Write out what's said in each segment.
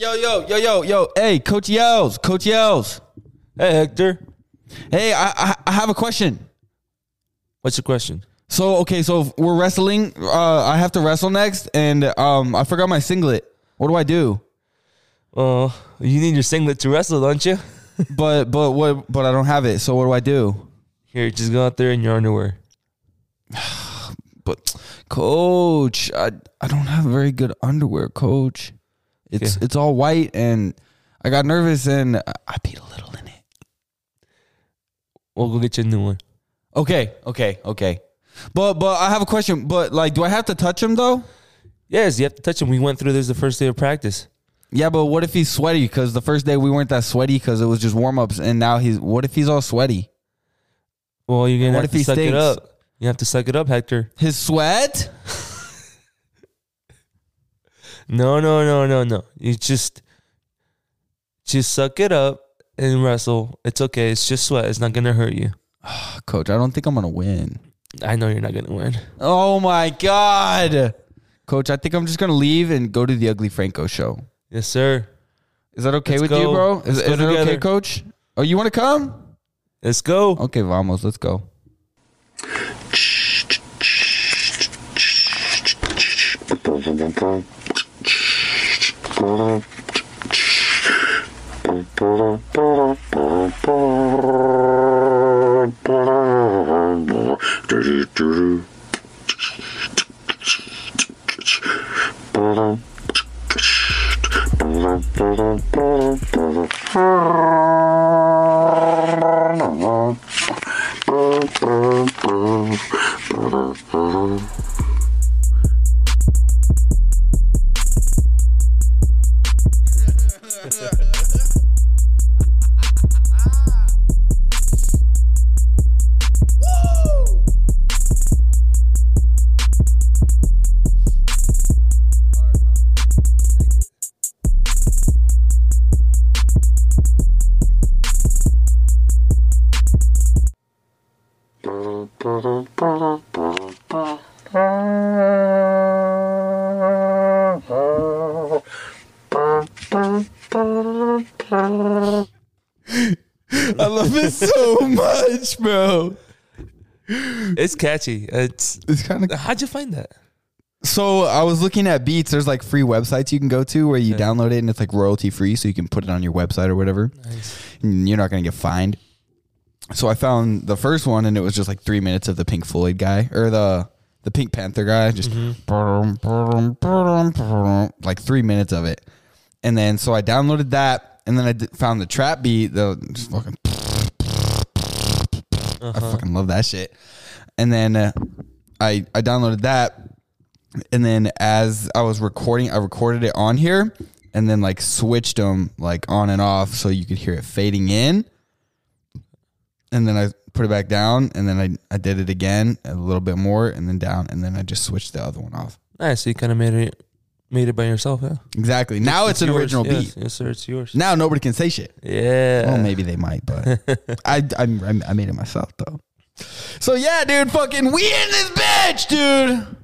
Yo, yo, yo, yo, yo. Hey, Coach Yells, Coach Yells. Hey, Hector. Hey, I, I, I have a question. What's your question? So, okay, so we're wrestling. Uh, I have to wrestle next, and um, I forgot my singlet. What do I do? Uh, you need your singlet to wrestle, don't you? But, but what? But I don't have it. So what do I do? Here, just go out there in your underwear. But, Coach, I, I don't have very good underwear, Coach. It's Okay. it's all white, and I got nervous, and I peed a little in it. We'll go get you a new one. Okay, okay, okay. But but I have a question. But like, do I have to touch him though? Yes, you have to touch him. We went through this the first day of practice. Yeah, but what if he's sweaty? Because the first day we weren't that sweaty because it was just warm ups, and now he's. What if he's all sweaty? Well, you're gonna What have if he to suck stinks? it up. You have to suck it up, Hector. His sweat? No, no, no, no, no. You just just suck it up and wrestle. It's okay. It's just sweat. It's not gonna hurt you. Coach, I don't think I'm gonna win. I know you're not gonna win. Oh my god, Coach, I think I'm just gonna leave and go to the Uglee Franco show. Yes, sir. Is that okay Let's with you, bro? Is, is it okay. Coach? Oh, you want to come? Let's go. Okay, vamos. Let's go. Mm-hmm. I much, bro. It's catchy. It's It's kind of how'd you find that? So I was looking at Beats. There's like free websites you can go to where you Okay. download it and it's like royalty free, so you can put it on your website or whatever. Nice. And you're not gonna get fined. So I found the first one and it was just like three minutes of the Pink Floyd guy or the the Pink Panther guy, just mm-hmm. like three minutes of it. And then so I downloaded that, and then I found the trap beat. The just fucking, I fucking love that shit. And then uh, I I downloaded that, and then as I was recording, I recorded it on here, and then like switched them like on and off so you could hear it fading in. And then I put it back down, and then I, I did it again a little bit more, and then down, and then I just switched the other one off. Nice. So you kind of made it made it by yourself, yeah. Exactly. Now it's, an yours. original Yes, beat. Yes, sir. It's yours. Now nobody can say shit. Yeah. Well, maybe they might, but I, I I made it myself though. So yeah, dude, fucking we in this bitch, dude.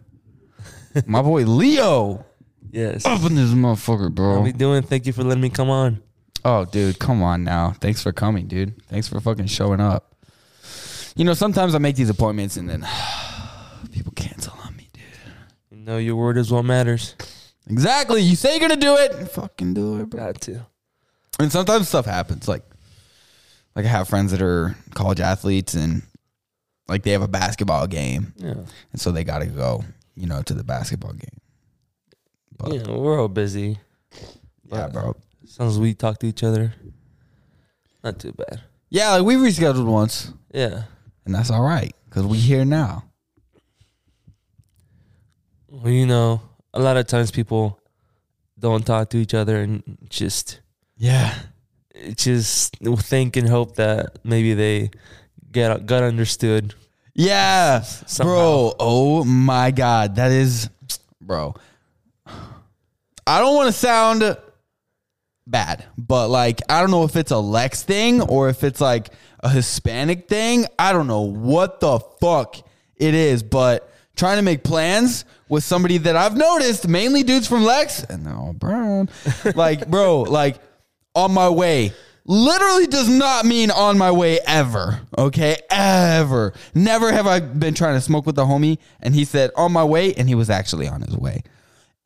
My boy Leo Yes. up in this motherfucker, bro. How we doing? Thank you for letting me come on. Oh, dude, come on now. Thanks for coming, dude. Thanks for fucking showing up. You know, sometimes I make these appointments and then people cancel on me, dude. You know your word is what matters. Exactly. You say you're gonna do it, fucking do it, bro. Got to. And sometimes stuff happens. Like, like I have friends that are college athletes and like they have a basketball game, Yeah. and so they got to go, you know, to the basketball game. But You know, we're all busy. yeah, bro. As long as we talk to each other, not too bad. Yeah, like we rescheduled once, Yeah. and that's all right because we here now. Well, you know, a lot of times people don't talk to each other and just Yeah. just think and hope that maybe they get got understood. Yeah, Somehow. bro. Oh my god, that is, bro. I don't want to sound bad, but like I don't know if it's a Lex thing or if it's like a Hispanic thing. I don't know what the fuck it is, but trying to make plans with somebody that I've noticed, mainly dudes from Lex, and all brown. like, bro, like on my way. Literally does not mean on my way ever. Okay, ever. Never have I been trying to smoke with the homie, and he said on my way, and he was actually on his way.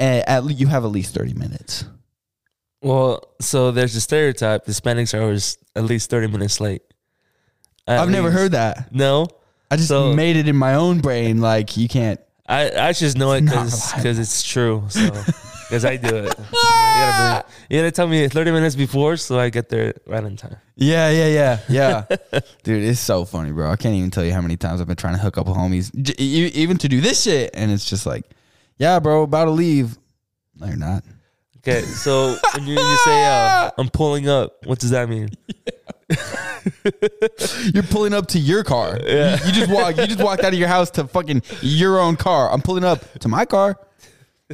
And at you have at least thirty minutes. Well, so there's a stereotype: Hispanics are always at least thirty minutes late. At I've never heard that. No, I just So- made it in my own brain. Like you can't. I I just know it because it's true. So because I do it. You gotta, be- you gotta tell me thirty minutes before, so I get there right on time. Yeah, yeah, yeah, yeah. Dude, it's so funny, bro. I can't even tell you how many times I've been trying to hook up with homies, j- even to do this shit, and it's just like, yeah, bro, about to leave. No, you're not. Okay, so when you, you say uh, I'm pulling up, what does that mean? You're pulling up to your car. Yeah. You, you just walk. You just walked out of your house to fucking your own car. I'm pulling up to my car,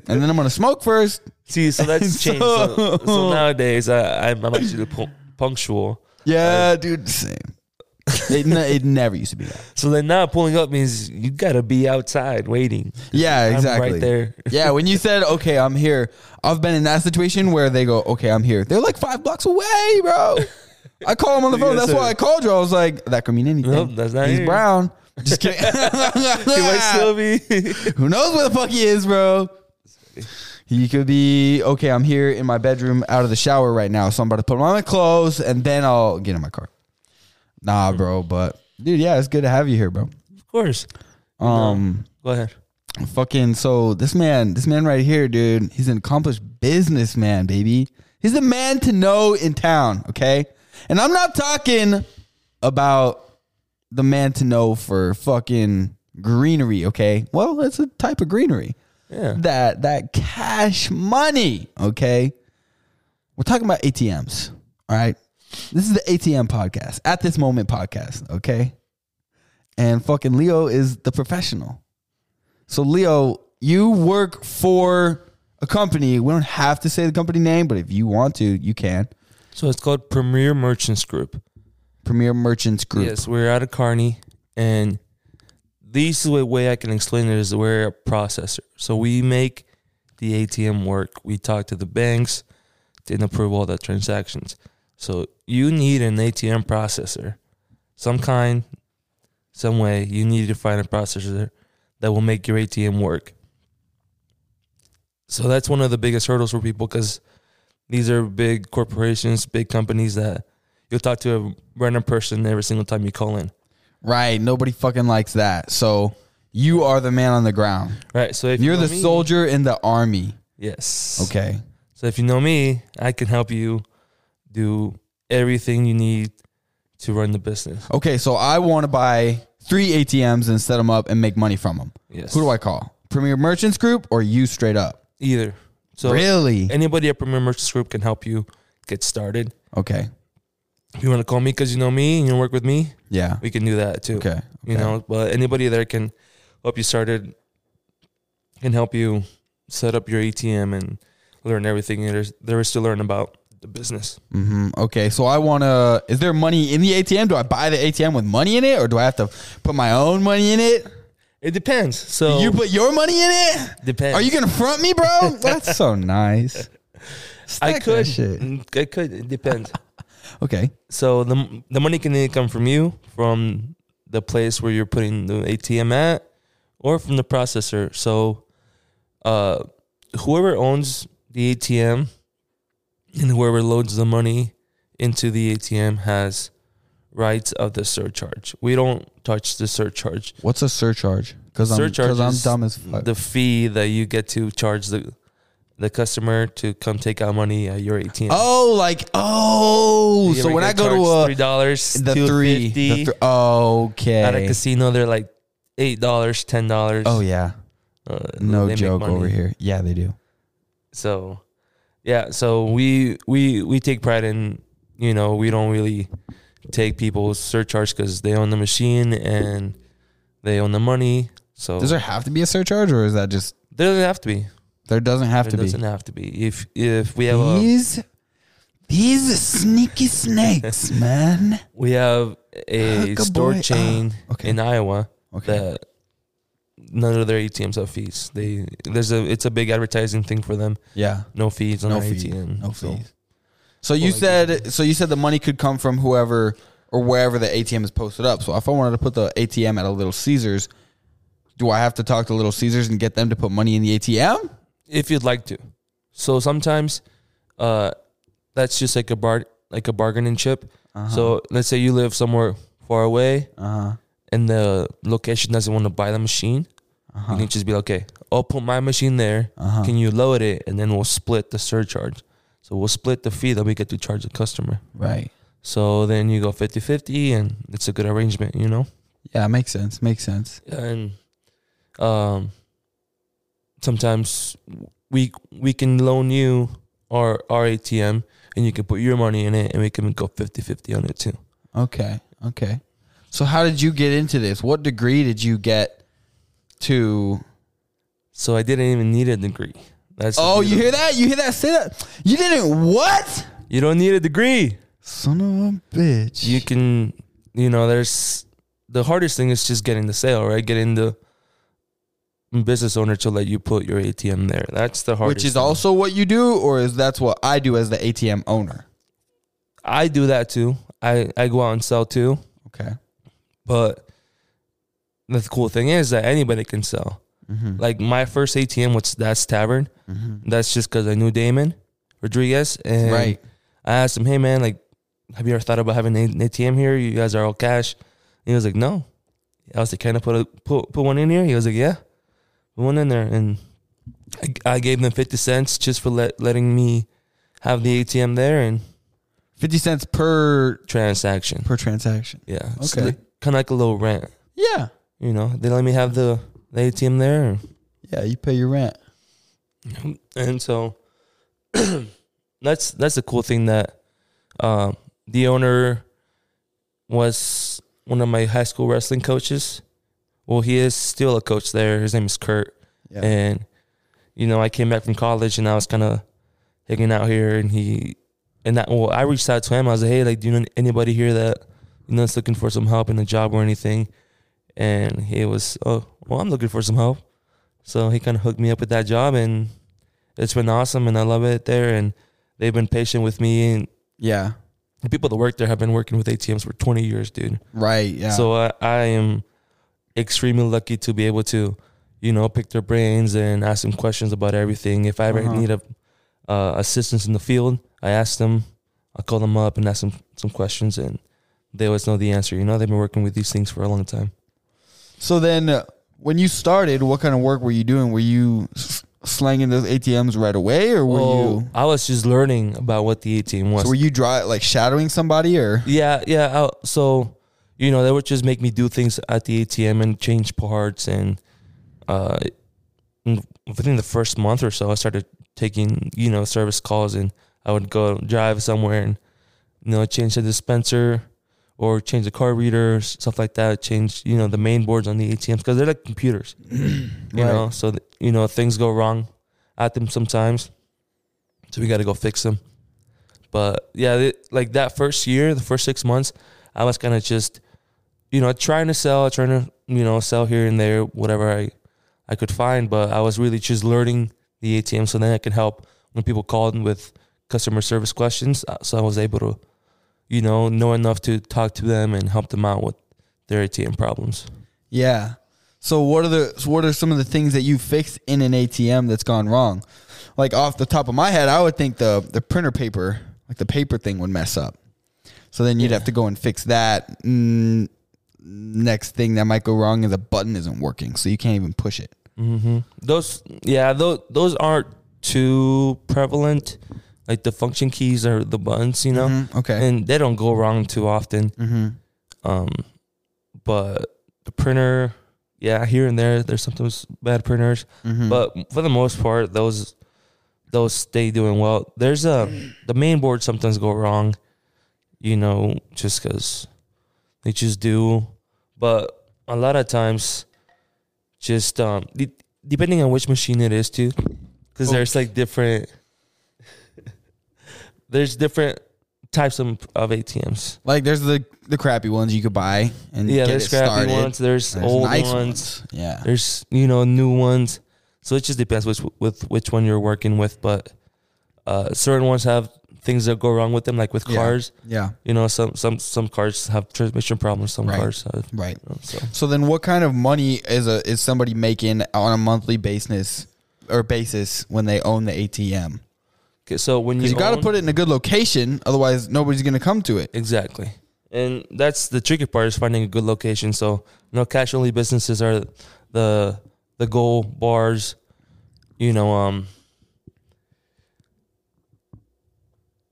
and then I'm gonna smoke first. See, so that's changed. So, So- nowadays, I, I'm, I'm actually pu- punctual. Yeah, uh, dude, same. It, ne- it never used to be that. So then now pulling up means you gotta be outside waiting. Yeah, I'm exactly. right there. Yeah, when you said, okay, I'm here, I've been in that situation where they go, okay, I'm here. They're like five blocks away, bro. I call him on the phone. That's why I called you. I was like, that could mean anything. Nope, that's not He's here. brown. Just kidding. He might still be. Who knows where the fuck he is, bro? He could be, okay, I'm here in my bedroom out of the shower right now. So I'm about to put on my clothes and then I'll get in my car. Nah, bro, but dude, yeah, it's good to have you here, bro. of course. Um, Go ahead. Fucking so this man, this man right here, dude, he's an accomplished businessman, baby. He's the man to know in town, okay? And I'm not talking about the man to know for fucking greenery, okay? Well, it's a type of greenery. Yeah. That that cash money, okay? We're talking about ATMs, all right? This is the ATM podcast, at this moment podcast, okay? And fucking Leo is the professional. So Leo, you work for a company. We don't have to say the company name, but if you want to, you can. So it's called Premier Merchants Group. Premier Merchants Group. Yes, we're out of Kearney, and this is the way I can explain it is we're a processor. So we make the ATM work. We talk to the banks, and approve all the transactions. So you need an ATM processor, some kind, some way. You need to find a processor that will make your ATM work. So that's one of the biggest hurdles for people because these are big corporations, big companies that you'll talk to a random person every single time you call in. Right. Nobody fucking likes that. So you are the man on the ground. Right. So if You're you know the me- soldier in the army. Yes. Okay. So if you know me, I can help you do everything you need to run the business. Okay. So I want to buy three ATMs and set them up and make money from them. Yes. Who do I call? Premier Merchants Group or you straight up? Either. So really? anybody at Premier Merchants Group can help you get started. Okay. If you want to call me because you know me and you work with me, Yeah. we can do that too. Okay. You know, but anybody there can help you started, can help you set up your ATM and learn everything there is, there is to learn about the business. Mm-hmm. Okay, so I want to. Is there money in the ATM? Do I buy the ATM with money in it, or do I have to put my own money in it? It depends. So You put your money in it? depends. Are you gonna front me, bro? That's so nice. I Stack that could. shit. Mm, I could. It depends. Okay. so the the money can either come from you, from the place where you're putting the ATM at, or from the processor. So, uh, whoever owns the ATM and whoever loads the money into the ATM has rights of the surcharge. We don't touch the surcharge. What's a surcharge? Because I'm Surcharge I'm dumb as fuck. The fee that you get to charge the the customer to come take out money at your ATM. oh, like oh. So when I go to three dollars, a the three, the thr- okay. at a casino, they're like eight dollars, ten dollars. oh yeah, uh, no joke over here. Yeah, they do. So, yeah, so we we we take pride in you know we don't really take people's surcharge because they own the machine and they own the money. So Does there have to be a surcharge, or is that just there doesn't have to be. there doesn't have There to be? doesn't have to be. If if we have a These these sneaky snakes, man. we have a a store boy chain. Okay. in Iowa Okay. that none of their ATMs have fees. They there's a it's a big advertising thing for them. Yeah. No fees on No fee. ATM. No fees. So you like- said so you said the money could come from whoever or wherever the ATM is posted up. So if I wanted to put the ATM at a Little Caesars, do I have to talk to Little Caesars and get them to put money in the ATM? if you'd like to. So sometimes, uh, that's just like a bar like a bargaining chip. Uh-huh. So let's say you live somewhere far away uh huh. and the location doesn't want to buy the machine. Uh-huh. You can just be like, okay, I'll put my machine there. Uh-huh. Can you load it? And then we'll split the surcharge. So we'll split the fee that we get to charge the customer. Right. So then you go 50 50 and it's a good arrangement, you know? Yeah, makes sense. Makes sense. And um, sometimes we we can loan you our, our ATM and you can put your money in it and we can go 50 50 on it too. Okay. Okay. So how did you get into this? What degree did you get to So I didn't even need a degree. That's Oh, you hear that? You hear that? Say that. You didn't what? You don't need a degree. Son of a bitch. You can, you know, there's the hardest thing is just getting the sale, right? Getting the business owner to let you put your ATM there. That's the hardest. Which is thing. also what you do, or is that's what I do as the ATM owner? I do that too. I I go out and sell too, Okay. but the cool thing is that anybody can sell. Mm-hmm. Like my first ATM was that's Tavern. That's just because I knew Damon Rodriguez, and Right. I asked him, "Hey man, like, have you ever thought about having an ATM here? You guys are all cash." And he was like, "No." I was like, "Can I put a put put one in here?" He was like, "Yeah, put one in there." And I, I gave them fifty cents just for let, letting me have the ATM there and Fifty cents per transaction. per transaction. Yeah, Okay. like, kind of like a little rent. Yeah. You know, they let me have the, the ATM there, Yeah. You pay your rent. and so that's that's the cool thing that um, the owner was one of my high school wrestling coaches. Well, he is still a coach there. His name is Kurt, Yeah. and you know, I came back from college and I was kind of hanging out here, and he and that well, I reached out to him. I was like, hey, like, do you know anybody here that you know is looking for some help in a job or anything? And he was, oh, well, I'm looking for some help. So he kind of hooked me up with that job, and it's been awesome, and I love it there. And they've been patient with me, and yeah. the people that work there have been working with ATMs for 20 years, dude. Right. Yeah. So I, I am extremely lucky to be able to, you know, pick their brains and ask them questions about everything. If I ever Uh-huh. need a uh, assistance in the field, I ask them. I call them up and ask them some questions, and they always know the answer. You know, they've been working with these things for a long time. So then, uh, when you started, what kind of work were you doing? Were you s- slanging those ATMs right away, or were Oh, you? I was just learning about what the ATM was. So were you dry, like shadowing somebody, or? Yeah, yeah. I, so, you know, they would just make me do things at the ATM and change parts. And uh, in- within the first month or so, I started taking, you know, service calls and I would go drive somewhere and, you know, change the dispenser or change the card reader, stuff like that. Change, you know, the main boards on the ATMs because they're like computers, you Right. know. So, that, you know, things go wrong at them sometimes. So we got to go fix them. But yeah, like that first year, the first six months, I was kind of just, you know, trying to sell, trying to, you know, sell here and there, whatever I, I could find. But I was really just learning the ATM so then I could help when people called with customer service questions. Uh, So I was able to, you know, know enough to talk to them and help them out with their ATM problems. Yeah. So what are the so what are some of the things that you fixed in an ATM that's gone wrong? Like off the top of my head, I would think the the printer paper, like the paper thing, would mess up. So then you'd Yeah. have to go and fix that. Mm, next thing that might go wrong is a button isn't working, so you can't even push it. Mm-hmm. Those, yeah, those those aren't too prevalent. Like the function keys or the buttons, you know, Mhm, Okay. and they don't go wrong too often. mm-hmm. Um, but the printer, yeah, here and there, there's sometimes bad printers, Mm-hmm. but for the most part, those those stay doing well. There's a the main board sometimes go wrong, you know, just because they just do. But a lot of times, just um, de- depending on which machine it is too, because Oh. there's like different. There's different types of, of ATMs. Like there's the the crappy ones you could buy and Yeah, get there's crappy started. ones. There's, There's old nice ones. Yeah. There's you know new ones. So it just depends which with which one you're working with. But uh, certain ones have things that go wrong with them, like with Yeah. cars. Yeah. You know, some some some cars have transmission problems. Some Right. cars have. Right. you know, so So then what kind of money is a is somebody making on a monthly basis or basis when they own the ATM? Okay, so when you you got to put it in a good location, otherwise nobody's going to come to it. Exactly. And that's the tricky part is finding a good location. So, know, cash only businesses are the the goal bars, you know, um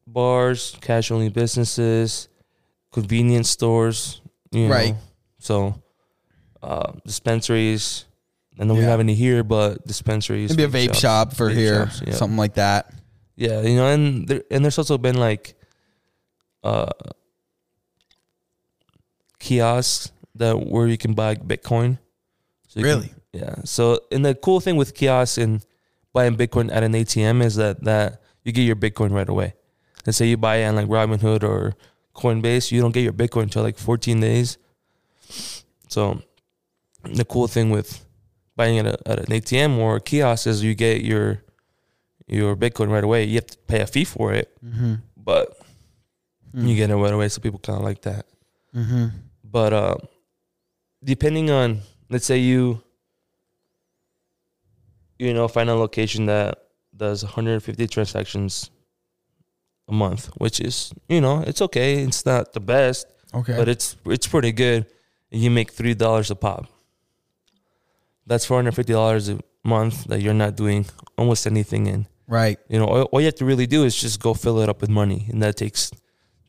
bars, cash only businesses, convenience stores, you know. Right. So, uh dispensaries. I know we have any here, but dispensaries. Maybe a vape shops, shop for vape here, shops, yeah. something like that. Yeah, you know, and there and there's also been like uh kiosks that where you can buy Bitcoin. So you can- Really? yeah. So and the cool thing with kiosks and buying Bitcoin at an ATM is that that you get your Bitcoin right away. Let's say you buy it on like Robinhood or Coinbase, you don't get your Bitcoin until like 14 days. So the cool thing with buying at, a, at an ATM or a kiosk is you get your your Bitcoin right away. You have to pay a fee for it, Mm-hmm. but you get it right away. So people kind of like that. Mm-hmm. But uh, depending on, let's say you, you know, find a location that does 150 transactions a month, which is, you know, it's okay. It's not the best, Okay. but it's it's pretty good. You make three dollars a pop. That's 450 dollars a month that you're not doing almost anything in. Right. You know, all, all you have to really do is just go fill it up with money, and that takes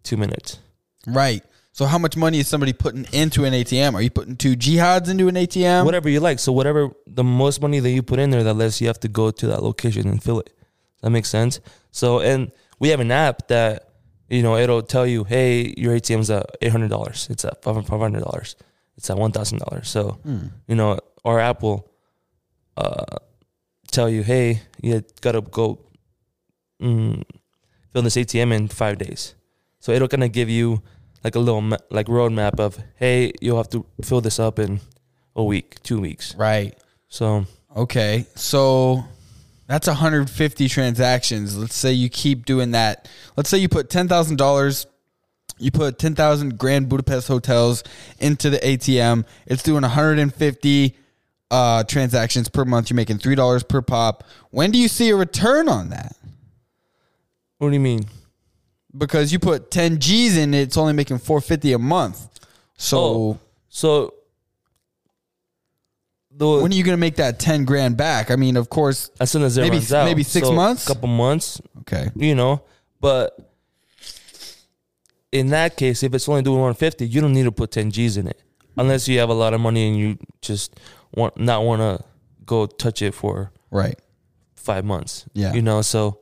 two minutes. Right. So how much money is somebody putting into an ATM? Are you putting two jihads into an ATM? whatever you like. So whatever the most money that you put in there, that less you have to go to that location and fill it. That makes sense. So and we have an app that you know it'll tell you, hey, your ATM's at eight hundred dollars. It's at five hundred dollars. It's at one thousand dollars. So Hmm. you know our app will uh, tell you, hey, you gotta go mm, fill this ATM in five days. So it'll kind of give you like a little ma- like roadmap of, hey, you'll have to fill this up in a week, two weeks. Right. So Okay. So that's 150 transactions. Let's say you keep doing that. Let's say you put $10,000 you put 10,000 Grand Budapest hotels into the ATM. It's doing 150 uh, transactions per month. You're making $3 per pop. When do you see a return on that? what do you mean? Because you put 10 G's in it, it's only making 450 a month. So Oh. So the when are you going to make that 10 grand back? I mean, of course, as soon as it maybe- runs out, maybe six So, months? couple months, okay. you know. But in that case, if it's only doing 150, you don't need to put 10 G's in it, unless you have a lot of money and you just want not want to go touch it for Right. five months. Yeah. you know. So,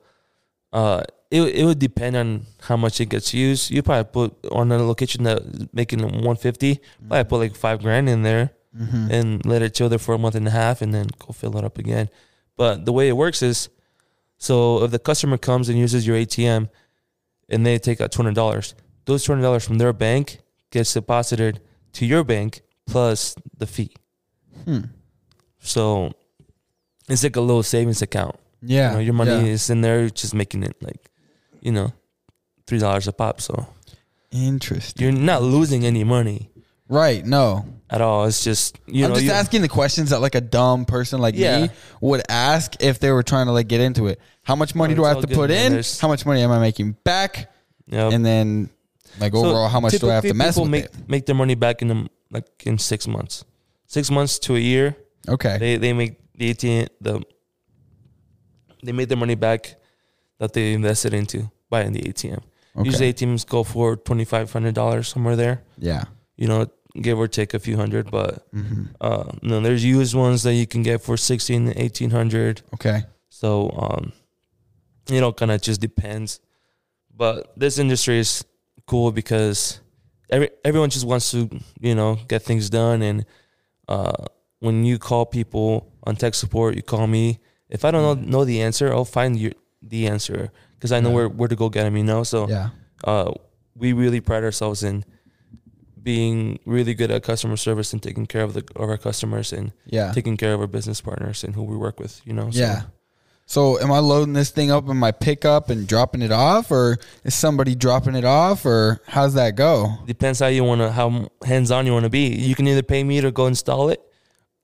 uh, it it would depend on how much it gets used. You probably put on a location that making 150, probably put like five grand in there. Mm-hmm. and let it chill there for a month and a half and then go fill it up again. But the way it works is so if the customer comes and uses your ATM and they take out two hundred dollars, those two hundred dollars from their bank gets deposited to your bank plus the fee. Hmm. So it's like a little savings account. Yeah. You know, your money yeah. is in there, just making it like, you know, three dollars a pop. So Interesting. you're not losing any money Right. No. at all. It's just you know I'm know just you- asking the questions that like a dumb person like Yeah. me would ask if they were trying to like get into it. How much money No, do I have to good, put man. in? There's- How much money am I making back? Yep. And then like So overall, how much do I have to mess people with make, it? Make their money back in them like in six months, six months to a year. Okay. They they make the ATM the they made their money back that they invested into buying the ATM. okay. Usually ATMs go for twenty five hundred dollars somewhere there. yeah. You know, give or take a few hundred, but hmm uh, no, there's used ones that you can get for sixteen, eighteen hundred. Okay. So um, you know, kind of just depends. But this industry is cool because every everyone just wants to you know get things done, and uh, when you call people on tech support, you call me. If I don't know, know the answer, I'll find you the answer because I know Yeah. where, where to go get them. You know, so Yeah. uh, we really pride ourselves in being really good at customer service and taking care of the of our customers and Yeah. taking care of our business partners and who we work with. You know. So Yeah. So am I loading this thing up in my pickup and dropping it off, or is somebody dropping it off, or how's that go? depends how you want to how hands on you want to be. You can either pay me to go install it,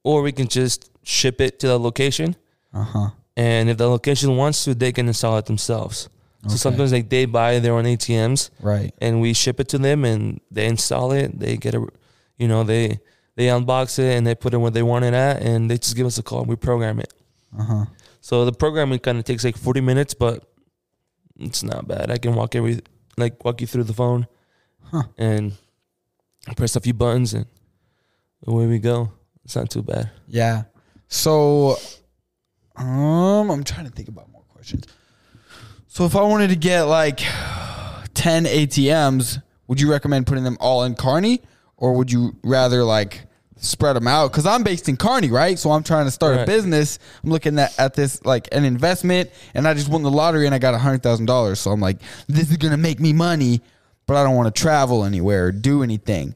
or we can just ship it to the location. Uh huh. And if the location wants to, they can install it themselves. Okay. So sometimes like they buy their own ATMs Right. and we ship it to them and they install it. They get a, you know, they they unbox it and they put it where they want it at, and they just give us a call and we program it. Uh huh. So the programming kind of takes like forty minutes, but it's not bad. I can walk every like walk you through the phone, Huh. and press a few buttons, and away we go. It's not too bad. Yeah. So, um, I'm trying to think about more questions. So, if I wanted to get like 10 ATMs, would you recommend putting them all in Kearney, or would you rather like spread them out? Because I'm based in Kearney, right? So I'm trying to start a business. I'm looking at, at this like an investment, and I just won the lottery and I got a hundred thousand dollars. So I'm like, this is gonna make me money, but I don't want to travel anywhere or do anything.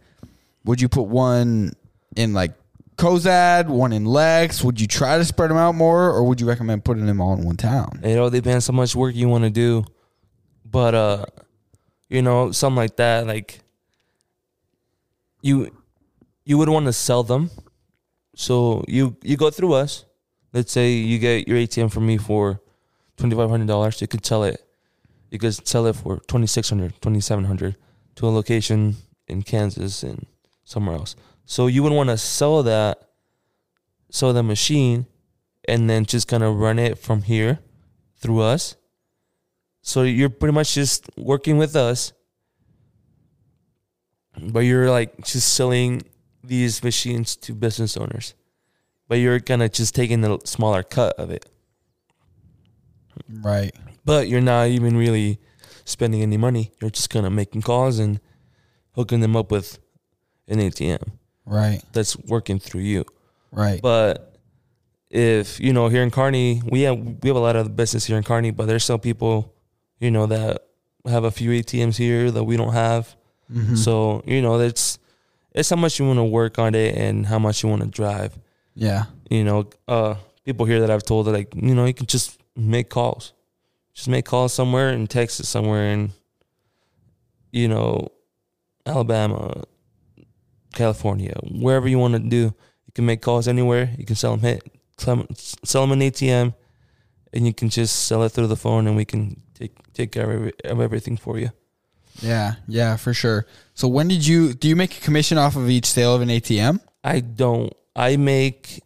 Would you put one in like Cozad, one in Lex? Would you try to spread them out more, or would you recommend putting them all in one town? It all depends how much work you want to do, but uh, you know, something like that, like you you would want to sell them. So you you go through us. Let's say you get your ATM from me for twenty five hundred dollars. You could sell it. You could sell it for 2600 2700 to a location in Kansas and somewhere else. So you would want to sell that, sell the machine, and then just kind of run it from here through us. So you're pretty much just working with us, but you're like just selling these machines to business owners. But you're kind of just taking the smaller cut of it. Right. But you're not even really spending any money. You're just kind of making calls and hooking them up with an ATM Right. that's working through you. Right. But if you know here in Kearney, we have we have a lot of business here in Kearney, but there's some people, you know, that have a few ATMs here that we don't have. Mhm. So you know, it's it's how much you want to work on it and how much you want to drive. yeah. You know, uh, people here that I've told that like you know you can just make calls, just make calls somewhere in Texas, somewhere in, you know, Alabama, California, wherever you want to do. You can make calls anywhere. You can sell them hit, sell 'em- sell them an ATM, and you can just sell it through the phone, and we can take take care of, every, of everything for you. Yeah. Yeah. For sure. So when did you do you make a commission off of each sale of an ATM? I don't. I make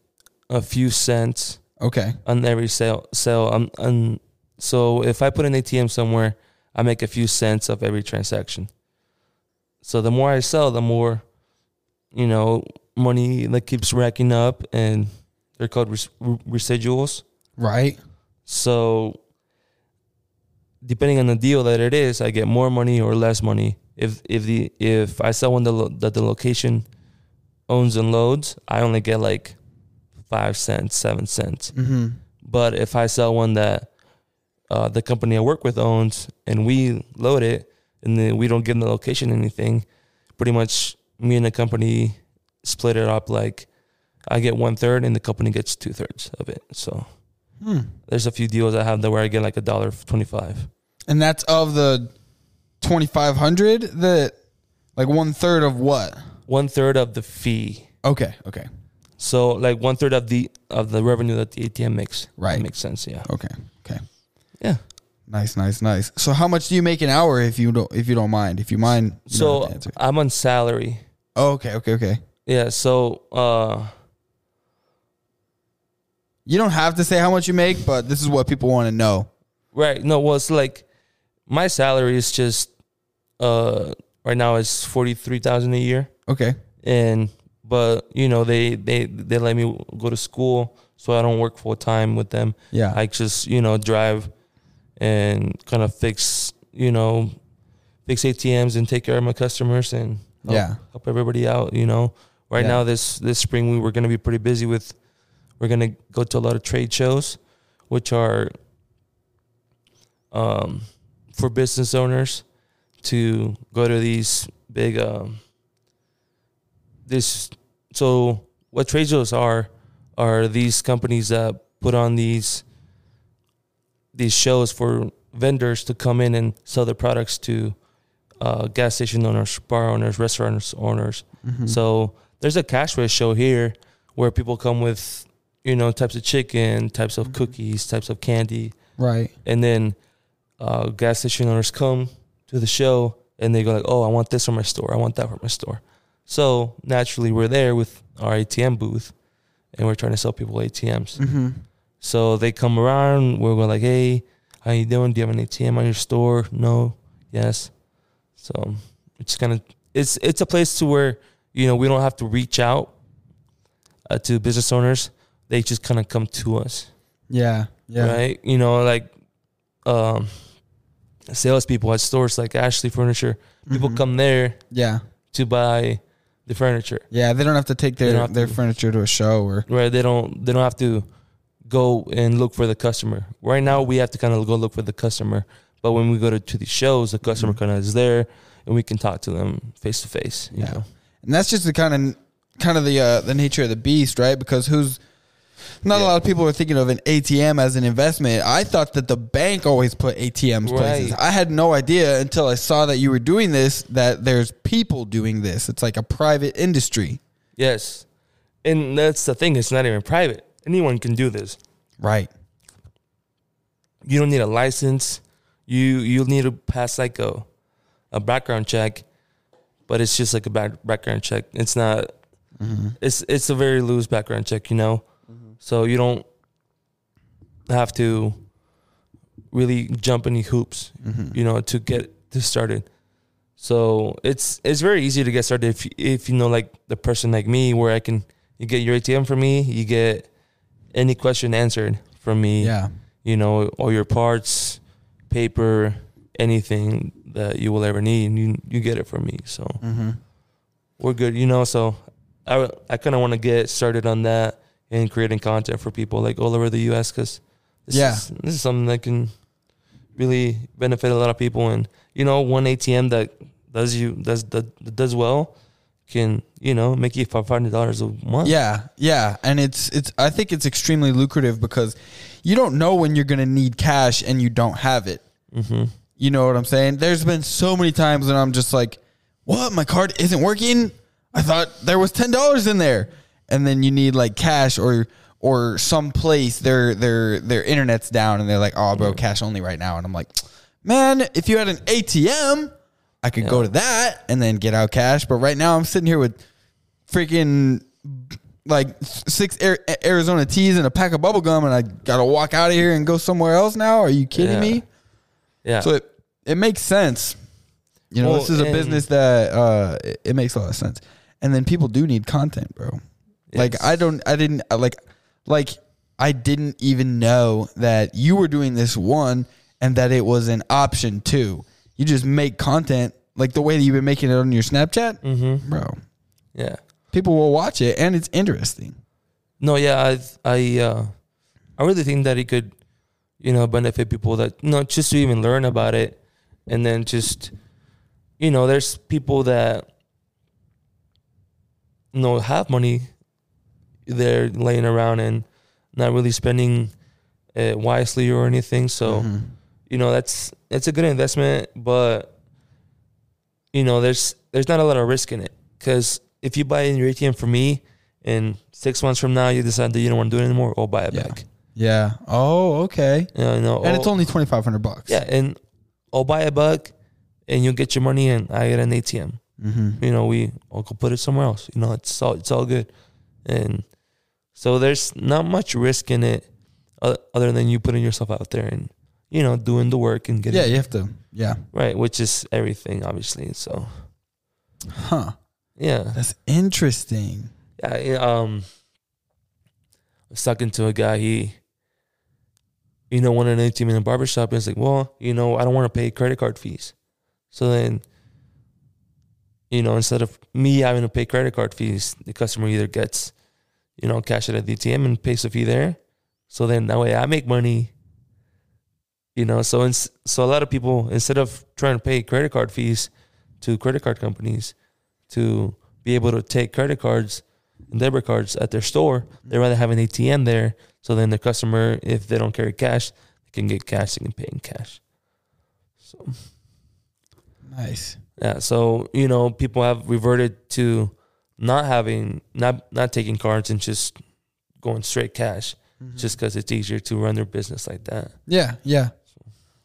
a few cents Okay. on every sale. Sale. Um, um, so if I put an ATM somewhere, I make a few cents of every transaction. So the more I sell, the more, you know, money that keeps racking up, and they're called res- residuals. Right. So depending on the deal that it is, I get more money or less money. If if the if I sell one that, lo- that the location owns and loads, I only get like five cents, seven cents. Mm-hmm. But if I sell one that uh, the company I work with owns and we load it, and then we don't give the location anything, pretty much me and the company split it up. Like I get one third, and the company gets two thirds of it. So Hmm. there's a few deals I have that where I get like a dollar twenty five. And that's of the twenty five hundred. That like one third of what? One third of the fee. Okay. Okay. So like one third of the of the revenue that the ATM makes. Right. That makes sense. Yeah. Okay. Okay. Yeah. Nice. Nice. Nice. So how much do you make an hour if you don't if you don't mind? If you mind. you So. I'm on salary. Oh, okay. Okay. Okay. Yeah. So uh You don't have to say how much you make, but this is what people want to know. right. No, well it's like my salary is just uh right now it's forty three thousand a year. Okay. And but you know, they they they let me go to school so I don't work full time with them. Yeah. I just, you know, drive and kind of fix, you know, fix ATMs and take care of my customers and help, Yeah. help everybody out, you know. Right Yeah. now this this spring we were going to be pretty busy with we're going to go to a lot of trade shows which are um for business owners to go to these big um this so what trade shows are are these companies that put on these these shows for vendors to come in and sell their products to uh, gas station owners, bar owners, restaurant owners. Mhm. So there's a Cash-Wa show here where people come with you know types of chicken, types of cookies, types of candy, right. and then uh, gas station owners come to the show and they go like, "Oh, I want this from my store. I want that from my store." So naturally, we're there with our ATM booth, and we're trying to sell people ATMs. Mm-hmm. So they come around. We're going like, "Hey, how you doing? Do you have an ATM on your store? No, yes." So it's kind of it's it's a place to where you know we don't have to reach out uh, to business owners. They just kind of come to us Yeah. Yeah. right? You know, like um, salespeople at stores like Ashley Furniture. People Mhm. come there Yeah. to buy the furniture, Yeah. They don't have to take their their to- furniture to a show or. right? They don't they don't have to go and look for the customer. Right now, we have to kind of go look for the customer. But when we go to, to these shows, the customer Mhm. kind of is there, and we can talk to them face to face. You Yeah. know, And that's just the kind of kind of the uh, the nature of the beast, right? Because who's not a lot of people are thinking of an ATM as an investment. I thought that the bank always put ATMs places. I had no idea until I saw that you were doing this that there's people doing this. It's like a private industry. yes, and that's the thing. It's not even private. Anyone can do this. Right. you don't need a license. You you'll need to pass like a a background check, but it's just like a back, background check. It's not. Mm-hmm. It's it's a very loose background check, you know. So you don't have to really jump any hoops, you know, to get this started. So it's it's very easy to get started if you- if you know like the person like me, where I can you get your ATM from me, you get any question answered from me Yeah. you know, all your parts, paper, anything that you will ever need, you you get it from me. So Mm-hmm. we're good, you know. So I I kind of want to get started on that and creating content for people like all over the U.S. because this Yeah. is, this is something that can really benefit a lot of people. And you know, one ATM that does you does that does well can you know make you five hundred dollars a month. Yeah, yeah, and it's it's. I think it's extremely lucrative because you don't know when you're gonna need cash and you don't have it. Mm-hmm. You know what I'm saying? There's been so many times when I'm just like, "What? My card isn't working? I thought there was ten dollars in there." And then you need like cash or or some place their their their internet's down and they're like, "Oh, bro, cash only right now." And I'm like, "Man, if you had an ATM, I could go to that and then get out cash, but right now I'm sitting here with freaking like six Arizona teas and a pack of bubble gum and I got to walk out of here and go somewhere else now? Are you kidding Yeah. me?" Yeah. So it, it makes sense. You know, Well, this is a business that uh it, it makes a lot of sense. And then people do need content, bro. Like I don't I didn't uh, like like I didn't even know that you were doing this one and that it was an option too. You just make content like the way that you've been making it on your Snapchat, Mm-hmm. bro. Yeah. People will watch it and it's interesting. No, yeah, I I uh, I really think that it could, you know, benefit people that you know just to even learn about it, and then just, you know, there's people that, you know, have money, they're laying around and not really spending it wisely or anything. So, Mhm. you know, that's it's a good investment, but you know, there's there's not a lot of risk in it because if you buy in your ATM for me, and six months from now you decide that you don't want to do it anymore, or buy it Yeah. back. Yeah. Oh, okay. You know, And it's only 2500 bucks. yeah, and I'll buy a buck, and you'll get your money, and I get an ATM. Mhm. You know, we I'll go put it somewhere else. You know, it's all it's all good, and so there's not much risk in it, other than you putting yourself out there and you know doing the work and getting Yeah, you have to. Yeah. right, which is everything, obviously. So Huh. yeah, That's interesting. Yeah, um, I was talking to a guy. He, you know, wanted an ATM in a barbershop. And it's like, well, you know, I don't want to pay credit card fees. So then, you know, instead of me having to pay credit card fees, the customer either gets, you know, cash it at the ATM and pays the fee there. So then that way I make money, You know, so ins- so a lot of people instead of trying to pay credit card fees to credit card companies to be able to take credit cards and debit cards at their store, they rather have an ATM there. So then the customer, if they don't carry cash, they can get cash. They can pay in cash. So Nice. yeah, so you know, people have reverted to not having not not taking cards and just going straight cash, Mm-hmm. just because it's easier to run their business like that. Yeah, yeah.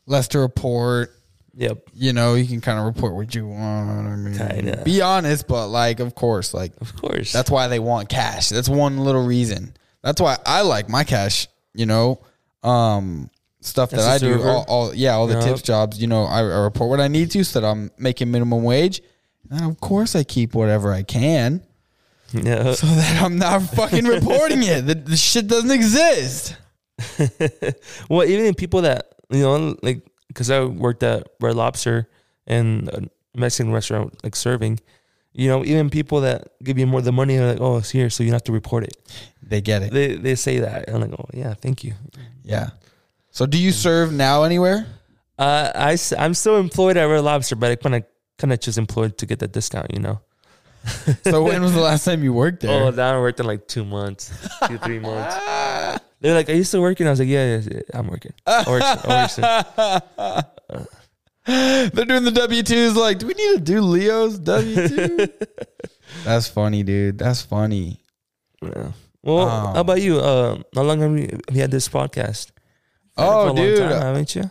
Less to report. Yep, You know, you can kind of report what you want. I mean, Kinda. be honest, but like, of course, like of course. that's why they want cash. That's one little reason. That's why I like my cash. You know, um, stuff that I do. All, all yeah, all the tips jobs. You know, I, I report what I need to, so that I'm making minimum wage. And of course, I keep whatever I can, yeah. so that I'm not fucking reporting it. The, the shit doesn't exist. well, even in people that you know, like, because I worked at Red Lobster and a Mexican restaurant, like serving. You know, even people that give you more the money are like, "Oh, it's here, so you don't have to report it." They get it. They they say that. And I'm like, "Oh, yeah, thank you." Yeah. So, do you serve now anywhere? Uh, I am still employed at Red Lobster, but I kind of kind of just employed to get that discount. You know. So, when was the last time you worked there? Oh, now I worked in like two months, two three months. They're like, "Are you still working?" I was like, "Yeah, yeah, yeah I'm working." I work, I work. They're doing the W twos. Like, do we need to do Leo's W two? That's funny, dude. That's funny. Yeah. Well, Um, how about you? Uh, how long have you, have you had this podcast? You've had it Oh, dude. time, haven't you?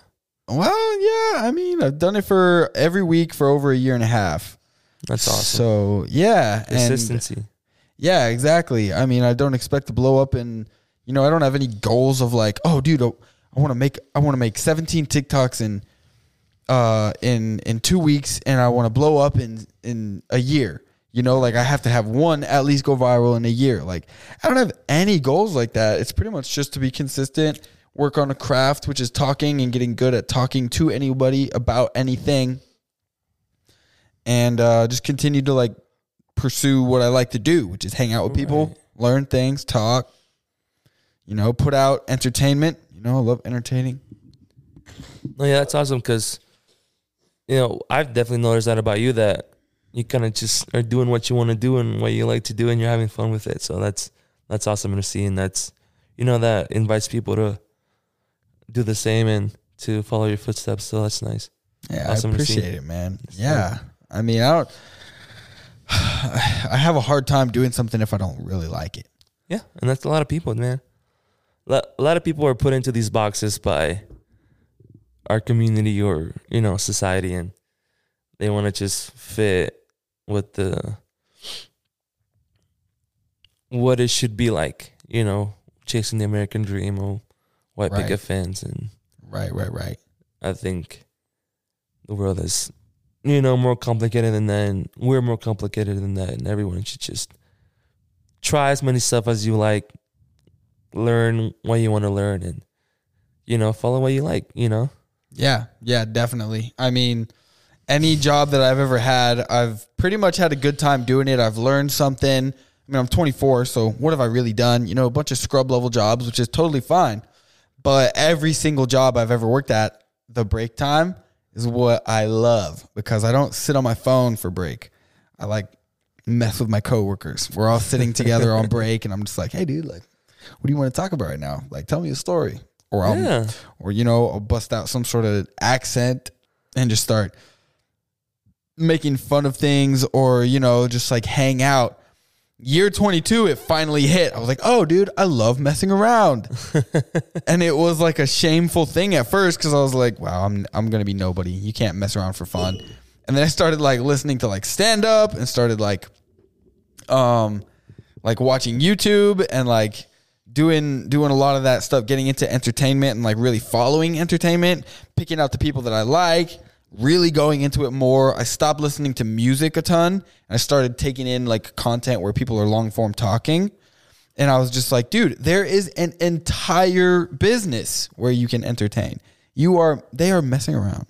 Well, yeah. I mean, I've done it for every week for over a year and a half. That's awesome. So yeah, and Consistency. yeah, exactly. I mean, I don't expect to blow up, and you know, I don't have any goals of like, oh, dude, I want to make, I want to make 17 TikToks in, uh, in in two weeks, and I want to blow up in in a year. You know, like I have to have one at least go viral in a year. Like I don't have any goals like that. It's pretty much just to be consistent, work on a craft, which is talking and getting good at talking to anybody about anything, and uh, just continue to like pursue what I like to do, which is hang out with people, learn things, talk. You know, put out entertainment. You know, I love entertaining. No, yeah, that's awesome because, you know, I've definitely noticed that about you that you kind of just are doing what you want to do and what you like to do, and you're having fun with it. So that's that's awesome to see, and that's you know that invites people to do the same and to follow your footsteps. So that's nice. Yeah, Awesome I appreciate it, man. Yeah, I mean, I don't. I have a hard time doing something if I don't really like it. Yeah, and that's a lot of people, man. A lot of people are put into these boxes by our community or you know society, and they want to just fit with the what it should be like. You know, chasing the American dream or white Right. picket fence, and Right, right, right. I think the world is you know more complicated than that, and we're more complicated than that, and everyone should just try as many stuff as you like, learn what you want to learn, and you know follow what you like. You know, Yeah, yeah, definitely. I mean, any job that I've ever had, I've pretty much had a good time doing it. I've learned something. I mean, I'm 24, so what have I really done? You know, a bunch of scrub level jobs, which is totally fine. But every single job I've ever worked at, the break time is what I love because I don't sit on my phone for break. I like mess with my coworkers. We're all sitting together on break, and I'm just like, "Hey, dude, like, what do you want to talk about right now? Like, tell me a story." Or I'll yeah, or you know, I'll bust out some sort of accent and just start making fun of things, or you know, just like hang out. Year 22, it finally hit. I was like, oh, dude, I love messing around. and it was like a shameful thing at first because I was like, wow, I'm, I'm going to be nobody. You can't mess around for fun. And then I started like listening to like stand up and started like, um, like watching YouTube and like doing doing a lot of that stuff, getting into entertainment and like really following entertainment, picking out the people that I like, really going into it more. I stopped listening to music a ton and I started taking in like content where people are long form talking. And I was just like, dude, there is an entire business where you can entertain. You are they are messing around.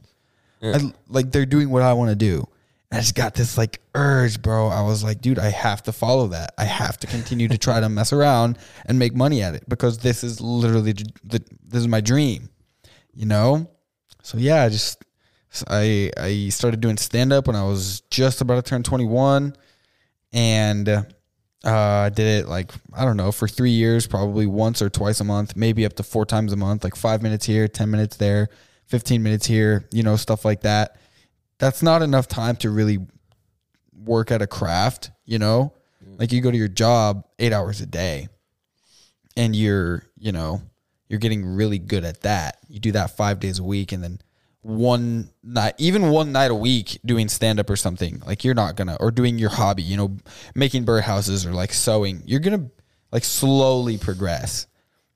I, like they're doing what I want to do. And I just got this like urge, bro. I was like, dude, I have to follow that. I have to continue to try to mess around and make money at it because this is literally the, this is my dream, you know. so yeah, I just I I started doing stand up when I was just about to turn 21 and uh I did it like I don't know for 3 years probably once or twice a month, maybe up to 4 times a month, like 5 minutes here, 10 minutes there, 15 minutes here, you know, stuff like that. That's not enough time to really work at a craft, you know? Like you go to your job 8 hours a day and you're, you know, you're getting really good at that. You do that 5 days a week and then one night, even one night a week doing stand up or something, like you're not gonna, or doing your hobby, you know, making birdhouses or like sewing, you're gonna like slowly progress.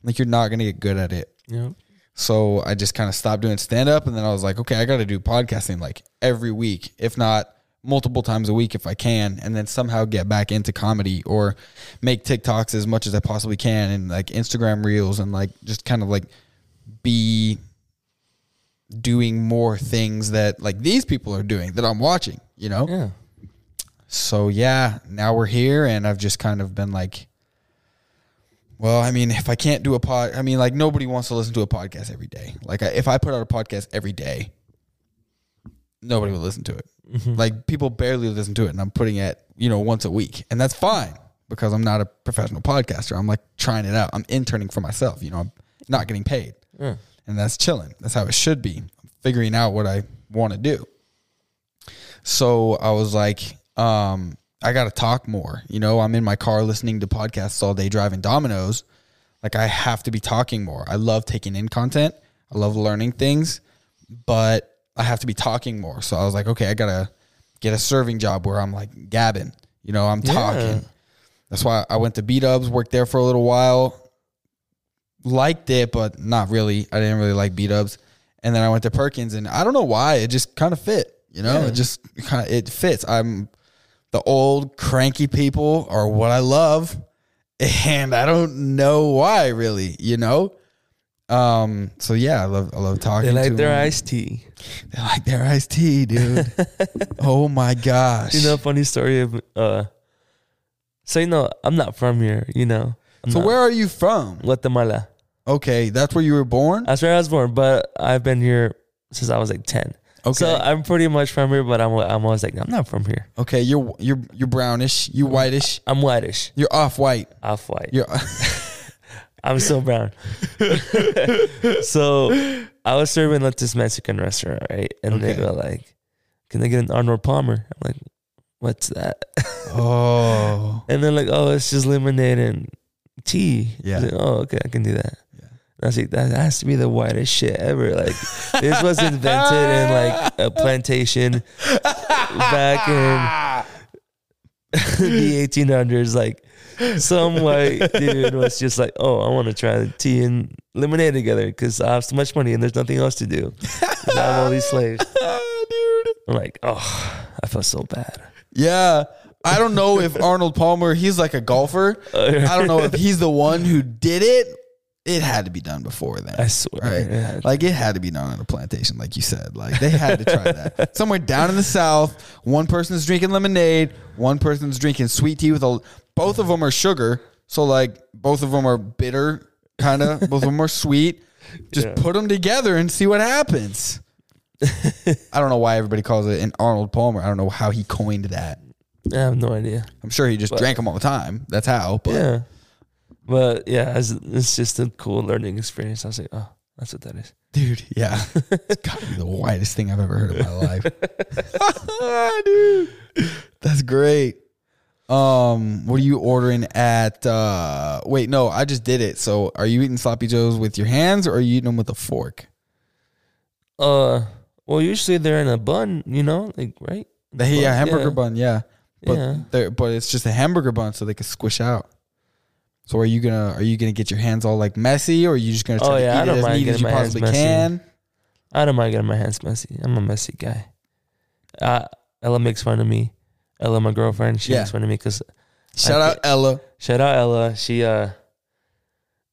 Like you're not gonna get good at it. Yeah. So I just kind of stopped doing stand up and then I was like, okay, I got to do podcasting like every week, if not multiple times a week if I can, and then somehow get back into comedy or make TikToks as much as I possibly can and like Instagram reels and like just kind of like be doing more things that like these people are doing that I'm watching, you know? Yeah. So yeah, now we're here and I've just kind of been like well, I mean, if I can't do a pod, I mean, like nobody wants to listen to a podcast every day. Like I, if I put out a podcast every day, nobody will listen to it. Mm-hmm. Like people barely listen to it and I'm putting it, you know, once a week. And that's fine because I'm not a professional podcaster. I'm like trying it out. I'm interning for myself, you know, I'm not getting paid. Yeah. And that's chilling. That's how it should be. I'm figuring out what I want to do. So I was like, um, I got to talk more. You know, I'm in my car listening to podcasts all day driving Domino's. Like I have to be talking more. I love taking in content. I love learning things, but I have to be talking more. So I was like, okay, I got to get a serving job where I'm like gabbing. You know, I'm talking. Yeah. That's why I went to B Dubs, worked there for a little while. Liked it, but not really. I didn't really like B Dubs. And then I went to Perkins, and I don't know why it just kind of fit. You know, Yeah. it just kind of it fits. I'm the old cranky people are what I love, and I don't know why really. You know, um. So yeah, I love I love talking. They like to their them. iced tea. They like their iced tea, dude. oh my gosh. You know, funny story of uh. So you know, I'm not from here. You know. I'm so not- where are you from? Guatemala. Okay, that's where you were born. That's where I was born, but I've been here since I was like ten. Okay. So I'm pretty much from here, but I'm I'm always like I'm not from here. Okay, you're you're you're brownish, you whitish, I'm whitish, you're off white. off white. You're I'm still brown. so I was serving at this Mexican restaurant, right? And they go like, "Can I get an Arnold Palmer?" I'm like, "What's that?" oh And they're like, "Oh, it's just lemonade and tea." Yeah. like, oh, okay, I can do that. I was like, "That has to be the whitest shit ever." Like, this was invented in like a plantation back in the 1800s. Like, some white dude was just like, "Oh, I want to try the tea and lemonade together because I have so much money and there's nothing else to do. I have all these slaves." dude. I'm like, "Oh, I feel so bad." Yeah. I don't know if Arnold Palmer, he's like a golfer. Oh, I don't know if he's the one who did it. It had to be done before then. I swear. Right. Yeah. Like it had to be done on a plantation, like you said. Like they had to try that. Somewhere down in the south, one person's drinking lemonade, one person's drinking sweet tea with a both of them are sugar. So like both of them are bitter, kind of. both of them are sweet. Just Yeah. put them together and see what happens. I don't know why everybody calls it an Arnold Palmer. I don't know how he coined that. I have no idea. I'm sure he just But- drank them all the time. That's how. But yeah. But yeah, it's, it's just a cool learning experience. I was like, oh, that's what that is. dude, yeah, it's got to be the whitest thing I've ever heard in my life. dude, that's great. Um, what are you ordering at? uh Wait, no, I just did it. So, are you eating sloppy joes with your hands, or are you eating them with a fork? Uh, well, usually they're in a bun, you know, like right. The yeah, hamburger yeah. bun, yeah. But yeah. they're but it's just a hamburger bun, so they can squish out. So are you gonna are you gonna get your hands all like messy, or are you just gonna try Oh, to yeah, I eat it as neat as you possibly can? I don't mind getting my hands messy. I'm a messy guy. Uh, Ella makes fun of me. Ella, my girlfriend, she Yeah. makes fun of me because Shout I out Ella. shout out Ella. She uh,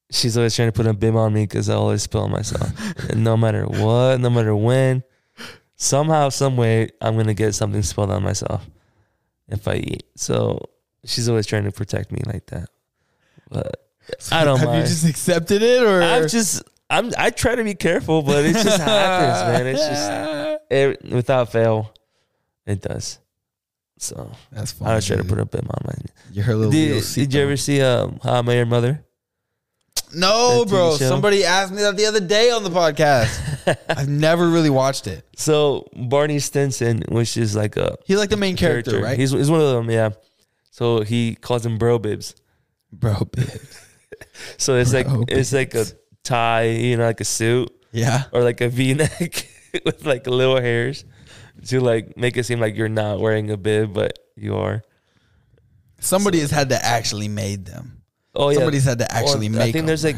she's always trying to put a bib on me because I always spill on myself. no matter what, no matter when, somehow, some way, I'm gonna get something spilled on myself if I eat. So she's always trying to protect me like that. But I don't know. Have mind. you just accepted it, or I've just I'm I try to be careful, but it just happens, man. It's just it, without fail, it does. So That's funny. I was trying to put up on my. You're her little. Did, little did you ever see um, How I Met Your Mother? No, bro. show? Somebody asked me that the other day on the podcast. I've never really watched it. So Barney Stinson, which is like a He's like the main character, right? He's, he's one of them, yeah. So he calls him bro bibs. Bro. So it's like Bro it's like a tie, you know, like a suit Yeah. or like a V neck with like little hairs to like make it seem like you're not wearing a bib, but you are. Somebody has had to actually made them. Oh yeah. Somebody's had to actually Well, make. I think them, there's like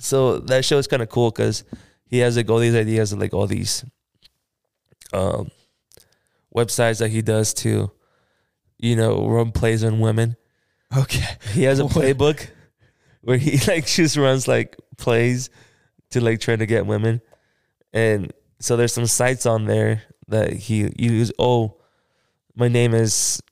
so that show is kind of cool because he has like all these ideas and like all these um websites that he does to you know run plays on women. Okay. He has a playbook where he like just runs like plays to like try to get women, and so there's some sites on there that he use. Oh, my name is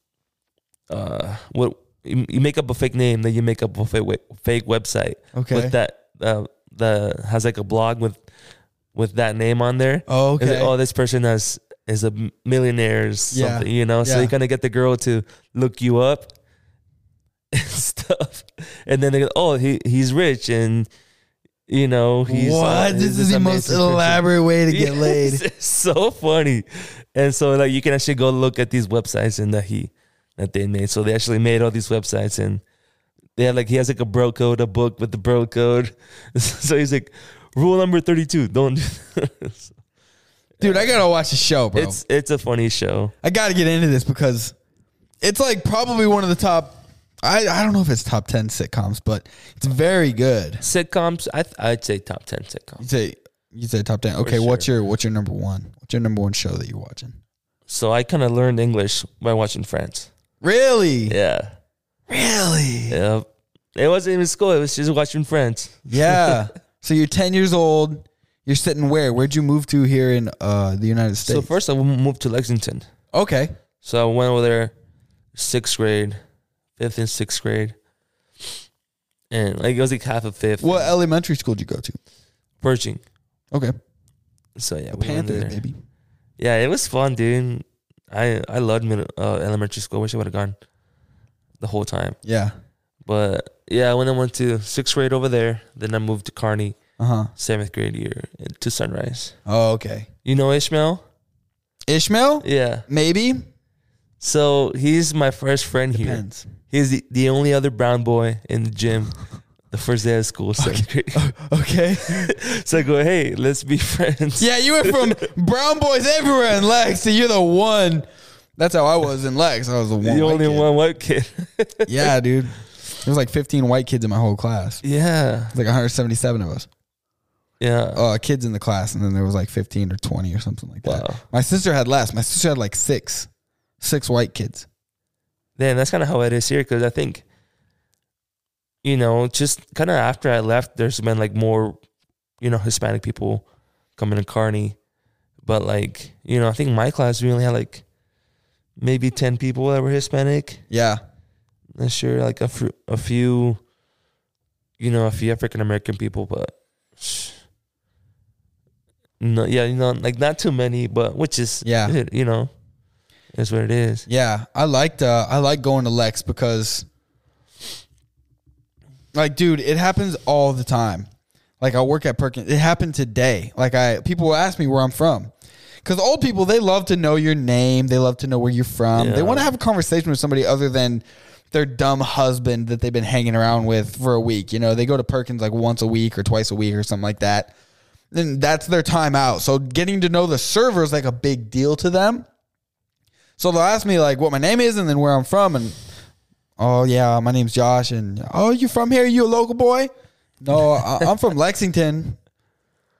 uh what you you make up a fake name, then you make up a fake fake website Okay. with that uh, the has like a blog with with that name on there. oh, It's like, okay. oh, this person has is a millionaire or Yeah. something, you know. So you're gonna get the girl to look you up and stuff, and then they go, oh, he he's rich and you know he's uh, what? he's this is the most person. elaborate way to get Yes, laid. It's so funny, and so like you can actually go look at these websites and that he that they made. So they actually made all these websites and. They have like he has like a bro code, a book with the bro code. So he's like, rule number thirty two, don't. do Dude, I gotta watch the show, bro. It's it's a funny show. I gotta get into this because it's like probably one of the top. I, I don't know if it's top ten sitcoms, but it's very good. Sitcoms, I th- I'd say top ten You sitcoms. say you say top ten. Okay, sure. what's your what's your number one? What's your number one show that you're watching? So I kind of learned English by watching Friends. Really? Yeah, Really? yeah. It wasn't even school. It was just watching Friends. Yeah. so you're 10 years old. You're sitting where? Where'd you move to here in uh, the United States? So first I moved to Lexington. okay. So I went over there, sixth grade, fifth and sixth grade, and like it was like half of fifth. What elementary school did you go to? Pershing. Okay. So yeah, we went there. baby. Yeah, it was fun, dude. I I loved middle, uh, elementary school. Wish I would have gone the whole time. Yeah. But yeah, when I went to sixth grade over there, then I moved to Kearney, Uh huh. seventh grade year to Sunrise. Oh, okay. You know Ishmael? Ishmael? Yeah. Maybe. So he's my first friend here. He's the, the only other brown boy in the gym the first day of school, seventh grade. Okay. so I go, hey, let's be friends. yeah, you went from brown boys everywhere in Lex to you're the one. That's how I was in Lex. I was the one. the only kid. one white kid. Yeah, dude. There was like 15 white kids in my whole class. yeah. Like 177 of us. Yeah. uh, kids in the class, and then there was like 15 or 20 or something like that. Wow. My sister had less. My sister had like six, six white kids. Then that's kind of how it is here because I think, you know, just kind of after I left, there's been like more, you know, Hispanic people coming to Kearney, But like, you know, I think my class we only had like maybe 10 people that were Hispanic. Yeah, Not sure, like a, fr- a few, you know, a few African American people, but no, yeah, you know, like not too many, but which is, Yeah. you know, is what it is. yeah. I liked uh, I like going to Lex because, like, dude, it happens all the time. Like I work at Perkins. It happened today. Like I people will ask me where I'm from. Because old people, they love to know your name. They love to know where you're from. They want to have a conversation with somebody other than their dumb husband that they've been hanging around with for a week. You know, they go to Perkins like once a week or twice a week or something like that. Then that's their time out. So getting to know the server is like a big deal to them. So they'll ask me like what my name is and then where I'm from and oh yeah, my name's Josh and oh you from here? You a local boy? No, I- I'm from Lexington.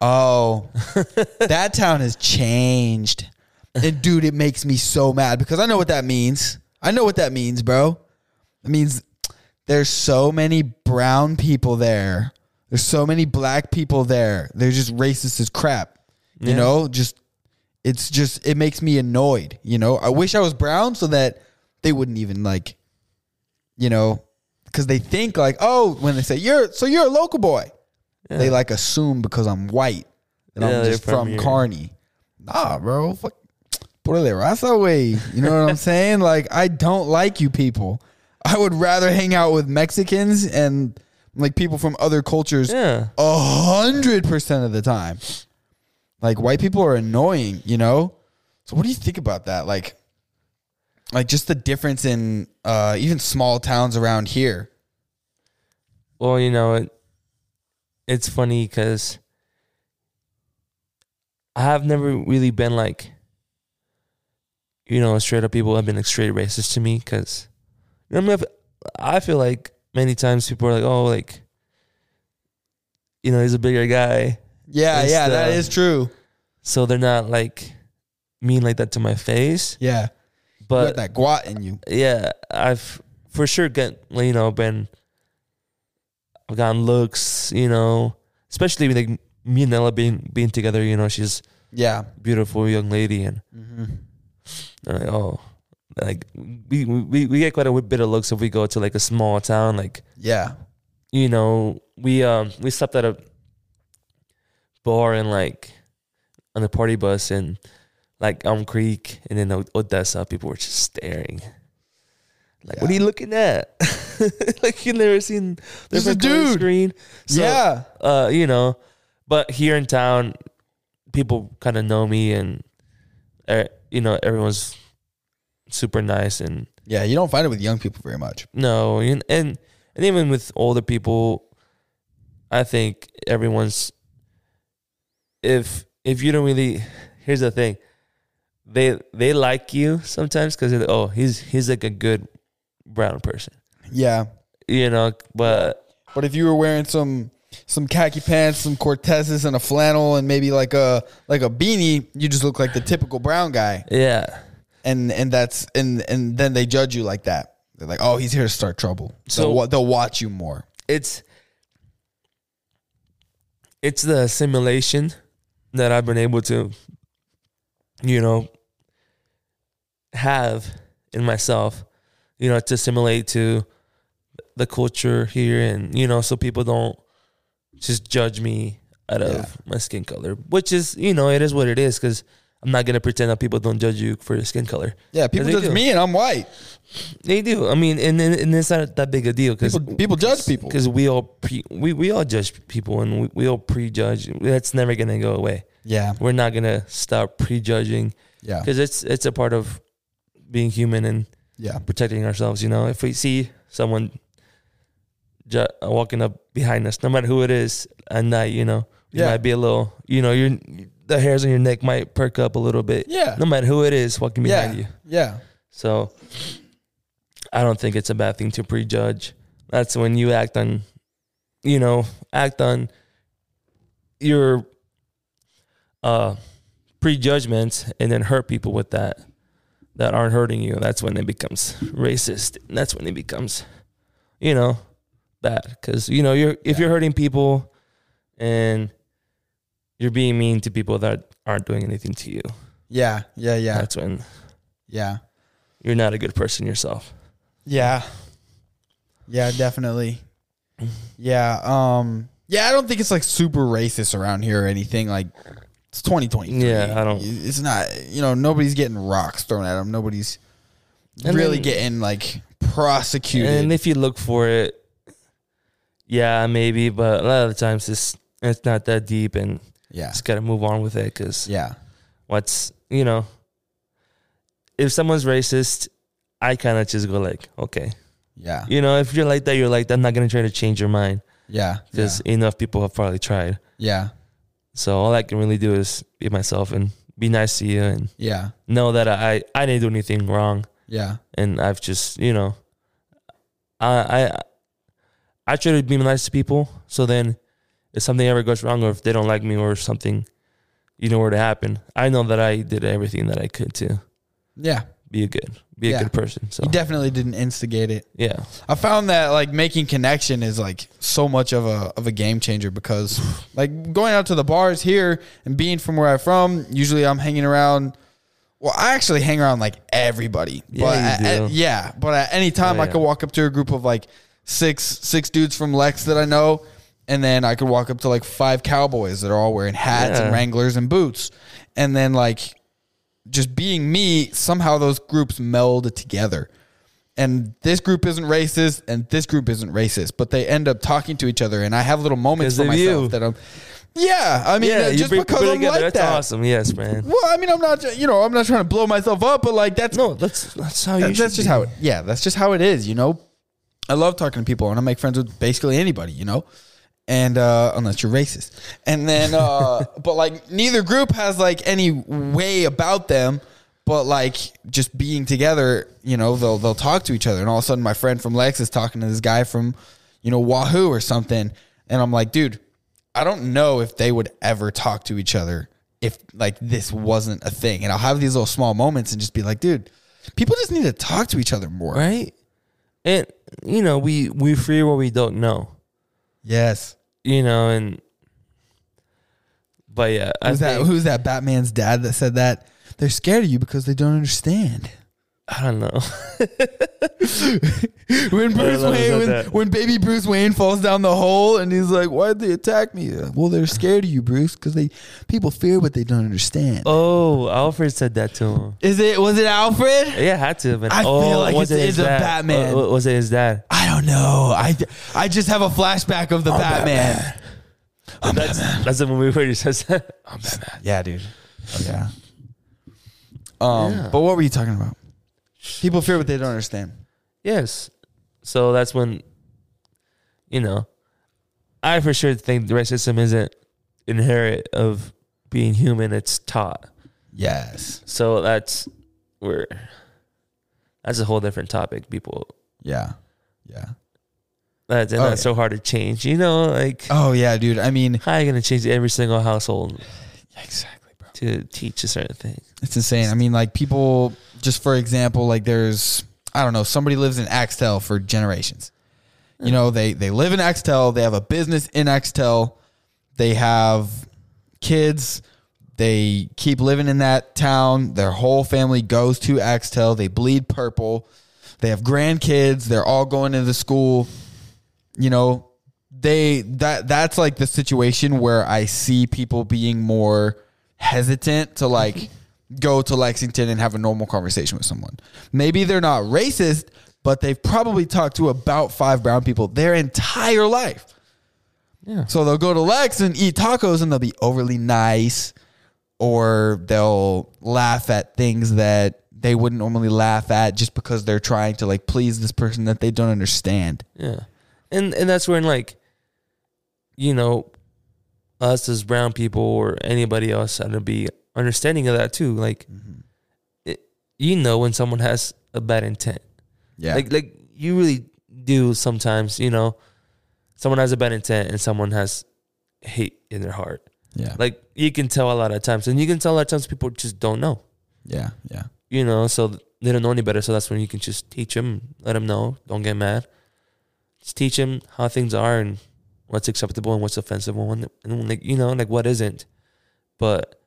Oh, that town has changed. And dude, it makes me so mad because I know what that means. I know what that means, bro. It means there's so many brown people there. There's so many black people there. They're just racist as crap. You Yeah. know, just it's just it makes me annoyed, you know? I wish I was brown so that they wouldn't even like you know, cuz they think like, "Oh, when they say you're so you're a local boy." Yeah. They like assume because I'm white that Yeah, I'm just from from. Kearney. Nah, bro. Fuck. Por la raza way. You know what I'm saying? Like, I don't like you people. I would rather hang out with Mexicans and like people from other cultures a hundred percent of the time. Like white people are annoying, you know. So what do you think about that? Like, like just the difference in uh, even small towns around here. Well, you know, it, it's funny because I have never really been like, you know, straight up people have been like straight racist to me because, you know, I feel like many times people are like, oh, like, you know, he's a bigger guy. Yeah, It's yeah, that the- is true. So they're not like mean like that to my face. Yeah, But that guat in you. yeah, I've for sure get you know been I've gotten looks, you know, especially with like me and Ella being being together. You know, she's Yeah, beautiful young lady, and mm-hmm. Like, oh, like we we we get quite a bit of looks if we go to like a small town. Like yeah, you know, we um we stopped at a bar and like on the party bus and like Elm Creek and then Odessa, people were just staring. Like, what are you looking at? like you never seen There's a dude. screen. So, yeah, uh, you know, but here in town, people kind of know me and uh, you know everyone's super nice and yeah. You don't find it with young people very much. no, and and, and even with older people, I think everyone's if if you don't really here's the thing, they they like you sometimes because like, oh he's he's like a good brown person, Yeah, you know. But but if you were wearing some some khaki pants, some Cortezes, and a flannel, and maybe like a like a beanie, you just look like the typical brown guy. yeah, and and that's and and then they judge you like that. They're like, oh, he's here to start trouble. So they'll, they'll watch you more. it's it's the assimilation that I've been able to, you know, have in myself, you know, to assimilate to the culture here, and you know, so people don't just judge me out of Yeah. my skin color, which is, you know, it is what it is, because I'm not gonna pretend that people don't judge you for your skin color. Yeah, people judge do. me, and I'm white. They do. I mean, and and, and it's not that big a deal because People, people judge people. because we all pre we, we all judge people and we, we all prejudge. That's never gonna go away. Yeah, We're not gonna stop prejudging yeah, because it's it's a part of being human and yeah, protecting ourselves. You know, if we see someone ju- walking up behind us, no matter who it is, at night, you know, you Yeah. might be a little, you know, your the hairs on your neck might perk up a little bit. yeah, No matter who it is walking behind yeah, you. yeah, So I don't think it's a bad thing to prejudge. That's when you act on, you know, act on your uh prejudgments and then hurt people with that that aren't hurting you. That's when it becomes racist. And that's when it becomes, you know, bad because you know you're if you're hurting people and you're being mean to people that aren't doing anything to you. yeah, yeah, yeah, That's when yeah, you're not a good person yourself. yeah, yeah, definitely. Yeah, um, yeah. I don't think it's like super racist around here or anything. Like it's 2020. Yeah, I don't- It's not. You know, nobody's getting rocks thrown at them. Nobody's really then- getting like prosecuted. And if you look for it, yeah, maybe, but a lot of the times it's it's not that deep, and yeah, just gotta move on with it because yeah, what's you know, if someone's racist, I kind of just go like, okay, yeah, you know, if you're like that, you're like that. I'm not gonna try to change your mind. Yeah, because enough people have probably tried. yeah, So all I can really do is be myself and be nice to you and yeah, know that I I didn't do anything wrong. yeah, and I've just you know, I I I try to be nice to people. So then, if something ever goes wrong, or if they don't like me, or something, you know where to happen. I know that I did everything that I could to yeah. be a good, be a Yeah. good person. So He definitely didn't instigate it. yeah, I found that like making connection is like so much of a of a game changer because like going out to the bars here and being from where I'm from, usually I'm hanging around. Well, I actually hang around like everybody. Yeah, but you at, at- yeah, but at any time Oh, I could walk up to a group of like six six dudes from Lex that I know, and then I could walk up to like five cowboys that are all wearing hats Yeah. and Wranglers and boots, and then like just being me, somehow those groups meld together. And this group isn't racist, and this group isn't racist, but they end up talking to each other. And I have little moments 'Cause for of myself you. that I'm, yeah. I mean, uh, just because I'm like that's that. awesome. Yes, man. Well, I mean, I'm not, you know, I'm not trying to blow myself up, but like that's No, that's that's how you. that's should just be. how it, yeah, that's just how it is, you know. I love talking to people and I make friends with basically anybody, you know. And uh unless you're racist. And then uh but like neither group has like any way about them, but like just being together, you know, they'll they'll talk to each other and all of a sudden my friend from Lex is talking to this guy from, you know, Wahoo or something. And I'm like, dude, I don't know if they would ever talk to each other if like this wasn't a thing. And I'll have these little small moments and just be like, dude, people just need to talk to each other more. right? And you know, we we fear what we don't know. Yes. You know, and but yeah, I Who's that? think, Who's that? Batman's dad that said that? They're scared of you because they don't understand. I don't know. When Bruce Wayne, when, when baby Bruce Wayne falls down the hole and he's like, "Why'd they attack me?" Well, they're scared of you, Bruce, because they people fear what they don't understand. oh, Alfred said that to him. Is it? Was it Alfred? Yeah, had to been. I feel oh, like was it's- it it's a? Batman. Uh, was it his dad? I don't know. I, I just have a flashback of the Batman. That's that's the movie where he says that. I'm Batman. Yeah, dude. yeah. Um, Yeah. but what were you talking about? People fear what they don't understand. Yes. So that's when, you know, I for sure think the racism isn't inherent of being human. It's taught. Yes. So that's where that's a whole different topic. People Yeah. Yeah. that's and Oh, that's yeah. so hard to change. You know, like Oh yeah, dude. I mean, how are you gonna change every single household exactly, bro. to teach a certain thing? It's insane. I mean, like people, just for example, like there's, I don't know, somebody lives in Axtell for generations. You know, they they live in Axtell, They have a business in Axtell, They have kids. They keep living in that town. Their whole family goes to Axtell. They bleed purple. They have grandkids. They're all going to the school. You know, they that that's like the situation where I see people being more hesitant to like go to Lexington and have a normal conversation with someone. Maybe they're not racist, but they've probably talked to about five brown people their entire life. Yeah. So they'll go to Lex and eat tacos and they'll be overly nice or they'll laugh at things that they wouldn't normally laugh at just because they're trying to like please this person that they don't understand. Yeah. And and that's when like you know, us as brown people or anybody else had to be understanding of that too. Like mm-hmm. it, you know when someone has a bad intent. Yeah. Like like you really do sometimes, you know, someone has a bad intent and someone has hate in their heart. yeah. Like you can tell a lot of times and you can tell a lot of times people just don't know. yeah. Yeah. You know, so they don't know any better. So that's when you can just teach them, let them know, don't get mad. Just teach them how things are and what's acceptable and what's offensive and, when, and like you know, like what isn't. But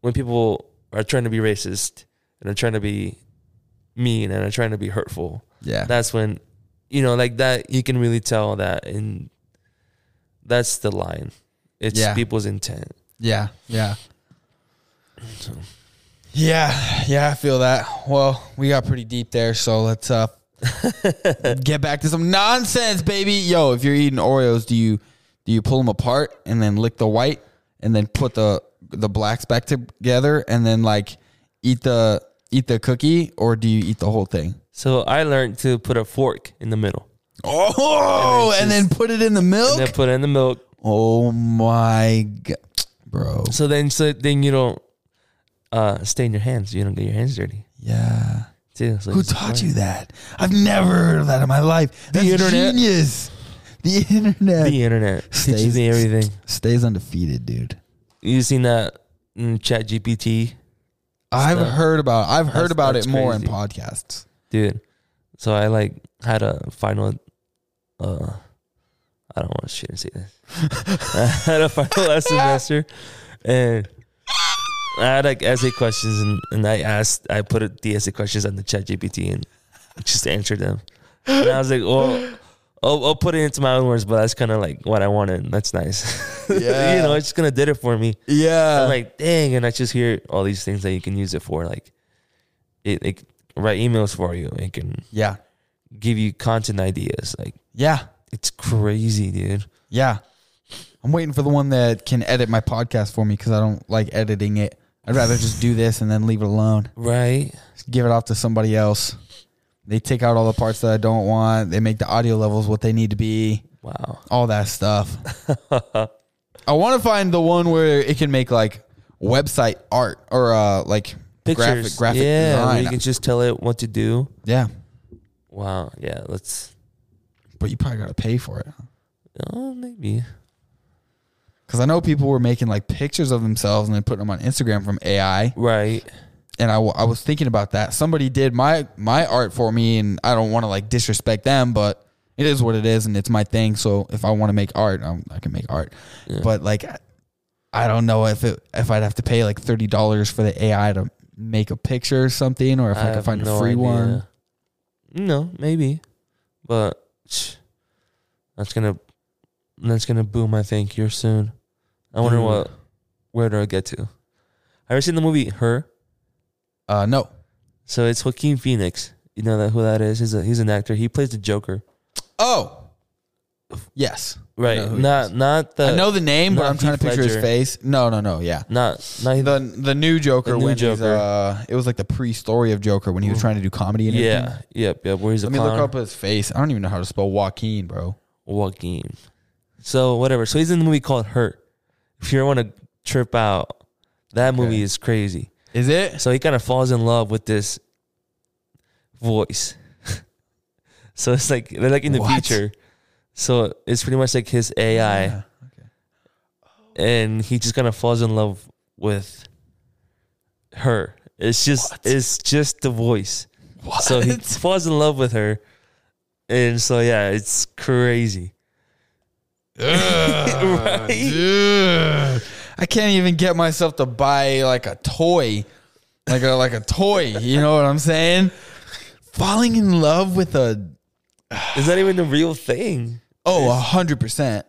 when people are trying to be racist and are trying to be mean and are trying to be hurtful, Yeah. that's when you know, like that you can really tell that and that's the line. It's Yeah. people's intent. Yeah, yeah. So Yeah, yeah, I feel that. Well, we got pretty deep there, so let's uh get back to some nonsense, baby. Yo, if you're eating Oreos, do you do you pull them apart and then lick the white and then put the the blacks back together and then like eat the eat the cookie or do you eat the whole thing? So I learned to put a fork in the middle. Oh, and And then, then put it in the milk. And then put it in the milk. oh my god, bro. So then so then you don't uh stain your hands. You don't get your hands dirty. Yeah. Too. So Who taught fine. you that? I've never heard of that in my life. That's internet. genius. The internet The internet teaches Stays- me everything. stays undefeated, dude. You seen that in ChatGPT? I've Stuff. heard about I've heard That's- about that's it more in crazy. podcasts. Dude. So I like had a final uh I don't want to shit and say this. I had a final last semester and I had like essay questions and, and I asked I put it, the essay questions on the ChatGPT and just answered them. And I was like, well I'll, I'll put it into my own words, but that's kind of like what I wanted. That's nice. Yeah. you know, it's gonna did it for me. Yeah. I'm like, dang, and I just hear all these things that you can use it for. Like, it, it write emails for you. It can yeah. give you content ideas. Like, Yeah. it's crazy, dude. Yeah. I'm waiting for the one that can edit my podcast for me because I don't like editing it. I'd rather just do this and then leave it alone. Right? Just give it off to somebody else. They take out all the parts that I don't want. They make the audio levels what they need to be. Wow. All that stuff. I want to find the one where it can make like website art or uh like Pictures. graphic graphic yeah, where you can just tell it what to do. yeah, Wow. Yeah. Let's. but you probably got to pay for it. Oh, maybe. Because I know people were making like pictures of themselves and then putting them on Instagram from AI. Right. And I, I was thinking about that. Somebody did my my art for me, and I don't want to like disrespect them, but it is what it is, and it's my thing. So if I want to make art, i I can make art. Yeah. But like, I- I don't know if it if I'd have to pay like thirty dollars for the AI to make a picture or something, or if I, could find no a free idea. one. No, maybe, but that's gonna that's gonna boom. I think here soon. I wonder Dude. what where do I get to? Have you ever seen the movie Her? Uh, no. So it's Joaquin Phoenix. You know that who that is? He's a, he's an actor. He plays the Joker. Oh, yes. Right. know who he not not the I know the name, but I'm trying to Heath picture his face. No, no, no. Yeah. not not The the new Joker new when he's, Joker. uh, it was like the pre-story of Joker when he was trying to do comedy and everything. yeah yep yep. Where he's a Let me clown. look up his face. I don't even know how to spell Joaquin, bro. Joaquin. So whatever. So he's in the movie called Her. If you want to trip out, that movie is crazy. Is it? So he kind of falls in love with this voice. so it's like they're like in the What? future. So it's pretty much like his AI, Yeah. and he just kind of falls in love with her. It's just What? it's just the voice. What? So he falls in love with her, and so yeah, it's crazy. Ugh, dude. I can't even get myself to buy like a toy, like a like a toy. You know what I'm saying? Falling in love with a Is that even the real thing? oh a hundred percent.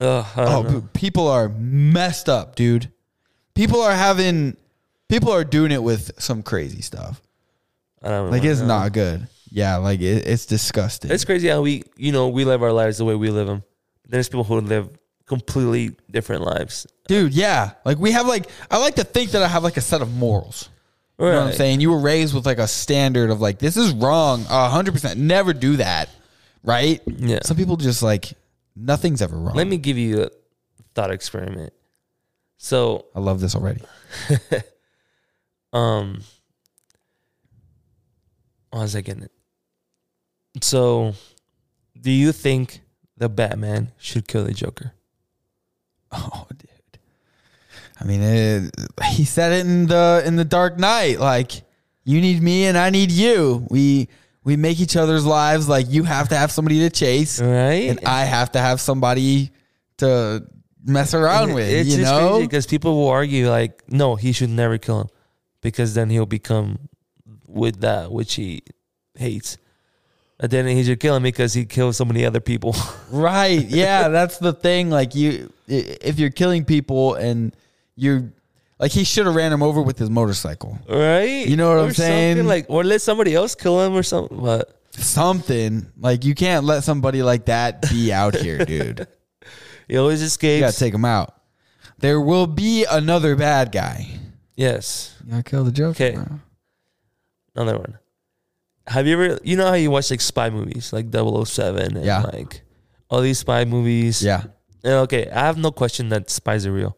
Oh, know. people are messed up, dude. People are having, people are doing it with some crazy stuff. I don't Like know. it's not good. Yeah, like it, it's disgusting. It's crazy how we, you know, we live our lives the way we live them. There's people who live completely different lives. Dude, yeah. Like we have like I like to think that I have like a set of morals. You know what I'm saying? You were raised with like a standard of like this is wrong. A hundred percent. Never do that. Right? Yeah. Some people just like nothing's ever wrong. Let me give you a thought experiment. So, I love this already. um, what was I getting? at? So, do you think the Batman should kill the Joker? Oh, dude. I mean, it, he said it in the in the Dark Knight. Like, you need me and I need you. We we make each other's lives like you have to have somebody to chase, Right? and I have to have somebody to mess around with. It's you know? because people will argue like, no, he should never kill him because then he'll become with that which he hates. And then he should kill him because he killed so many other people. Right. Yeah, that's the thing. Like you, if you're killing people and you're like, he should have ran him over with his motorcycle. right? You know what Or I'm saying? Like, or let somebody else kill him or something. But Something like you can't let somebody like that be out here, dude. he always escapes. You gotta take him out. There will be another bad guy. yes. You gotta kill the Joker. Okay. Another one. Have you ever, you know how you watch like spy movies, like 007 and Yeah. like all these spy movies? Yeah. And, Okay. I have no question that spies are real.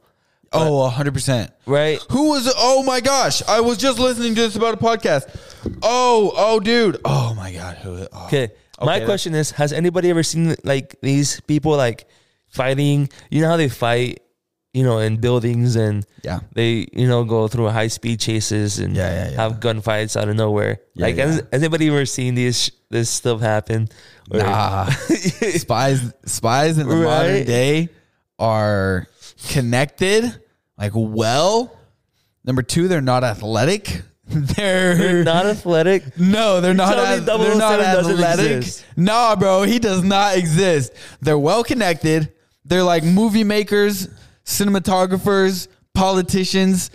Oh, 100%. Right? Who was? Oh my gosh! I was just listening to this about a podcast. Oh, oh, dude. Oh my god. Who? Oh. Okay. My Okay, question is: Has anybody ever seen like these people like fighting? You know how they fight, you know, in buildings and Yeah. they, you know, go through high speed chases and Yeah, yeah, yeah. have gunfights out of nowhere. Like, has anybody ever seen this this stuff happen? Or- Nah. spies spies in the modern day are connected like well number two they're not athletic They're Not athletic. no, they're not. ath- they're not 007 doesn't athletic. Nah, bro, he does not exist. They're well connected. They're like movie makers, cinematographers, politicians,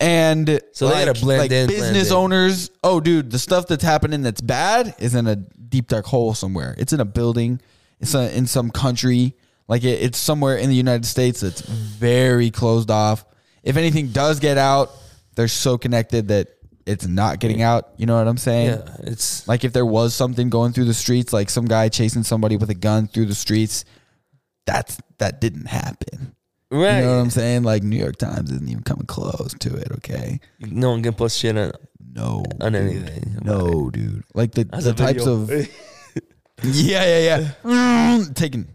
and So they like, gotta blend like in, blend business in. owners. Oh, dude, the stuff that's happening that's bad is in a deep dark hole somewhere. It's in a building. It's a, in some country. Like it, it's somewhere in the United States that's very closed off. If anything does get out, they're so connected that it's not getting out. You know what I'm saying? Yeah, it's Like if there was something going through the streets, like some guy chasing somebody with a gun through the streets, that's that didn't happen. Right. You know what I'm saying? Like New York Times isn't even coming close to it. Okay, no one can post shit on, no, on dude. anything. no, dude. Like the That's the types video. of yeah, yeah, yeah. Mm, taken,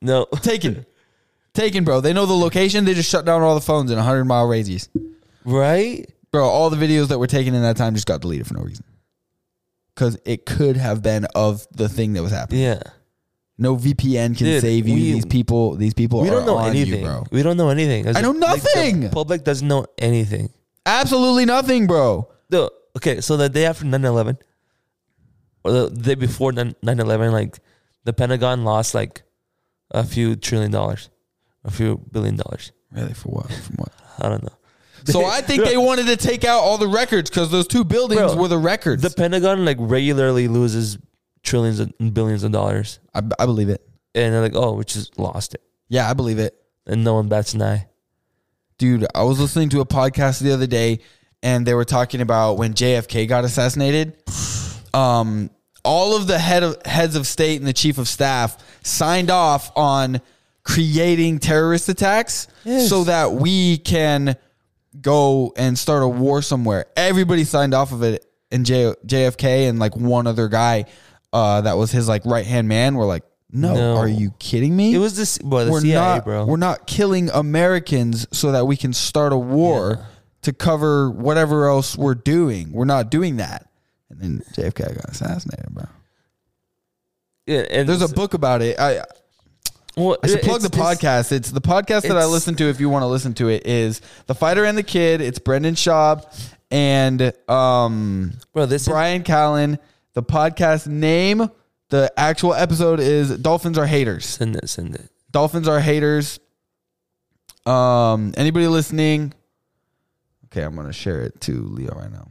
no. taken, taken, bro. They know the location. They just shut down all the phones in a hundred mile radius, Right? bro. All the videos that were taken in that time just got deleted for no reason. Because it could have been of the thing that was happening. Yeah. No VPN can Dude, save you. we- these people, these people We are don't know on anything. you, bro. We don't know anything. I know Like, the nothing. public doesn't know anything. Absolutely nothing, bro. Okay, so the day after 9 11, or the day before 9 11, like the Pentagon lost like a few trillion dollars, a few billion dollars. Really, for what? From what? I don't know. So I think they wanted to take out all the records because those two buildings Bro, were the records. The Pentagon like regularly loses trillions and billions of dollars. I, I believe it. And they're like, oh, we just lost it. Yeah, I believe it, And no one bats an eye. dude. I was listening to a podcast the other day, and they were talking about when JFK got assassinated. Um, all of the head of heads of state and the chief of staff signed off on creating terrorist attacks Yes. so that we can go and start a war somewhere. Everybody signed off of it, and J- JFK and like one other guy uh, that was his like right hand man were like, "No, No. are you kidding me? It was this, boy, the we're CIA, not, bro. We're not killing Americans so that we can start a war to cover whatever else we're doing. We're not doing that." And then JFK got assassinated, bro. yeah, and There's a book about it. I Well, I should plug the it's- it's- podcast. It's the podcast that I it's- listen to. If you want to listen to it, is the fighter and the kid. It's Brendan Schaub and um, Bro, this is, Bryan Callen. The podcast name, the actual episode is "Dolphins Are Haters." send it, send it. Dolphins are haters. Um, anybody listening? Okay, I'm gonna share it to Leo right now.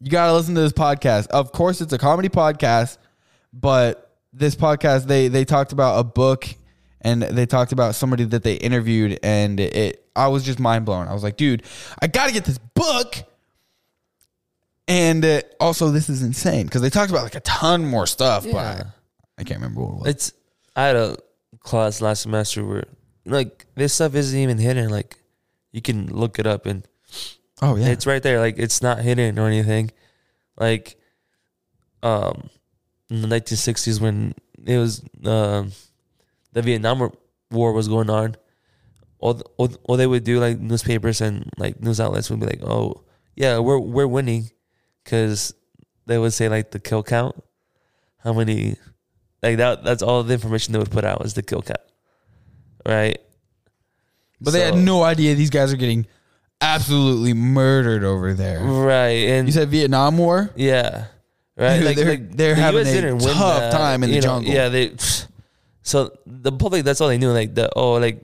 You gotta listen to this podcast. Of course, it's a comedy podcast, but this podcast they they talked about a book and they talked about somebody that they interviewed, and it I was just mind blown. I was like, dude, I gotta get this book. And uh, also, this is insane because they talked about like a ton more stuff, Yeah. but I can't remember what it was. It's I had a class last semester where like this stuff isn't even hidden. Like you can look it up and Oh yeah, it's right there. Like it's not hidden or anything. Like um in the nineteen sixties when it was um the Vietnam War was going on, all, th- all all they would do like newspapers and like news outlets would be like, oh yeah, we're we're winning, because they would say like the kill count, how many, like that. That's all the information they would put out was the kill count, right? but they had no idea these guys are getting absolutely murdered over there. right and You said Vietnam War. Yeah. Right. Dude, they're- they're the having a tough that, time in the know, jungle. Yeah. They. So the public, that's all they knew. Like the oh, like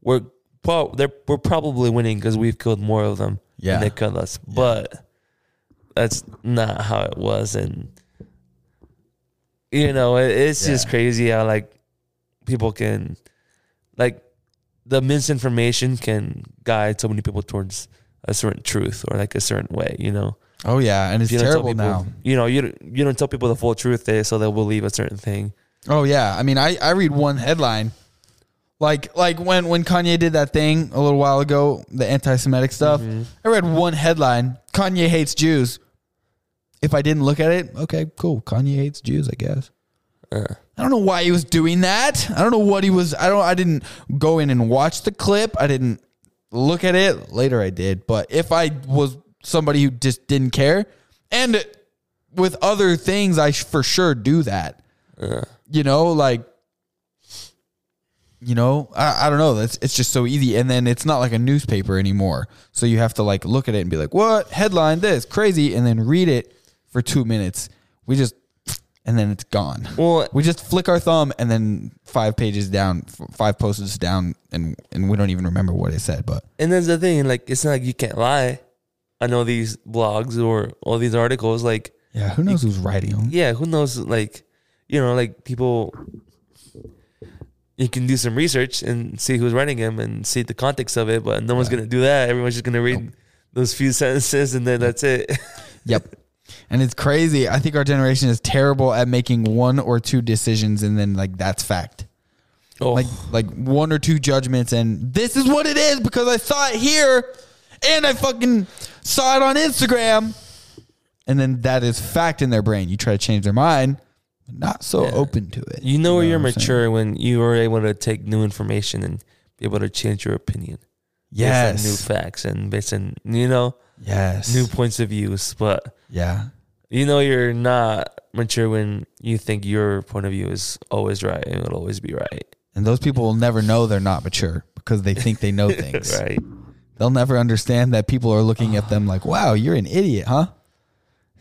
we're pro- they're we're probably winning because we've killed more of them Yeah. than they killed us. But that's not how it was, and you know it, it's just crazy how like people can like the misinformation can guide so many people towards a certain truth or like a certain way. You know. Oh yeah, and it's terrible people- now. You know, you don't- you don't tell people the full truth there, so they'll believe a certain thing. Oh yeah, I mean, I I read one headline, like like when when Kanye did that thing a little while ago, the anti-Semitic stuff. Mm-hmm. I read one headline: Kanye hates Jews. If I didn't look at it, okay, cool. Kanye hates Jews, I guess. Uh, I don't know why he was doing that. I don't know what he was. I don't. I didn't go in and watch the clip. I didn't look at it. Later, I did. But if I was somebody who just didn't care, and with other things, I sh- for sure do that. uh, You know, like you know, I, I don't know. That's it's just so easy. And then it's not like a newspaper anymore. So you have to like look at it and be like, what headline this crazy, and then read it for two minutes. We just and then it's gone. Well, We just flick our thumb and then five pages down, five posts down, and and we don't even remember what it said. But and that's the thing. Like, it's not like you can't lie. I know these blogs or all these articles. Like, yeah, who knows who's writing them? yeah, who knows? Like, you know, like people. You can do some research and see who's writing them and see the context of it, but no one's gonna do that. Everyone's just gonna read Nope. those few sentences and then that's it. Yep. And it's crazy. I think our generation is terrible at making one or two decisions and then like that's fact. Oh, Like like one or two judgments and this is what it is because I saw it here and I fucking saw it on Instagram. And then that is fact in their brain. You try to change their mind, not so Yeah. open to it. you know where you're what I'm saying? mature when you are able to take new information and be able to change your opinion. on new facts and based on you know Yes. new points of views. But yeah. You know you're not mature when you think your point of view is always right and it'll always be right. And those people will never know they're not mature because they think they know things. right. They'll never understand that people are looking at them like, "Wow, you're an idiot, huh?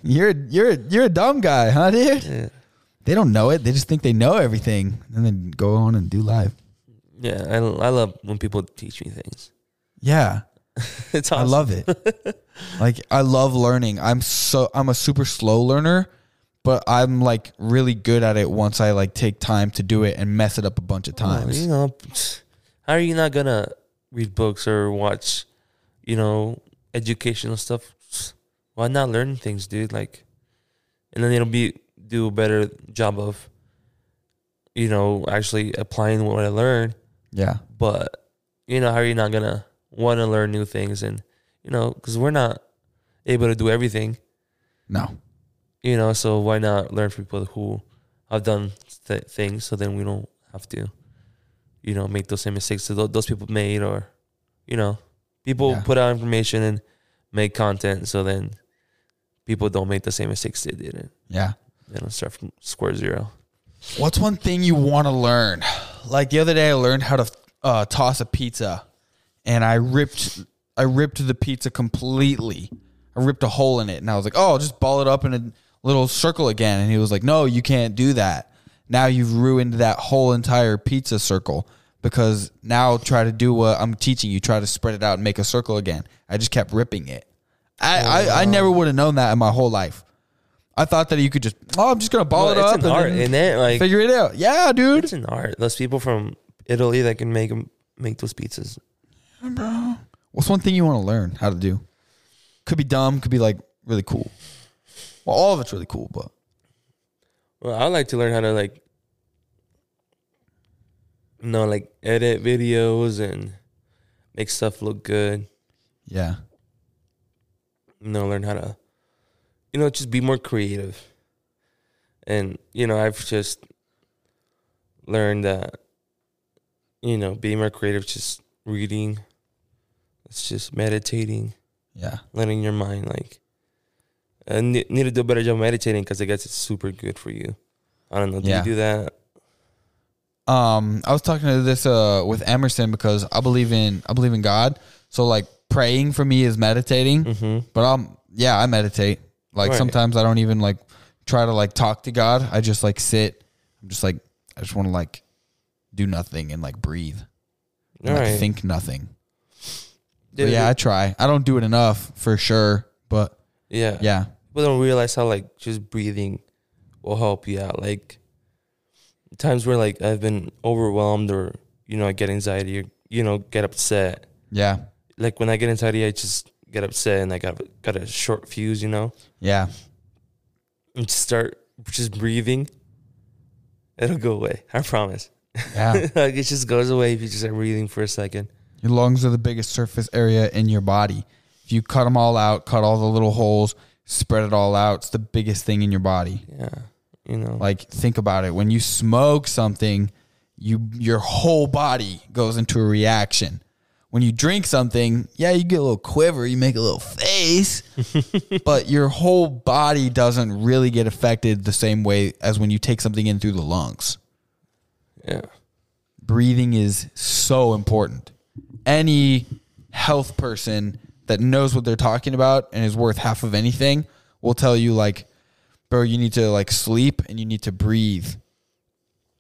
You're you're you're a dumb guy, huh, dude?" Yeah. They don't know it. They just think they know everything, and then go on and do live. Yeah, I, I love when people teach me things. Yeah, It's I love it. like I love learning. I'm so I'm a super slow learner, but I'm like really good at it once I like take time to do it and mess it up a bunch of Oh, times. you know, how are you not gonna read books or watch, you know, educational stuff? Why not learn things, dude? Like, and then it'll be do a better job of, you know, actually applying what I learned. Yeah, But you know, how are you not gonna want to learn new things? And you know, because we're not able to do everything. no, You know, so why not learn from people who have done th- things, so then we don't have to, you know, make those same mistakes that those people made, or, you know, people Yeah. put out information and make content, so then people don't make the same mistakes they did, yeah. they don't start from square zero. What's one thing you want to learn? Like the other day, I learned how to uh, toss a pizza, and I ripped I ripped the pizza completely. I ripped a hole in it, and I was like, "Oh, I'll just ball it up in a little circle again." And he was like, "No, you can't do that. Now you've ruined that whole entire pizza circle because now try to do what I'm teaching you. Try to spread it out and make a circle again." I just kept ripping it. I I, I oh, never would have known that in my whole life. I thought that you could just oh, I'm just gonna ball Well, it it's up an and art, then- and then like Figure it out. Yeah, dude. it's an art. Those people from Italy that can make make those pizzas. What's one thing you want to learn how to do? Could be dumb, could be like really cool. Well, all of it's really cool, but Well, I would like to learn how to like, you know, like edit videos and make stuff look good. yeah. You know, learn how to, you know, just be more creative. And you know, I've just learned that, you know, being more creative, just reading. It's just meditating, Yeah. letting your mind like. I need, need to do a better job meditating because I guess it's super good for you. I don't know. Do Yeah. you do that? Um, I was talking to this uh with Emerson because I believe in I believe in God. So like praying for me is meditating. Mm-hmm. But um yeah, I meditate. Like Right. sometimes I don't even like try to like talk to God. I just like sit. I'm just like I just want to like do nothing and like breathe. And, like right. think nothing. But yeah, I try. I don't do it enough for sure, but yeah. yeah. People don't realize how like just breathing will help you out. Like times where like I've been overwhelmed or you know I get anxiety or you know get upset. Yeah. Like when I get anxiety, I just get upset and I got got a short fuse. You know, Yeah. and just start just breathing. It'll go away. I promise. Yeah. like it just goes away if you just start breathing for a second. Your lungs are the biggest surface area in your body. If you cut them all out, cut all the little holes, spread it all out, it's the biggest thing in your body. Yeah, you know. Like think about it. When you smoke something, you your whole body goes into a reaction. When you drink something, yeah, you get a little quiver, you make a little face, but your whole body doesn't really get affected the same way as when you take something in through the lungs. yeah. breathing is so important. Any health person that knows what they're talking about and is worth half of anything will tell you like, bro, you need to like sleep and you need to breathe.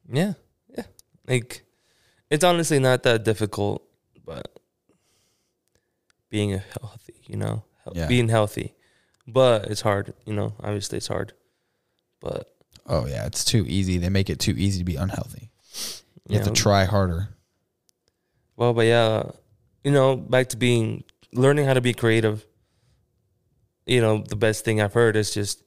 Yeah, yeah. Like, it's honestly not that difficult, but being a healthy, you know, Yeah. being healthy, but it's hard. You know, obviously it's hard, but Oh yeah, it's too easy. They make it too easy to be unhealthy. You have to try harder. Well, but yeah, you know, back to being learning how to be creative. You know, the best thing I've heard is just,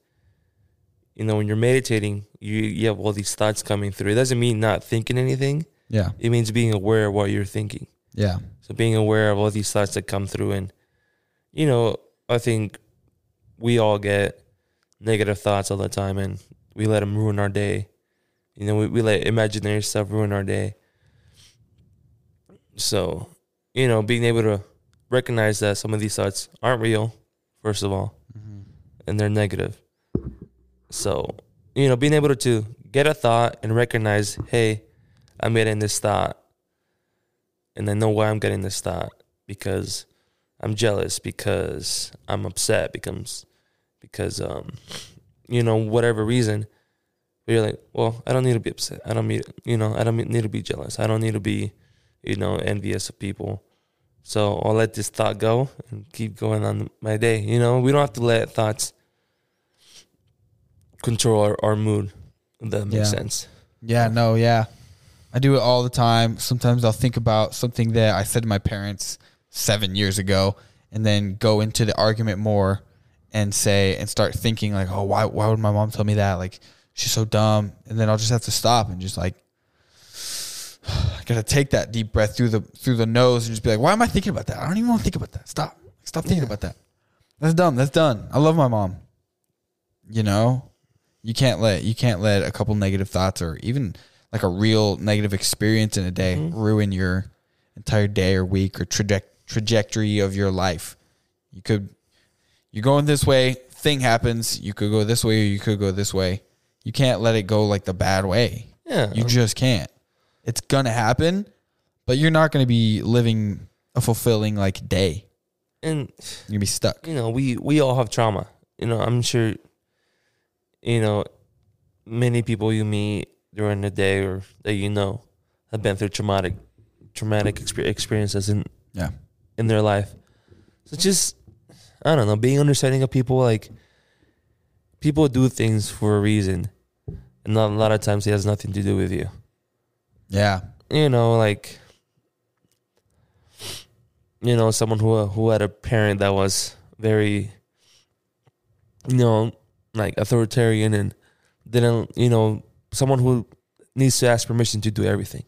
you know, when you're meditating, you you have all these thoughts coming through. It doesn't mean not thinking anything. Yeah. It means being aware of what you're thinking. Yeah. So being aware of all these thoughts that come through, and you know, I think we all get negative thoughts all the time, and we let them ruin our day. You know, we, we let imaginary stuff ruin our day. So, you know, being able to recognize that some of these thoughts aren't real, first of all, and they're negative. So, you know, being able to get a thought and recognize, hey, I'm getting this thought and I know why I'm getting this thought because I'm jealous, because I'm upset, becomes because um you know whatever reason. But you're like, well, I don't need to be upset. I don't need you know I don't need to be jealous. I don't need to be you know envious of people. So I'll let this thought go and keep going on my day. You know, we don't have to let thoughts control our, our mood. That makes Yeah. sense. Yeah, no, yeah. I do it all the time. Sometimes I'll think about something that I said to my parents seven years ago and then go into the argument more and say and start thinking like, oh, why why would my mom tell me that? Like she's so dumb. And then I'll just have to stop and just like I gotta take that deep breath through the through the nose and just be like, why am I thinking about that? I don't even want to think about that. Stop. Stop thinking about that. That's dumb. That's done. I love my mom. You know? You can't let you can't let a couple negative thoughts or even like a real negative experience in a day mm-hmm. ruin your entire day or week or traje- trajectory of your life. You could you're going this way, thing happens, you could go this way or you could go this way. You can't let it go like the bad way. Yeah. You um, just can't. It's gonna happen, but you're not gonna be living a fulfilling like day. and You're gonna be stuck. you know, we we all have trauma. You know, I'm sure. You know, many people you meet during the day or that you know have been through traumatic, traumatic experiences in Yeah. in their life. So just, I don't know, being understanding of people. Like, people do things for a reason, and not, a lot of times it has nothing to do with you. Yeah. You know, like, you know, someone who who had a parent that was very, you know, like authoritarian and didn't, you know, someone who needs to ask permission to do everything.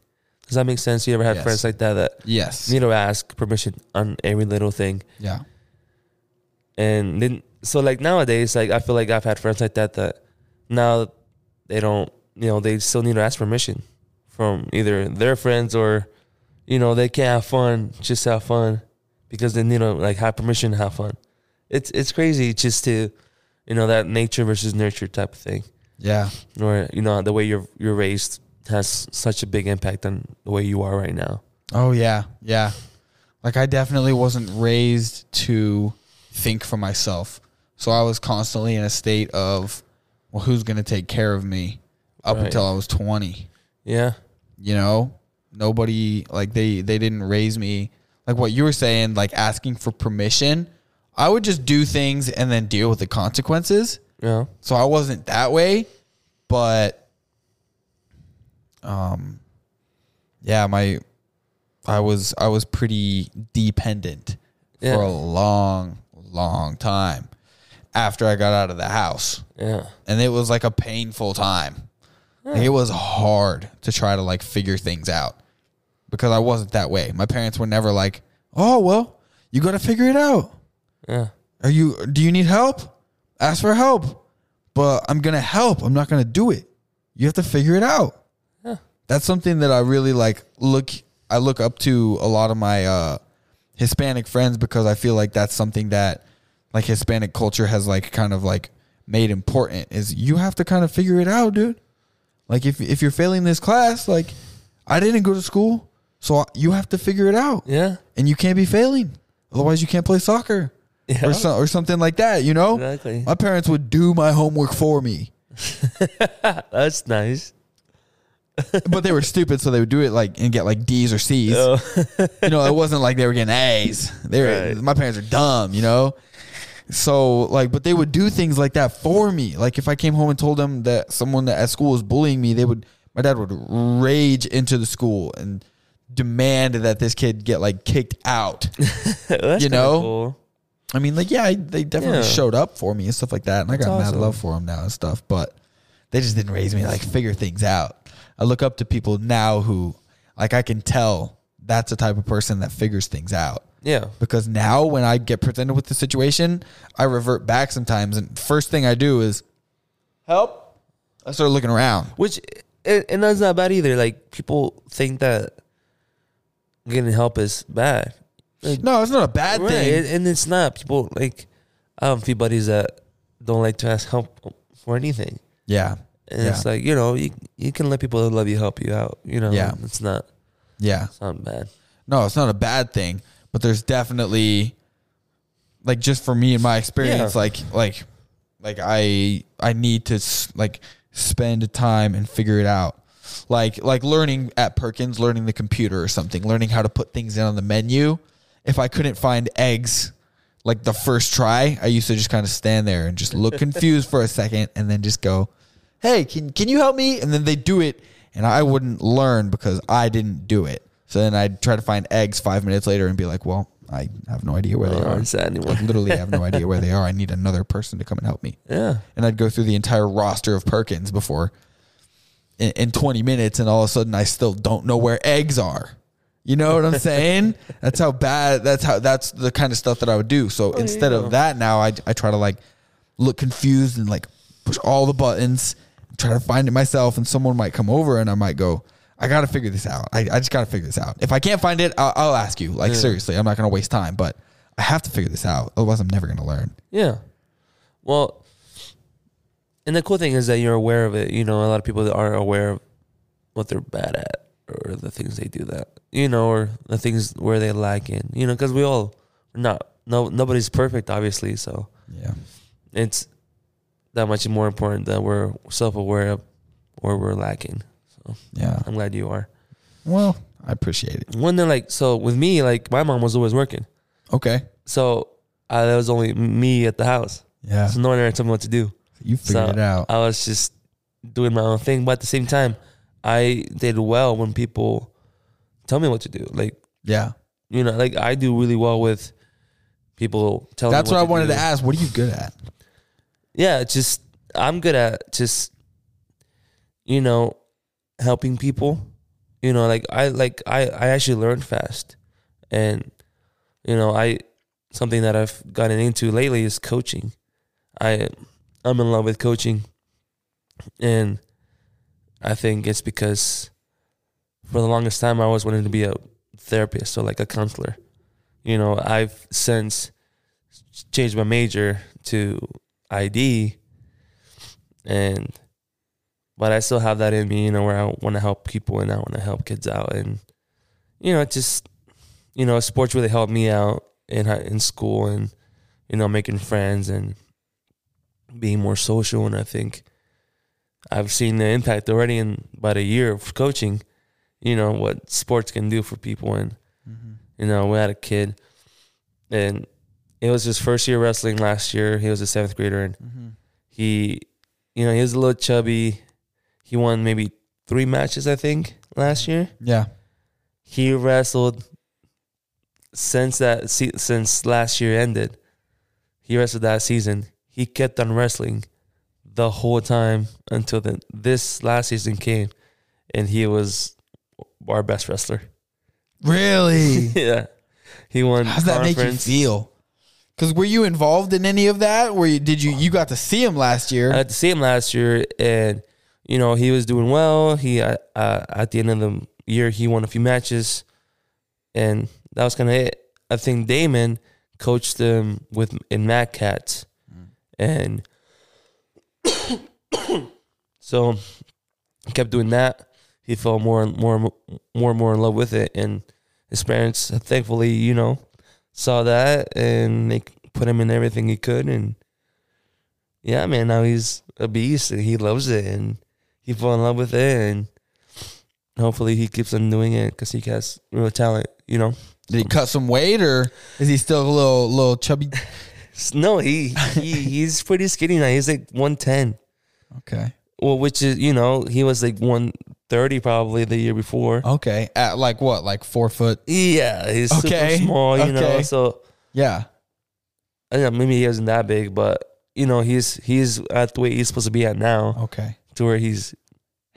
Does that make sense? You ever had Yes. friends like that that Yes. need to ask permission on every little thing? Yeah. And then, so like nowadays, like I feel like I've had friends like that that now they don't, you know, they still need to ask permission from either their friends or, you know, they can't have fun, just have fun because they need to like have permission to have fun. It's it's crazy just to, you know, that nature versus nurture type of thing, Yeah. or you know, the way you're you're raised has such a big impact on the way you are right now. Oh yeah, yeah. Like I definitely wasn't raised to think for myself. So I was constantly in a state of well who's going to take care of me up Right. until I was 20. Yeah, You know? Nobody like they they didn't raise me like what you were saying like asking for permission. I would just do things and then deal with the consequences. yeah, So I wasn't that way, but um yeah, my I was I was pretty dependent Yeah. for a long long time after I got out of the house. yeah, And it was like a painful time. Like, it was hard to try to like figure things out because I wasn't that way. My parents were never like, "Oh, well, you got to figure it out." yeah, Are you do you need help? Ask for help. But I'm gonna help. I'm not gonna do it. You have to figure it out. Yeah. That's something that I really like look I look up to a lot of my uh Hispanic friends because I feel like that's something that like Hispanic culture has like kind of like made important is you have to kind of figure it out, dude. Like if if you're failing this class, like I didn't go to school, so I- you have to figure it out, Yeah. and you can't be failing. Otherwise, you can't play soccer Yeah. or so, or something like that. You know, Exactly. my parents would do my homework for me, That's nice. but they were stupid, so they would do it like and get like D's or C's. Oh. you know, it wasn't like they were getting A's. They were Right. my parents are dumb, you know. So like, but they would do things like that for me. Like if I came home and told them that someone at school was bullying me, they would. My dad would rage into the school and demand that this kid get like kicked out. That's You know? cool. I mean, like, yeah, I, they definitely Yeah. showed up for me and stuff like that, and I got That's mad love for them now and stuff. But they just didn't raise me like figure things out. I look up to people now who, like, I can tell that's the type of person that figures things out. Yeah. Because now when I get presented with the situation, I revert back sometimes, and first thing I do is help. I start looking around. Which and, and that's not bad either. Like people think that getting help is bad. Like, No, it's not a bad right, thing. and, and it's not. People like I have a few buddies that don't like to ask help for anything. yeah, And Yeah. it's like, you know, you you can let people that love you help you out. You know, Yeah. it's not yeah. it's not bad. No, it's not a bad thing, but there's definitely like just for me in my experience Yeah. like like like I I need to s- like spend time and figure it out. Like like learning at Perkins, learning the computer or something, learning how to put things in on the menu. If I couldn't find eggs like the first try, I used to just kind of stand there and just look confused for a second and then just go, "Hey, can can you help me?" And then they do it and I wouldn't learn because I didn't do it. So then I'd try to find eggs 5 minutes later and be like, "Well, I have no idea where they don't are." anymore. Like literally I have no idea where they are. I need another person to come and help me. Yeah. And I'd go through the entire roster of Perkins before in, in 20 minutes and all of a sudden I still don't know where eggs are. You know what I'm saying? that's how bad that's how that's the kind of stuff that I would do. So instead yeah. of that now I I try to like look confused and like push all the buttons, try to find it myself and someone might come over and I might go I got to figure this out. I, I just got to figure this out. If I can't find it, I'll, I'll ask you. Like, Yeah. seriously, I'm not going to waste time, but I have to figure this out. Otherwise, I'm never going to learn. Yeah. Well, and the cool thing is that you're aware of it. You know, a lot of people that are aware of what they're bad at or the things they do that, you know, or the things where they lack in, you know, because we all not, no, nobody's perfect, obviously. So Yeah. it's that much more important that we're self aware of where we're lacking. So Yeah. I'm glad you are. Well, I appreciate it. One thing, like, so with me, like, my mom was always working. Okay. So uh, there was only me at the house. Yeah. So no one ever told me what to do. You figured So it out. I was just doing my own thing, but at the same time, I did well when people tell me what to do. Like Yeah. you know, like I do really well with people telling. That's me what I wanted do. to ask. What are you good at? Yeah, just I'm good at just you know helping people. You know, like I like I I actually learn fast, and you know I something that I've gotten into lately is coaching. I I'm in love with coaching, and I think it's because for the longest time I always wanted to be a therapist or like a counselor. You know, I've since changed my major to ID, and but I still have that in me, you know, where I want to help people and I want to help kids out, and you know, it just you know, sports really helped me out in in school and you know, making friends and being more social, and I think I've seen the impact already in about a year of coaching. You know what sports can do for people, and mm-hmm. you know, we had a kid, and it was his first year wrestling last year. He was a seventh grader, and mm-hmm. he, you know, he was a little chubby. He won maybe three matches, I think, last year. Yeah. He wrestled since that se- since last year ended. He wrestled that season. He kept on wrestling the whole time until the, this last season came, and he was our best wrestler. Really? yeah, he won. How's that make you feel? Because were you involved in any of that? You? Did you? You got to see him last year. I had to see him last year, and you know he was doing well. He uh, uh, at the end of the year he won a few matches, and that was kind of it. I think Damon coached him with in Mad Cats, and so kept doing that. he fell more and more and more and more in love with it and his parents thankfully you know saw that and they put him in everything he could and yeah man now he's a beast and he loves it and he fell in love with it and hopefully he keeps on doing it because he has real talent you know Did he cut some weight or is he still a little little chubby? no he, he he's pretty skinny now he's like 110 Okay. well which is you know he was like 130 probably the year before Okay. At like what? Like four foot? Yeah, he's Okay, super small, you know. So Yeah. I don't know, maybe he isn't that big, but you know, he's he's at the weight he's supposed to be at now, Okay. To where he's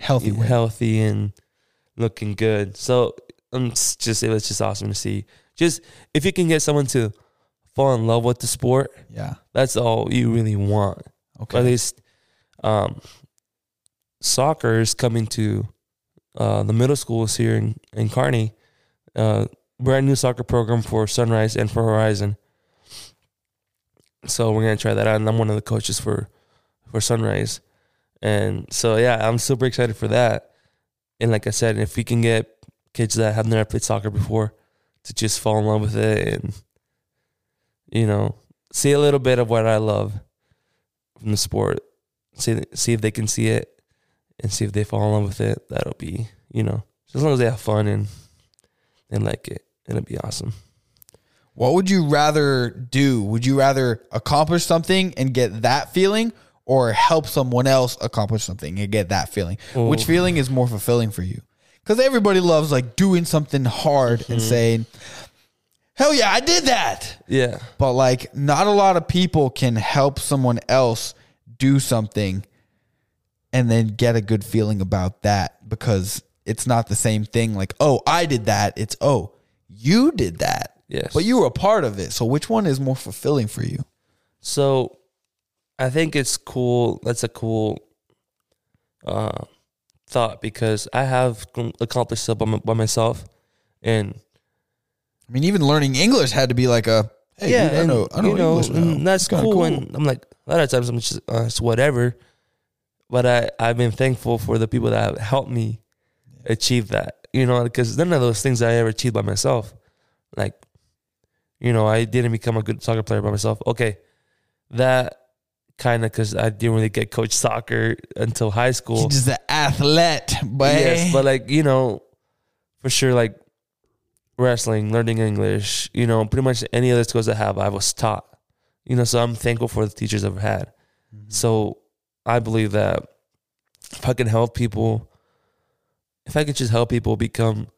Healthy healthy and looking good. So um, it's just it was just awesome to see. Just if you can get someone to fall in love with the sport, Yeah. that's all you really want. Okay. At least, um, soccer is coming to uh, the middle schools here in in Kearney. Uh, brand new soccer program for Sunrise and for Horizon. So we're gonna try that out, and I'm one of the coaches for for Sunrise, and so yeah, I'm super excited for that. And like I said, if we can get kids that have never played soccer before to just fall in love with it and you know see a little bit of what I love from the sport, see see if they can see it, and see if they fall in love with it. That'll be you know as long as they have fun and and like it, it'll be awesome. What would you rather do? Would you rather accomplish something and get that feeling or help someone else accomplish something and get that feeling? Which feeling is more fulfilling for you? Because everybody loves like doing something hard and mm-hmm. saying, hell yeah, I did that. Yeah, But like, not a lot of people can help someone else do something and then get a good feeling about that because it's not the same thing. Like, oh, I did that. It's, oh, you did that. yes. But you were a part of it. So which one is more fulfilling for you? So I think it's cool. That's a cool uh, thought because I have accomplished stuff by, my, by myself, and I mean, even learning English had to be like a hey, yeah, dude, I know, I know you know, English now. that's kinda cool, And I'm like, a lot of times I'm just uh, it's whatever, but I I've been thankful for the people that have helped me achieve that. You know, because none of those things I ever achieved by myself. Like, you know, I didn't become a good soccer player by myself. Okay, that kind of because I didn't really get coach soccer until high school. He's just an athlete, but Yes, but like you know, for sure, like wrestling, learning English, you know, pretty much any other skills I have, I was taught. You know, so I'm thankful for the teachers I've had. Mm-hmm. So I believe that if I can help people, if I can just help people become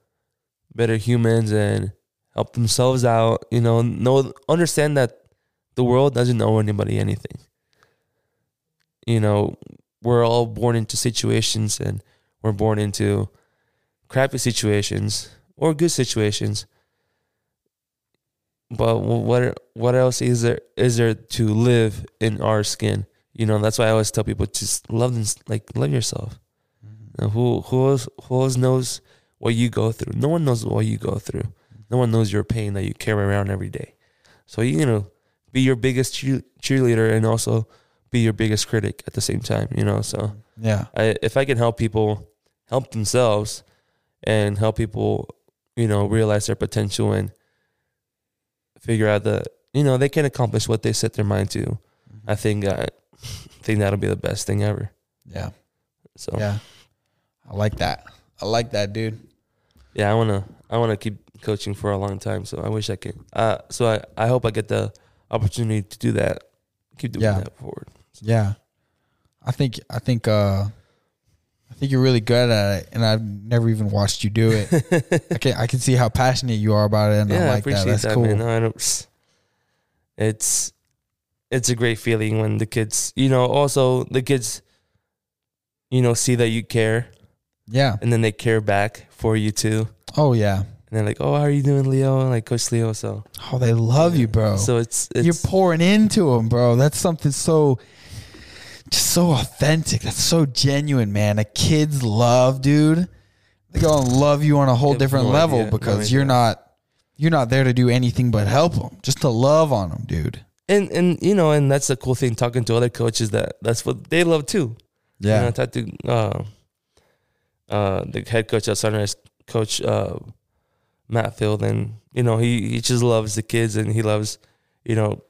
better humans and help themselves out, you know, know understand that the world doesn't owe anybody anything. You know, we're all born into situations and we're born into crappy situations or good situations. But what what else is there is there to live in our skin? You know, that's why I always tell people just love them, like love yourself. Mm-hmm. You know, who who else, who else knows what you go through? No one knows what you go through. No one knows your pain that you carry around every day. So you know, be your biggest cheer- cheerleader and also be your biggest critic at the same time. You know, so. yeah, I, if I can help people help themselves and help people, you know, realize their potential and figure out that you know they can accomplish what they set their mind to, I think I think that'll be the best thing ever. yeah, So yeah. I like that. I like that, dude. Yeah, I wanna I wanna keep coaching for a long time. So I wish I could. Uh, so I I hope I get the opportunity to do that. Keep doing Yeah. that forward. Yeah, I think I think uh, I think you're really good at it, and I've never even watched you do it. I can I can see how passionate you are about it, and yeah, I I, like appreciate that. That's that, cool. man. No, I it's it's a great feeling when the kids, you know, also the kids, you know, see that you care, Yeah. and then they care back for you too, Oh yeah. and they're like, "Oh, how are you doing, Leo?" Like Coach Leo. So, Oh, they love you, bro. so it's, it's you're pouring into them, bro. That's something so just so authentic. That's so genuine, man. A kid's love, dude. They're gonna love you on a whole different no level idea, no because you're idea. not you're not there to do anything but help them, just to love on them, dude. and and you know, and that's the cool thing talking to other coaches that that's what they love too. You know, I talked to uh, uh, the head coach at Sunrise, Coach uh, Matt Field, and you know he he just loves the kids and he loves you know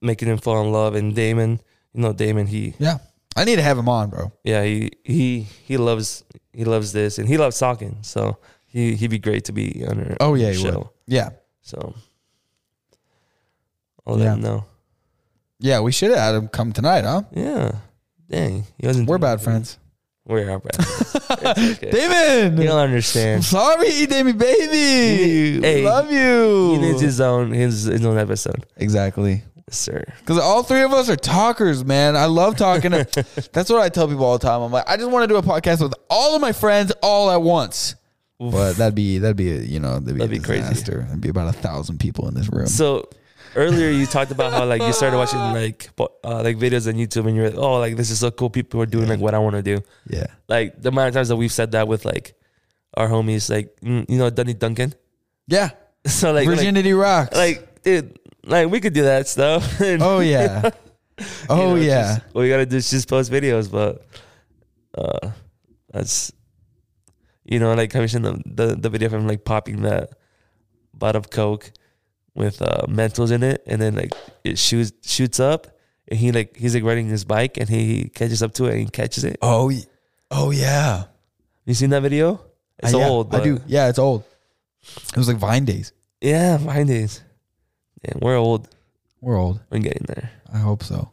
making them fall in love. And Damon, you know Damon, he Yeah. I need to have him on, bro. yeah he he he loves he loves this and he loves talking. So he he'd be great to be on our Oh, yeah, he show. would. Yeah. So I'll let Yeah. him know. Yeah, we should have had him come tonight, huh? Yeah, dang, he wasn't. We're bad friends. We're bad. friends. It's okay. David! He'll I'm understand. sorry, Damon, baby. Hey, Love you. He needs his own his, his own episode, exactly. Sir. Because all three of us are talkers, man. I love talking. to- That's what I tell people all the time. I'm like, I just want to do a podcast with all of my friends all at once. But that'd be that'd be you know that'd be, That'd a be crazy. It'd be about a thousand people in this room. So earlier you talked about how like you started watching like uh, like videos on YouTube and you're like, oh like this is so cool. People are doing like what I want to do. yeah, Like the amount of times that we've said that with like our homies, like mm, you know Danny Duncan. yeah. So like like, Virginity rocks. like dude, like we could do that stuff. Oh yeah, you oh know, yeah. just- you gotta do is just post videos, but uh, that's you know like seen the, the the video of him like popping that bottle of coke with uh Mentos in it, and then like it shoots shoots up, and he like he's like riding his bike, and he catches up to it and he catches it. Oh, oh yeah. You seen that video? It's Uh, yeah, old. I do. Yeah, it's old. It was like Vine days. Yeah, Vine days. Yeah, we're old. We're old. We're getting there. I hope so.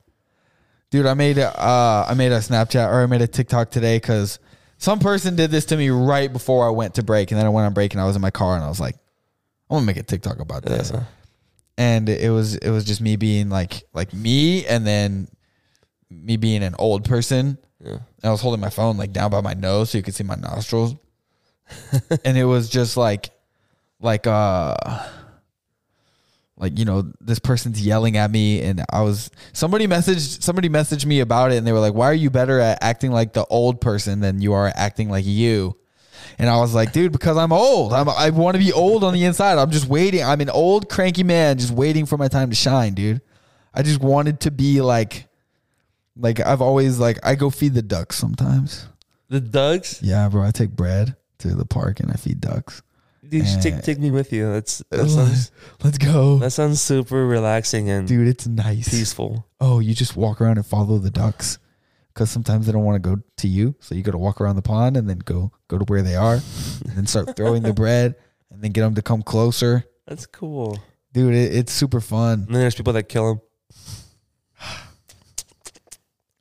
Dude, I made a uh, I made a Snapchat or I made a TikTok today because some person did this to me right before I went to break, and then I went on break and I was in my car and I was like, I'm gonna make a TikTok about this. Uh, And it was it was just me being like like me and then me being an old person. yeah. And I was holding my phone like down by my nose so you could see my nostrils. and it was just like like uh like you know this person's yelling at me and I was somebody messaged somebody messaged me about it and they were like why are you better at acting like the old person than you are acting like you? And I was like dude because I'm old. I'm, I want to be old on the inside. I'm just waiting. I'm an old cranky man just waiting for my time to shine dude. I just wanted to be like like I've always like I go feed the ducks sometimes. The ducks? Yeah bro. I take bread to the park and I feed ducks You should Eh. take take me with you. That's that sounds let's go that sounds super relaxing and dude it's nice peaceful. oh, you just walk around and follow the ducks because sometimes they don't want to go to you. So you got to walk around the pond and then go go to where they are, and then start throwing the bread, and then get them to come closer. That's cool. Dude, it, it's super fun. And then there's people that kill them.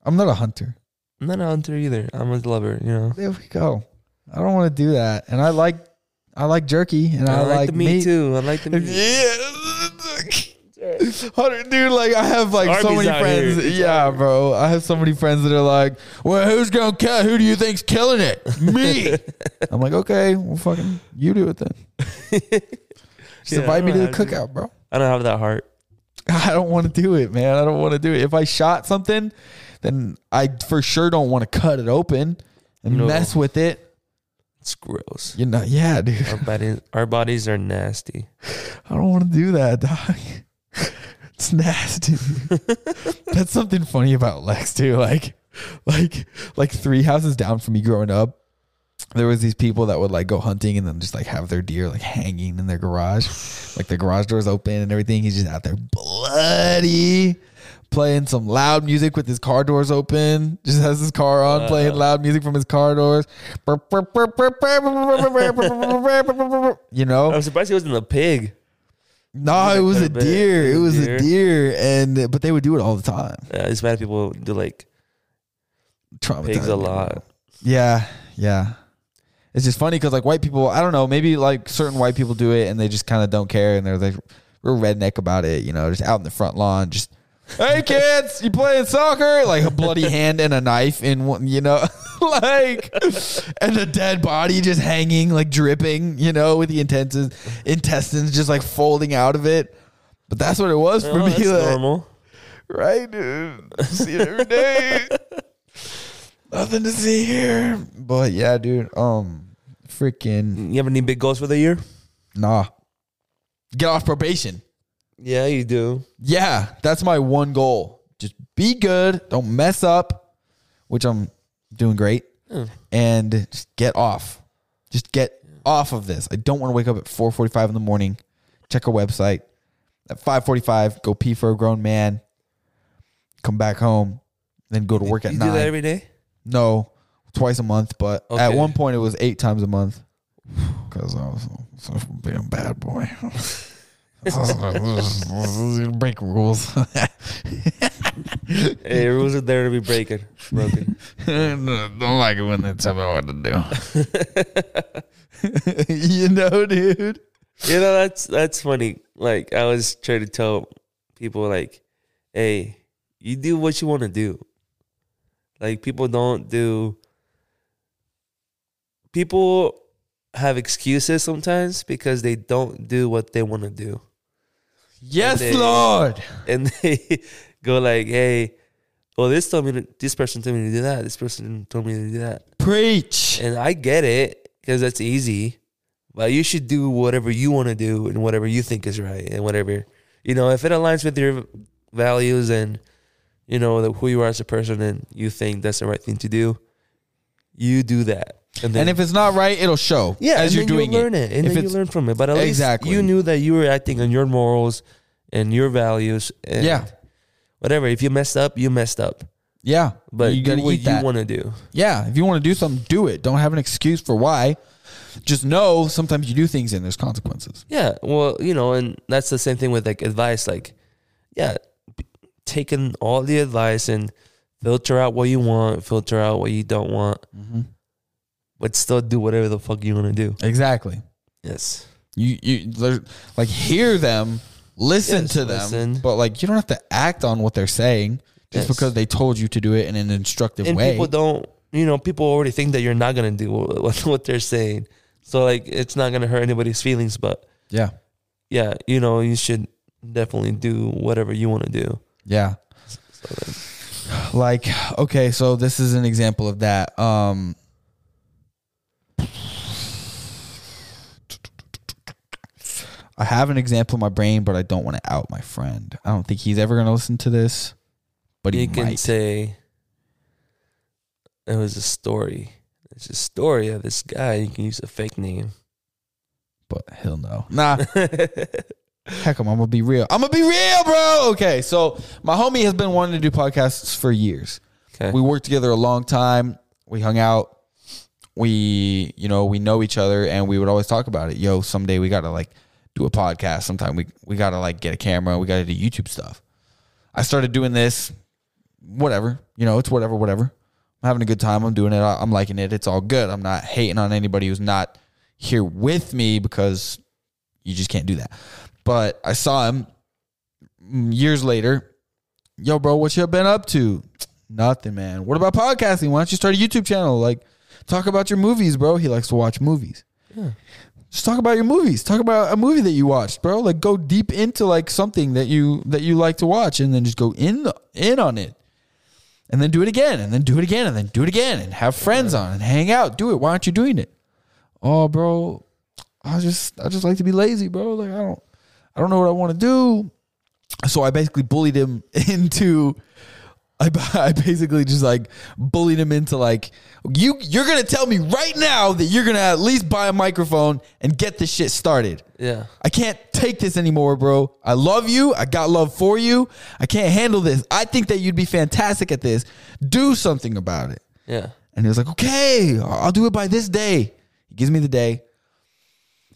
I'm not a hunter. I'm not a hunter either. I'm a lover. You know. There we go. I don't want to do that, and I like I like jerky, and I, I like the meat, meat too. I like the meat. Yeah. Dude, like I have like so many friends. here. Yeah, out bro. I have so many friends that are like, "Well, who's gonna kill? Who do you think's killing it? Me." I'm like, okay, well, fucking, you do it then. Just Yeah, invite me to the have to. cookout, bro. I don't have that heart. I don't want to do it, man. I don't want to do it. If I shot something, then I for sure don't want to cut it open and No. mess with it. It's gross. You know, yeah, dude. Our bodies, our bodies are nasty. I don't want to do that, dog. It's nasty. That's something funny about Lex too. Like, like, like three houses down from me growing up, there was these people that would like go hunting and then just like have their deer like hanging in their garage, like the garage doors open and everything. He's just out there bloody, playing some loud music with his car doors open. Just has his car on, playing uh. loud music from his car doors. You know, I'm surprised he wasn't a pig. no, it was a deer. It was a deer. and but they would do it all the time. Yeah, it's bad people do like pigs a lot. Yeah, yeah. It's just funny because like white people, I don't know, maybe like certain white people do it and they just kind of don't care and they're like real redneck about it, you know, just out in the front lawn, just hey kids, you playing soccer? Like a bloody hand and a knife in one, you know, like and a dead body just hanging, like dripping, you know, with the intestines, intestines just like folding out of it. But that's what it was for Oh, me, that's like, normal. right, dude? See it every day. Nothing to see here. But yeah, dude. Um, freaking You have any big goals for the year? nah. Get off probation. Yeah, you do. Yeah, that's my one goal. Just be good. Don't mess up, which I'm doing great. Yeah. and just get off. Just get off of this. I don't want to wake up at 4:45 in the morning, check a website. At 5:45, go pee for a grown man. Come back home, then go to work at you nine. do that every day. no, twice a month, but at one point it was eight times a month. Because I was such a bad boy. Uh, break rules. Hey, rules are there to be breaking, broken. don't like it when they tell me what to do. you know, dude. You know, that's that's funny. Like I was trying to tell people, like, hey, you do what you want to do. Like people don't do. People have excuses sometimes because they don't do what they want to do, Yes, they- Lord. and they go like, hey, well, this told me, to, this person told me to do that. This person told me to do that. Preach. And I get it because that's easy, but you should do whatever you want to do and whatever you think is right and whatever you know. If it aligns with your values and you know who you are as a person and you think that's the right thing to do, you do that. And then And if it's not right, it'll show. yeah, as and you're then doing you learn it. it, and If then you learn from it. But at Exactly. least you knew that you were acting on your morals and your values. And Yeah. whatever. If you messed up, you messed up. Yeah, But you do what eat you want to do. yeah, if you want to do something, do it. Don't have an excuse for why. Just know sometimes you do things and there's consequences. Yeah, well, you know, and that's the same thing with like advice. Like, yeah, taking all the advice and filter out what you want, filter out what you don't want, Mm-hmm. but still do whatever the fuck you want to do. Exactly. Yes. You you like hear them, listen Yes, to them, listen. but like you don't have to act on what they're saying just Yes. because they told you to do it in an instructive And way. people don't, you know, people already think that you're not gonna do what, what they're saying. So like, it's not gonna hurt anybody's feelings. But yeah, yeah, you know, you should definitely do whatever you want to do. yeah. So Like okay, so this is an example of that. Um, I have an example in my brain, but I don't want to out my friend. I don't think he's ever going to listen to this, but he you can might. say it was a story. It's a story of this guy. You can use a fake name. but he'll know. Nah, heck, I'm, I'm gonna be real. I'm gonna be real, bro. Okay, so my homie has been wanting to do podcasts for years. Okay. We worked together a long time. We hung out. We, you know, we know each other, and we would always talk about it. Yo, someday we gotta like do a podcast. Sometime we we gotta like get a camera. We gotta do YouTube stuff. I started doing this. Whatever, you know, it's whatever, whatever. I'm having a good time. I'm doing it. I'm liking it. It's all good. I'm not hating on anybody who's not here with me because you just can't do that. But I saw him years later. Yo, bro, what you been up to? Nothing, man. What about podcasting? Why don't you start a YouTube channel? Like, talk about your movies, bro. He likes to watch movies. Yeah. Just talk about your movies. Talk about a movie that you watched, bro. Like, go deep into like something that you that you like to watch, and then just go in in on it, and then do it again, and then do it again, and then do it again, and have friends on and hang out. Do it. Why aren't you doing it? Oh, bro, I just I just like to be lazy, bro. Like I don't I don't know what I want to do. So I basically bullied him into I, I basically just like bullied him into like you you're gonna tell me right now that you're gonna at least buy a microphone and get this shit started. Yeah. I can't take this anymore, bro. I love you. I got love for you. I can't handle this. I think that you'd be fantastic at this. Do something about it. Yeah. And he was like, okay, I'll do it by this day. He gives me the day.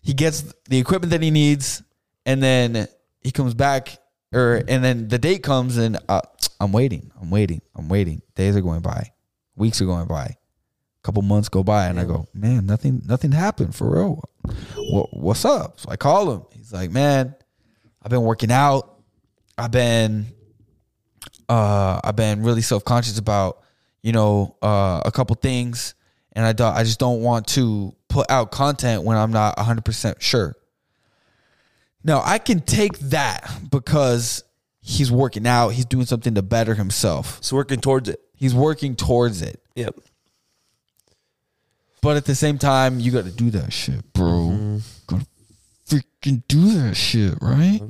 He gets the equipment that he needs. And then he comes back, or and then the date comes, and uh, I'm waiting. I'm waiting. I'm waiting. Days are going by. Weeks are going by. A couple months go by, and I go, man, nothing, nothing happened for real. What, what's up? So I call him. He's like, man, I've been working out. I've been uh I've been really self-conscious about, you know, uh a couple things and I don't I just don't want to put out content when I'm not 100% sure. Now, I can take that because he's working out, he's doing something to better himself. He's working towards it. He's working towards it. Yep. But at the same time, you got to do that shit, bro. Mm-hmm. Gotta freaking do that shit, right?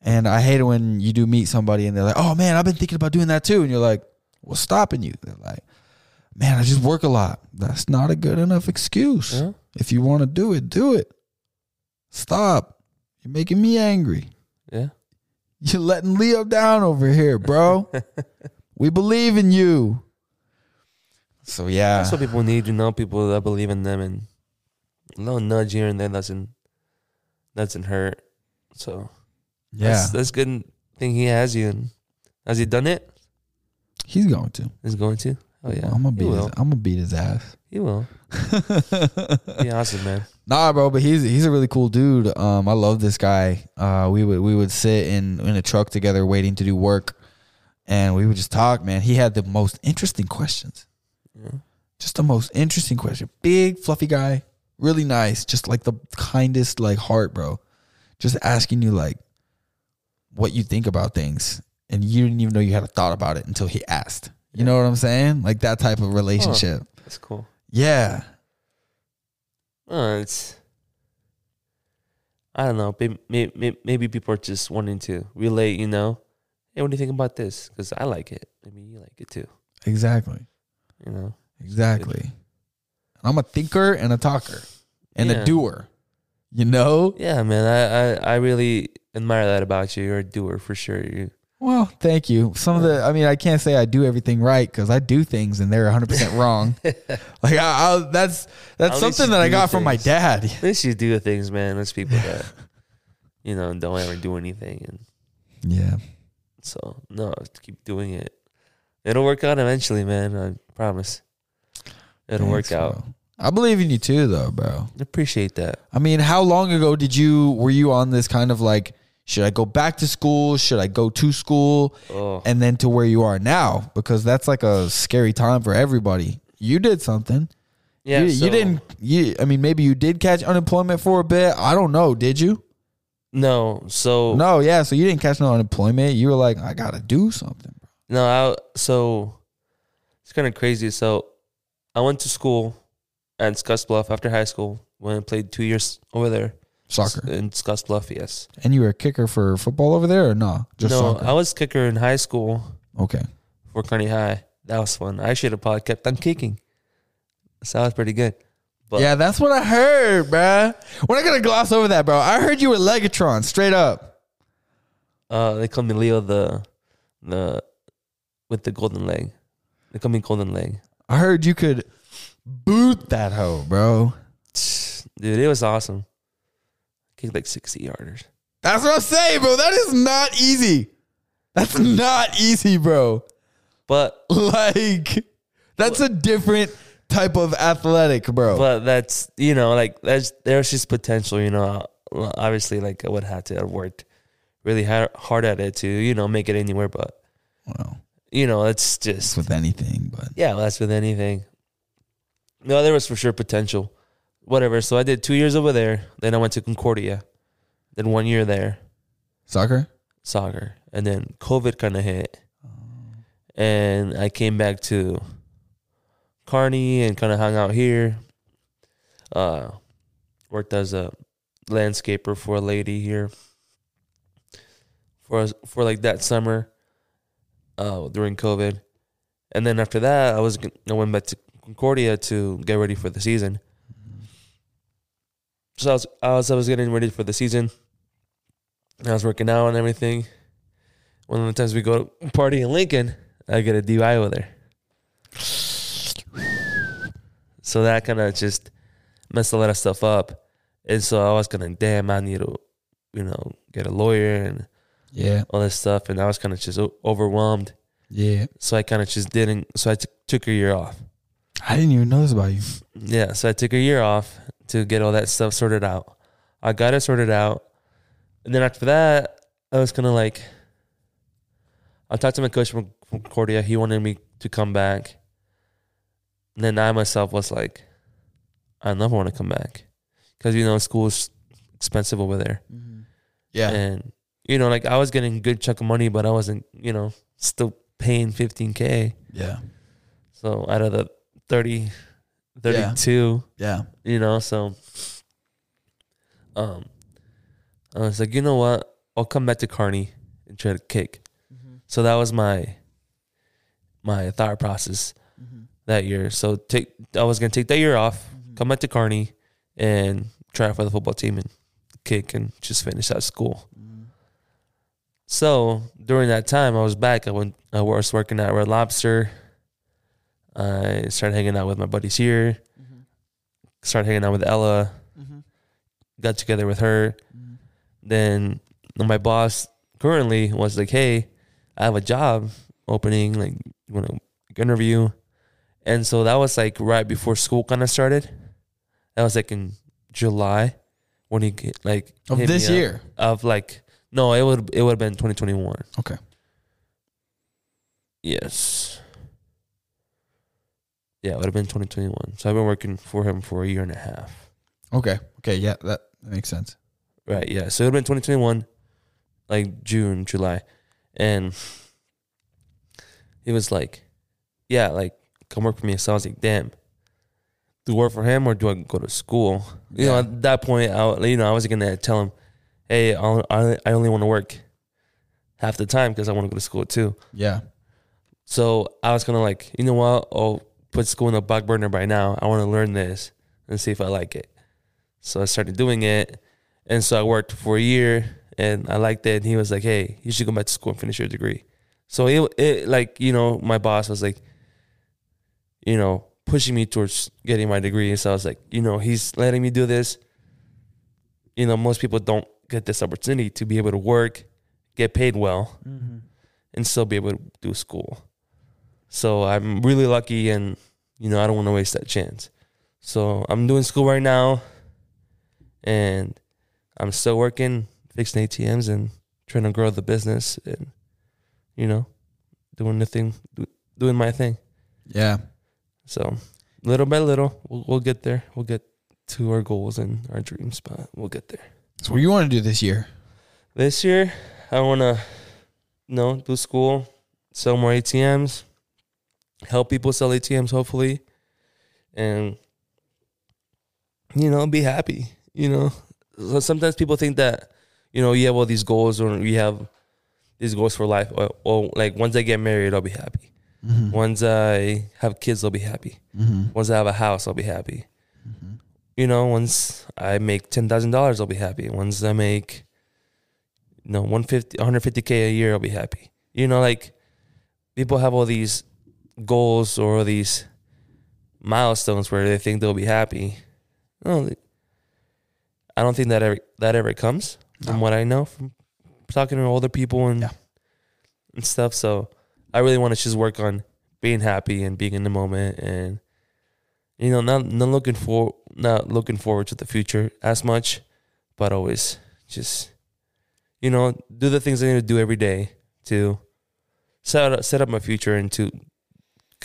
And I hate it when you do meet somebody and they're like, "Oh man, I've been thinking about doing that too," and you're like, "What's stopping you?" They're like, man, I just work a lot. That's not a good enough excuse. Yeah. If you want to do it, do it. Stop. You're making me angry. Yeah. You're letting Leo down over here, bro. we believe in you. So yeah, That's what people need, you know, people that believe in them and a little nudge here and there doesn't doesn't hurt. So yeah, that's that's good thing he has you and has he done it? he's going to. He's going to? Oh yeah. I'm gonna beat his. I'm gonna beat his ass. He will. Be awesome, man. Nah, bro, but he's he's a really cool dude. Um, I love this guy. Uh, we would we would sit in in a truck together waiting to do work, and we would just talk. Man, he had the most interesting questions. Yeah. Just the most interesting question. Big fluffy guy, really nice. Just like the kindest like heart, bro. Just asking you like what you think about things, and you didn't even know you had a thought about it until he asked. You know what I'm saying? Like that type of relationship. That's cool. Yeah. It's I don't know. Maybe, maybe, maybe people are just wanting to relate, you know. Hey, what do you think about this? Because I like it. Maybe you like it too. Exactly. You know. Exactly. I'm a thinker and a talker and Yeah. a doer. You know? Yeah, man. I, I, I really admire that about you. You're a doer for sure. You. Well, thank you. Some of the, I mean, I can't say I do everything right because I do things and they're 100% wrong. like, I, I, that's that's At something that I got from my dad. At least you do things, man. There's people that you know don't ever do anything, and Yeah. so no, keep doing it. It'll work out eventually, man. I promise. It'll Thanks, work out. bro. I believe in you too, though, bro. I appreciate that. I mean, how long ago did you, were you on this kind of like, should I go back to school? Should I go to school? Oh, and then to where you are now because that's like a scary time for everybody. You did something. yeah. you, so- you didn't. You, I mean, maybe you did catch unemployment for a bit. I don't know. Did you? No, so No. Yeah. So you didn't catch no unemployment. You were like, I gotta do something. No, I, so it's kind of crazy. So I went to school at Scotts Bluff after high school. When I played two years over there Soccer. in Scotts Bluff. Yes. And you were a kicker for football over there, or no? Just no, soccer. I was kicker in high school okay. for Kearney High. That was fun. I should have probably kept on kicking. So that was pretty good. But yeah, that's what I heard, bruh. We're not gonna gloss over that, bro. I heard you were Legatron, straight up. uh, they call me Leo the the with the golden leg. They call me golden leg. I heard you could boot that hoe, bro. Dude, it was awesome. Kicked like sixty yarders. That's what I'm saying, bro. That is not easy. That's not easy, bro. But Like, that's a different type of athletic, bro. but that's you know like there's there's just potential you know obviously like i would have to have worked really hard, hard at it to you know make it anywhere but well, you know it's just with anything, but yeah well, that's with anything no there was for sure potential whatever. So i did two years over there. Then i went to Concordia. Then one year there. Soccer. soccer. And then covid kind of hit and i came back to Kearney and kind of hung out here. Uh worked as a landscaper for a lady here for for like that summer uh during covid. And then after that i was I went back to Concordia to get ready for the season so i was i was, I was getting ready for the season I was working out and everything. One of the times we go to party in Lincoln, I get a DUI over there. So that kind of just messed a lot of stuff up. And so I was kind of, damn, I need to, you know, get a lawyer and Yeah, all this stuff. And I was kind of just overwhelmed. yeah. So I kind of just didn't. So I t- took a year off. I didn't even notice about you. Yeah, so I took a year off to get all that stuff sorted out. I got it sorted out. And then after that, I was kind of like, I talked to my coach from, from Concordia. He wanted me to come back. And then I myself was like, I never want to come back. Because, you know, school's expensive over there. Mm-hmm. Yeah, And, you know, like I was getting a good chunk of money, but I wasn't, you know, still paying 15K. yeah, So out of the 30, 32, yeah. you know so um i was like you know what i'll come back to Kearney and try to kick mm-hmm. so that was my my thought process mm-hmm. that year. So take I was gonna take that year off, mm-hmm. come back to Kearney, and try out for the football team and kick and just finish out school. So during that time, I was back. I went. I was working at Red Lobster. I started hanging out with my buddies here. Mm-hmm. Started hanging out with Ella. Mm-hmm. Got together with her. Mm-hmm. Then my boss currently was like, "Hey, I have a job opening. Like, you want to interview?" And so that was like right before school kind of started. That was like in July when he like Of this up. year. of like no, it would it would have been 2021. Okay. Yes. Yeah, it would have been 2021. So I've been working for him for a year and a half. Okay. Okay. Yeah, that, that makes sense. Right. Yeah. So it would have been 2021, like June, July. And he was like, yeah, like, come work for me. So I was like, damn, do work for him or do I go to school? You know, at that point, I, you know, I was going to tell him, hey, I'll- I I only want to work half the time because I want to go to school too. Yeah. So I was going to like, you know what? I'll put school in the back burner by now. I want to learn this and see if I like it. So I started doing it. And so I worked for a year and I liked it. And he was like, hey, you should go back to school and finish your degree. So it, it like, you know, my boss was like, you know, pushing me towards getting my degree. And so I was like, you know, he's letting me do this. You know, most people don't get this opportunity to be able to work, get paid well, mm-hmm. and still be able to do school. So I'm really lucky and you know, I don't want to waste that chance. So I'm doing school right now and I'm still working, fixing ATMs and trying to grow the business and you know, doing the thing doing my thing. Yeah. So little by little, we'll, we'll get there. We'll get to our goals and our dreams, but we'll get there. So what do you want to do this year? This year, I want to, you know, do school, sell more ATMs, help people sell ATMs, hopefully, and you know, be happy. You know, so sometimes people think that you know you have all these goals or you have these goals for life. Or, or like once I get married, I'll be happy. Mm-hmm. Once I have kids, I'll be happy. Mm-hmm. Once I have a house, I'll be happy. You know, once I make ten thousand dollars, I'll be happy. Once I make, you know, 150, 150 k a year, I'll be happy. You know, like people have all these goals or these milestones where they think they'll be happy. No, I don't think that ever that ever comes from No. what I know from talking to older people and Yeah. and stuff. So I really want to just work on being happy and being in the moment and you know not not looking for not looking forward to the future as much, but always just you know do the things I need to do every day to set up, set up my future and to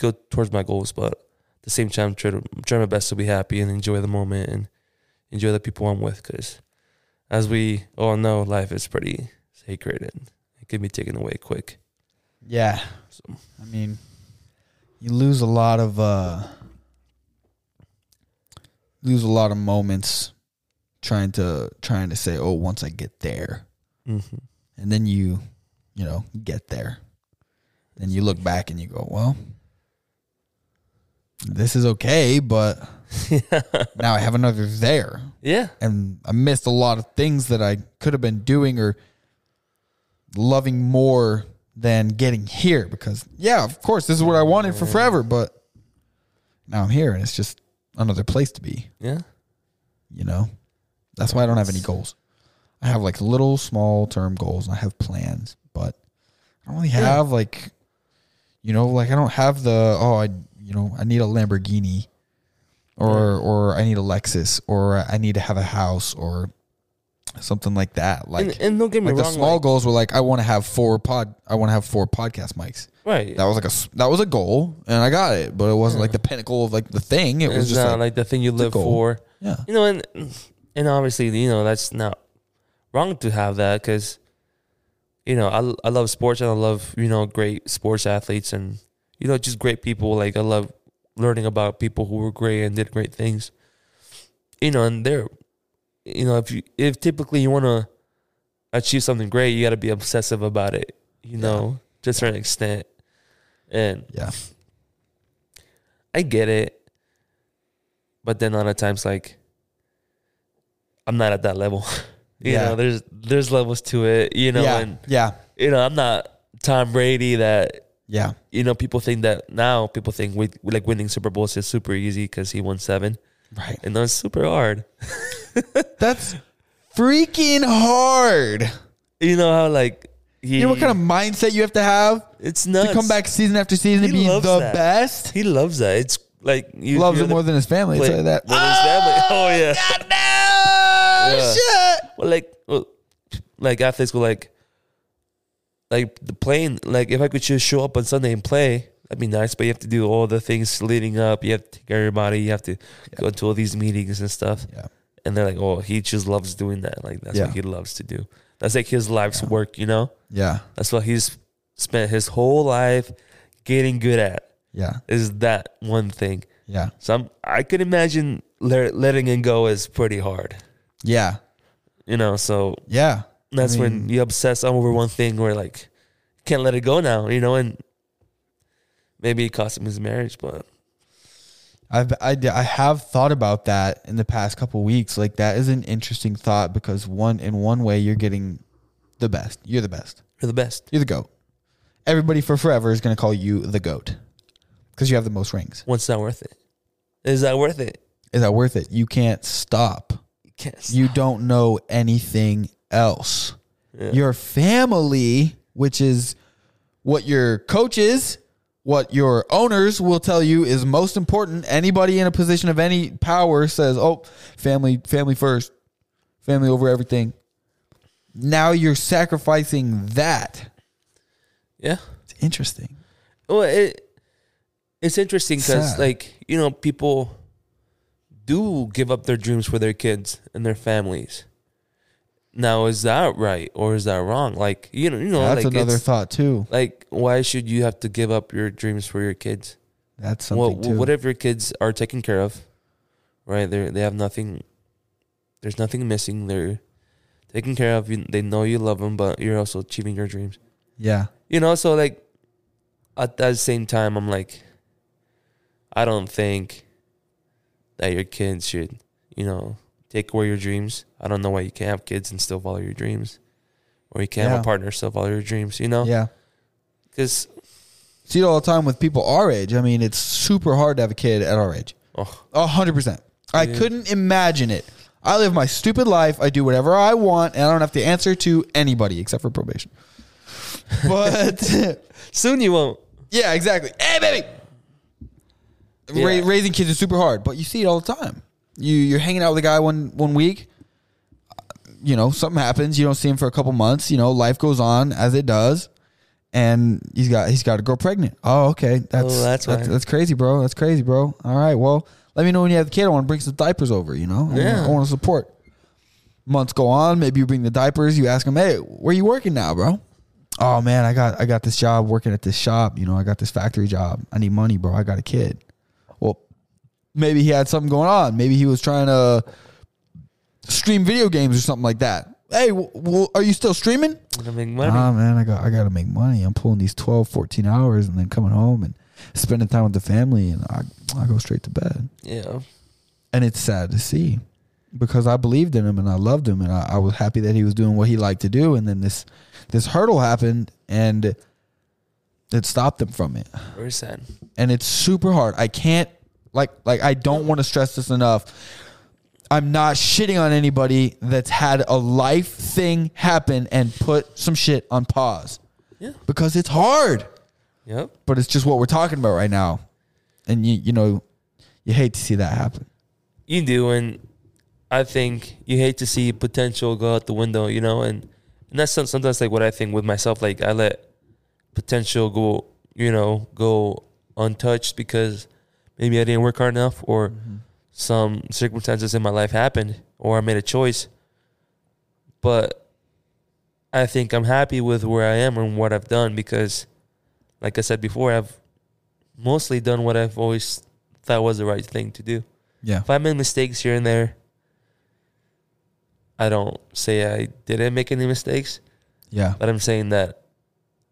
go towards my goals. But at the same time, try to try my best to be happy and enjoy the moment and enjoy the people I'm with. Because as we all know, life is pretty sacred and it can be taken away quick. Yeah. So I mean, you lose a lot of uh lose a lot of moments trying to trying to say, "Oh, once I get there." mhm. And then you, you know, get there. Then you look back and you go, "Well, this is okay, but now I have another there." yeah, and I missed a lot of things that I could have been doing or loving more than getting here because yeah, of course, this is what I wanted for forever, but now I'm here and it's just another place to be, yeah. you know? That's why I don't have any goals. I have like little small term goals and I have plans, but I don't really Yeah. have like you know, like I don't have the oh I you know, I need a Lamborghini or or I need a Lexus or I need to have a house or something like that. Like and, and don't get me like the small like- goals were like I want to have four pod I want to have four podcast mics. right? That was like a that was a goal and I got it, but it wasn't like the pinnacle of like the thing. It was it's just not like, like, the thing you live for. yeah. you know, and and obviously, you know, that's not wrong to have that because, you know, I I love sports and I love you know great sports athletes and you know just great people. Like I love learning about people who were great and did great things. You know, and they're, you know, if you if typically you want to achieve something great, you got to be obsessive about it. You Yeah. know, to a certain extent, and Yeah. I get it, but then a lot of times like I'm not at that level. you Yeah. know, there's there's levels to it. You know, yeah, and yeah, you know I'm not Tom Brady that yeah, you know people think that now people think we like winning Super Bowls is super easy because he won seven, right. and that's super hard. That's freaking hard. You know how like he, You know what kind of mindset you have to have it's nuts to come back season after season and He be loves the that. best? He loves that. It's like you Loves it the- more than his family. I'll play- tell you that. than his family. Ah, oh yeah. God, no, Yeah. shit. Well, like, well, like athletes go like, like the playing. Like, if I could just show up on Sunday and play, that'd be nice. But you have to do all the things leading up. You have to take care of your body. You have to go to all these meetings and stuff. Yeah. And they're like, oh, he just loves doing that. Like that's Yeah. what he loves to do. That's like his life's work. You know, Yeah. that's what he's spent his whole life getting good at. Yeah. Is that one thing? Yeah. So I'm, I could imagine letting it go is pretty hard. Yeah. You know, so Yeah. That's I when you obsess over one thing where like can't let it go now, you know, and maybe it cost him his marriage, but I've I, I have thought about that in the past couple weeks. Like that is an interesting thought because one in one way you're getting the best. You're the best. you're the best. You're the goat. Everybody for forever is going to call you the goat because you have the most rings. What's that worth it? Is that worth it? Is that worth it? You can't stop. You can't. You don't know anything else. Yeah. Your family, which is what your coaches, what your owners will tell you is most important. Anybody in a position of any power says, "Oh, family, family first, family over everything." Now you're sacrificing that. yeah. It's interesting. Well, it it's interesting because like you know people do give up their dreams for their kids and their families. Now, is that right or is that wrong? Like you know, you know, That's like another it's- thought too. like why should you have to give up your dreams for your kids? That's something well, too. what if your kids are taken care of? Right, they they have nothing. There's nothing missing. They're taken care of. You, they know you love them, but you're also achieving your dreams. yeah. You know, so like at that same time, I'm like, I don't think that your kids should, you know, take away your dreams. I don't know why you can't have kids and still follow your dreams, or you can't have a partner and still follow your dreams. You know, Yeah. because See it all the time with people our age. I mean, it's super hard to have a kid at our age. A hundred percent. I Yeah. couldn't imagine it. I live my stupid life. I do whatever I want, and I don't have to answer to anybody except for probation. But soon you won't. yeah, exactly. Hey, baby. Ra- raising kids is super hard, but you see it all the time. You you're hanging out with a guy one one week. You know, something happens. You don't see him for a couple months. You know, life goes on as it does, and he's got he's got a girl pregnant. Oh, okay, that's Oh, that's that's, that's crazy, bro. That's crazy, bro. All right, well, let me know when you have the kid. I want to bring some diapers over. You know, Yeah. I want to support. Months go on. Maybe you bring the diapers. You ask him, hey, where you working now, bro? Oh man, I got I got this job working at this shop. You know, I got this factory job. I need money, bro. I got a kid. Well, maybe he had something going on. Maybe he was trying to stream video games or something like that. Hey, w- w- are you still streaming? I'm gonna make money. Ah, man, I got I got to make money. I'm pulling these 12, 14 hours and then coming home and spending time with the family and I I go straight to bed. yeah, And it's sad to see because I believed in him and I loved him and I, I was happy that he was doing what he liked to do and then this this hurdle happened and it stopped him from it very sad. and it's super hard. I can't like like I don't want to stress this enough. I'm not shitting on anybody that's had a life thing happen and put some shit on pause Yeah. because it's hard. Yep. But it's just what we're talking about right now. And you you know, you hate to see that happen. You do, and I think you hate to see potential go out the window, you know, and and that's sometimes like what I think with myself. Like I let potential go, you know, go untouched because maybe I didn't work hard enough, or mm-hmm. Some circumstances in my life happened, or I made a choice. But I think I'm happy with where I am and what I've done because, like I said before, I've mostly done what I've always thought was the right thing to do. Yeah. If I made mistakes here and there, I don't say I didn't make any mistakes, Yeah. but I'm saying that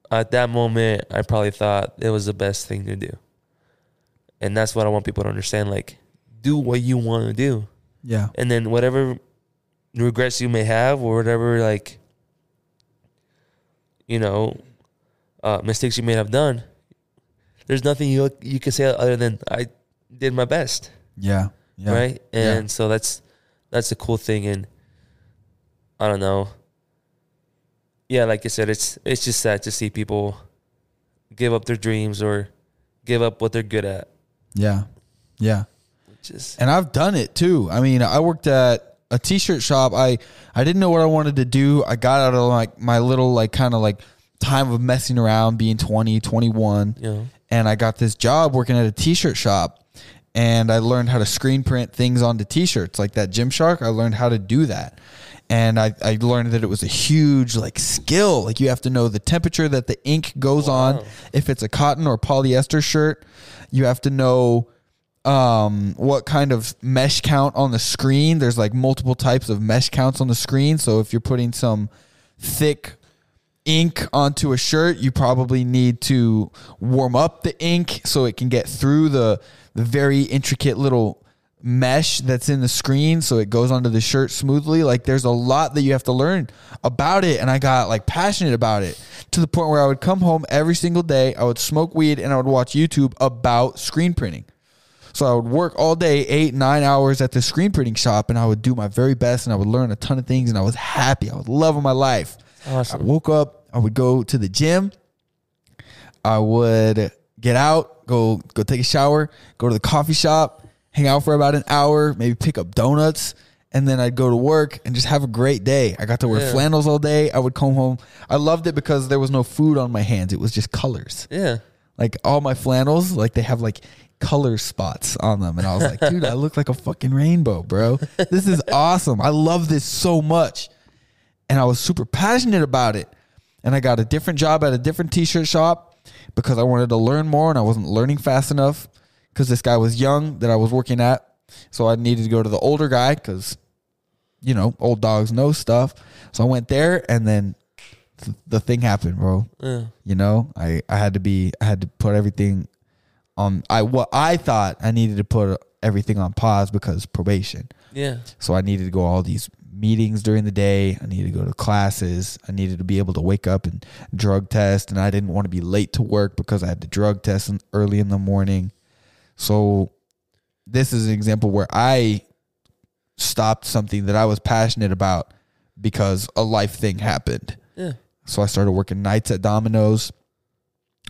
at that moment, I probably thought it was the best thing to do. and that's what I want people to understand. Like, do what you want to do, Yeah. and then whatever regrets you may have, or whatever like, you know, uh, mistakes you may have done. There's nothing you you can say other than I did my best, Yeah. Yeah. right? Yeah. And so that's that's a cool thing, and I don't know. Yeah, like I said, it's it's just sad to see people give up their dreams or give up what they're good at. Yeah. Yeah. Just And I've done it too. I mean, I worked at a t-shirt shop. I I didn't know what I wanted to do. I got out of like my little like kind of like time of messing around being 20, 21 you know, and I got this job working at a t-shirt shop and I learned how to screen print things onto t-shirts like that Gymshark. I learned how to do that. And I, I learned that it was a huge like skill. Like you have to know the temperature that the ink goes on. If it's a cotton or polyester shirt, you have to know um, what kind of mesh count on the screen. There's like multiple types of mesh counts on the screen. So if you're putting some thick ink onto a shirt, you probably need to warm up the ink so it can get through the, the very intricate little mesh that's in the screen so it goes onto the shirt smoothly. Like there's a lot that you have to learn about it. And I got like passionate about it to the point where I would come home every single day, I would smoke weed and I would watch YouTube about screen printing. So I would work all day, eight, nine hours at the screen printing shop, and I would do my very best and I would learn a ton of things and I was happy. I was loving my life. I woke up, I would go to the gym. I would get out, go go take a shower, go to the coffee shop, hang out for about an hour, maybe pick up donuts, and then I'd go to work and just have a great day. I got to wear Yeah. flannels all day. I would come home. I loved it because there was no food on my hands. It was just colors. Yeah, Like all my flannels, like they have like color spots on them. And I was like, dude, I look like a fucking rainbow, bro. This is awesome. I love this so much. And I was super passionate about it. And I got a different job at a different t shirt shop because I wanted to learn more and I wasn't learning fast enough because this guy was young that I was working at. So I needed to go to the older guy because, you know, old dogs know stuff. So I went there and then th- the thing happened, bro yeah, you know i i had to be i had to put everything on i what i thought i needed to put everything on pause because probation. Yeah, so i needed to go all these meetings during the day. I needed to go to classes. I needed to be able to wake up and drug test. And i didn't want to be late to work because i had to drug test early in the morning. So this is an example where i stopped something that i was passionate about because a life thing happened. Yeah. so I started working nights at Domino's,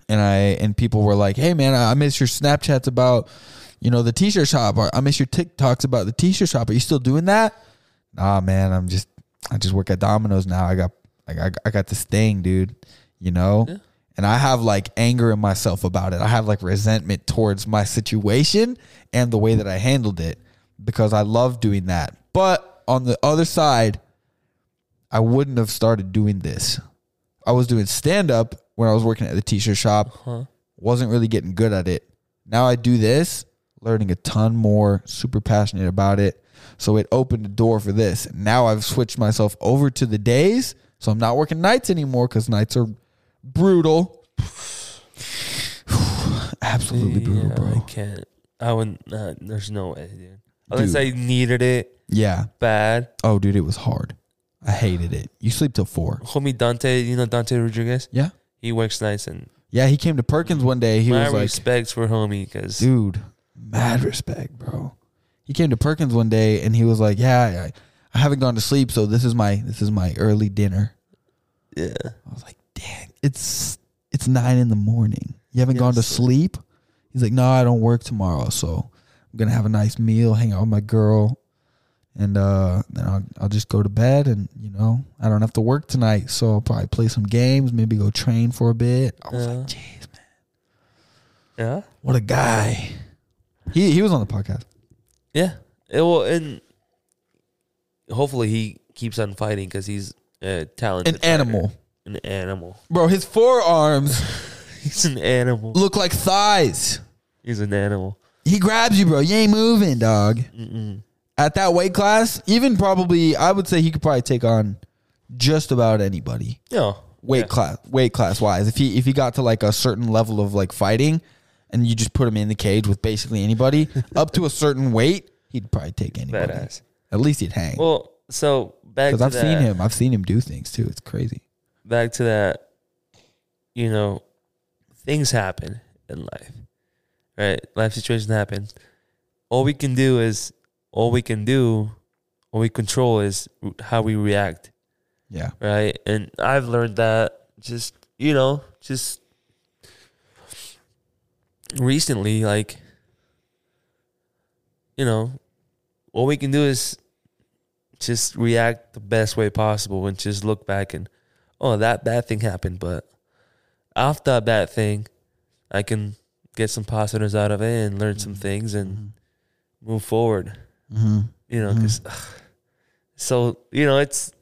and I and people were like, "Hey man, I miss your Snapchats about, you know, the t-shirt shop. Or I miss your TikToks about the t-shirt shop. Are you still doing that?" Nah, man, I'm just I just work at Domino's now. I got like I, I got this thing, dude. You know. Yeah. And I have like anger in myself about it. I have like resentment towards my situation and the way that I handled it because I love doing that. But on the other side, I wouldn't have started doing this. I was doing stand up when I was working at the t-shirt shop. Huh. Wasn't really getting good at it. Now I do this, learning a ton more, super passionate about it. So it opened the door for this. Now I've switched myself over to the days, so I'm not working nights anymore cuz nights are brutal. Absolutely brutal, Yeah, I can't. I wouldn't. Uh, there's no way, dude. Unless Dude. I needed it Yeah. bad. Oh, dude, it was hard. I hated it. You sleep till 4. Homie Dante, you know Dante Rodriguez. Yeah. He works nice and Yeah, he came to Perkins one day. He my was like, respects for homie because dude, mad respect, bro. He came to Perkins one day and he was like, "Yeah, I, I haven't gone to sleep, so this is my this is my early dinner." yeah, I was like, "Dang, it's it's nine in the morning. You haven't gone to sleep?" He's like, "No, I don't work tomorrow, so I'm gonna have a nice meal, hang out with my girl, and uh, then I'll I'll just go to bed, and you know, I don't have to work tonight, so I'll probably play some games, maybe go train for a bit." I was Yeah. like, "Jeez, man, yeah, what a guy." He he was on the podcast. yeah. It will, and hopefully he keeps on fighting because he's a talented. An fighter. animal. An animal. Bro, his forearms He's an animal. look like thighs. He's an animal. He grabs you, bro. You ain't moving, dog. Mm-mm. At that weight class, even probably, I would say he could probably take on just about anybody. Yeah. Weight Yeah. class, weight class wise. If he if he got to like a certain level of like fighting, and you just put him in the cage with basically anybody up to a certain weight, he'd probably take anybody. Badass. At least he'd hang. Well, so back Because I've that, seen him. I've seen him do things too. It's crazy. back to that, you know, things happen in life, right? Life situations happen. All we can do is, all we can do, all we control is how we react, Yeah. right? And I've learned that just, you know, just recently, like, you know, all we can do is just react the best way possible and just look back and, oh, that bad thing happened, but after that bad thing, I can get some positives out of it and learn some mm-hmm. things and mm-hmm. move forward. Mm-hmm. You know, because so you know it's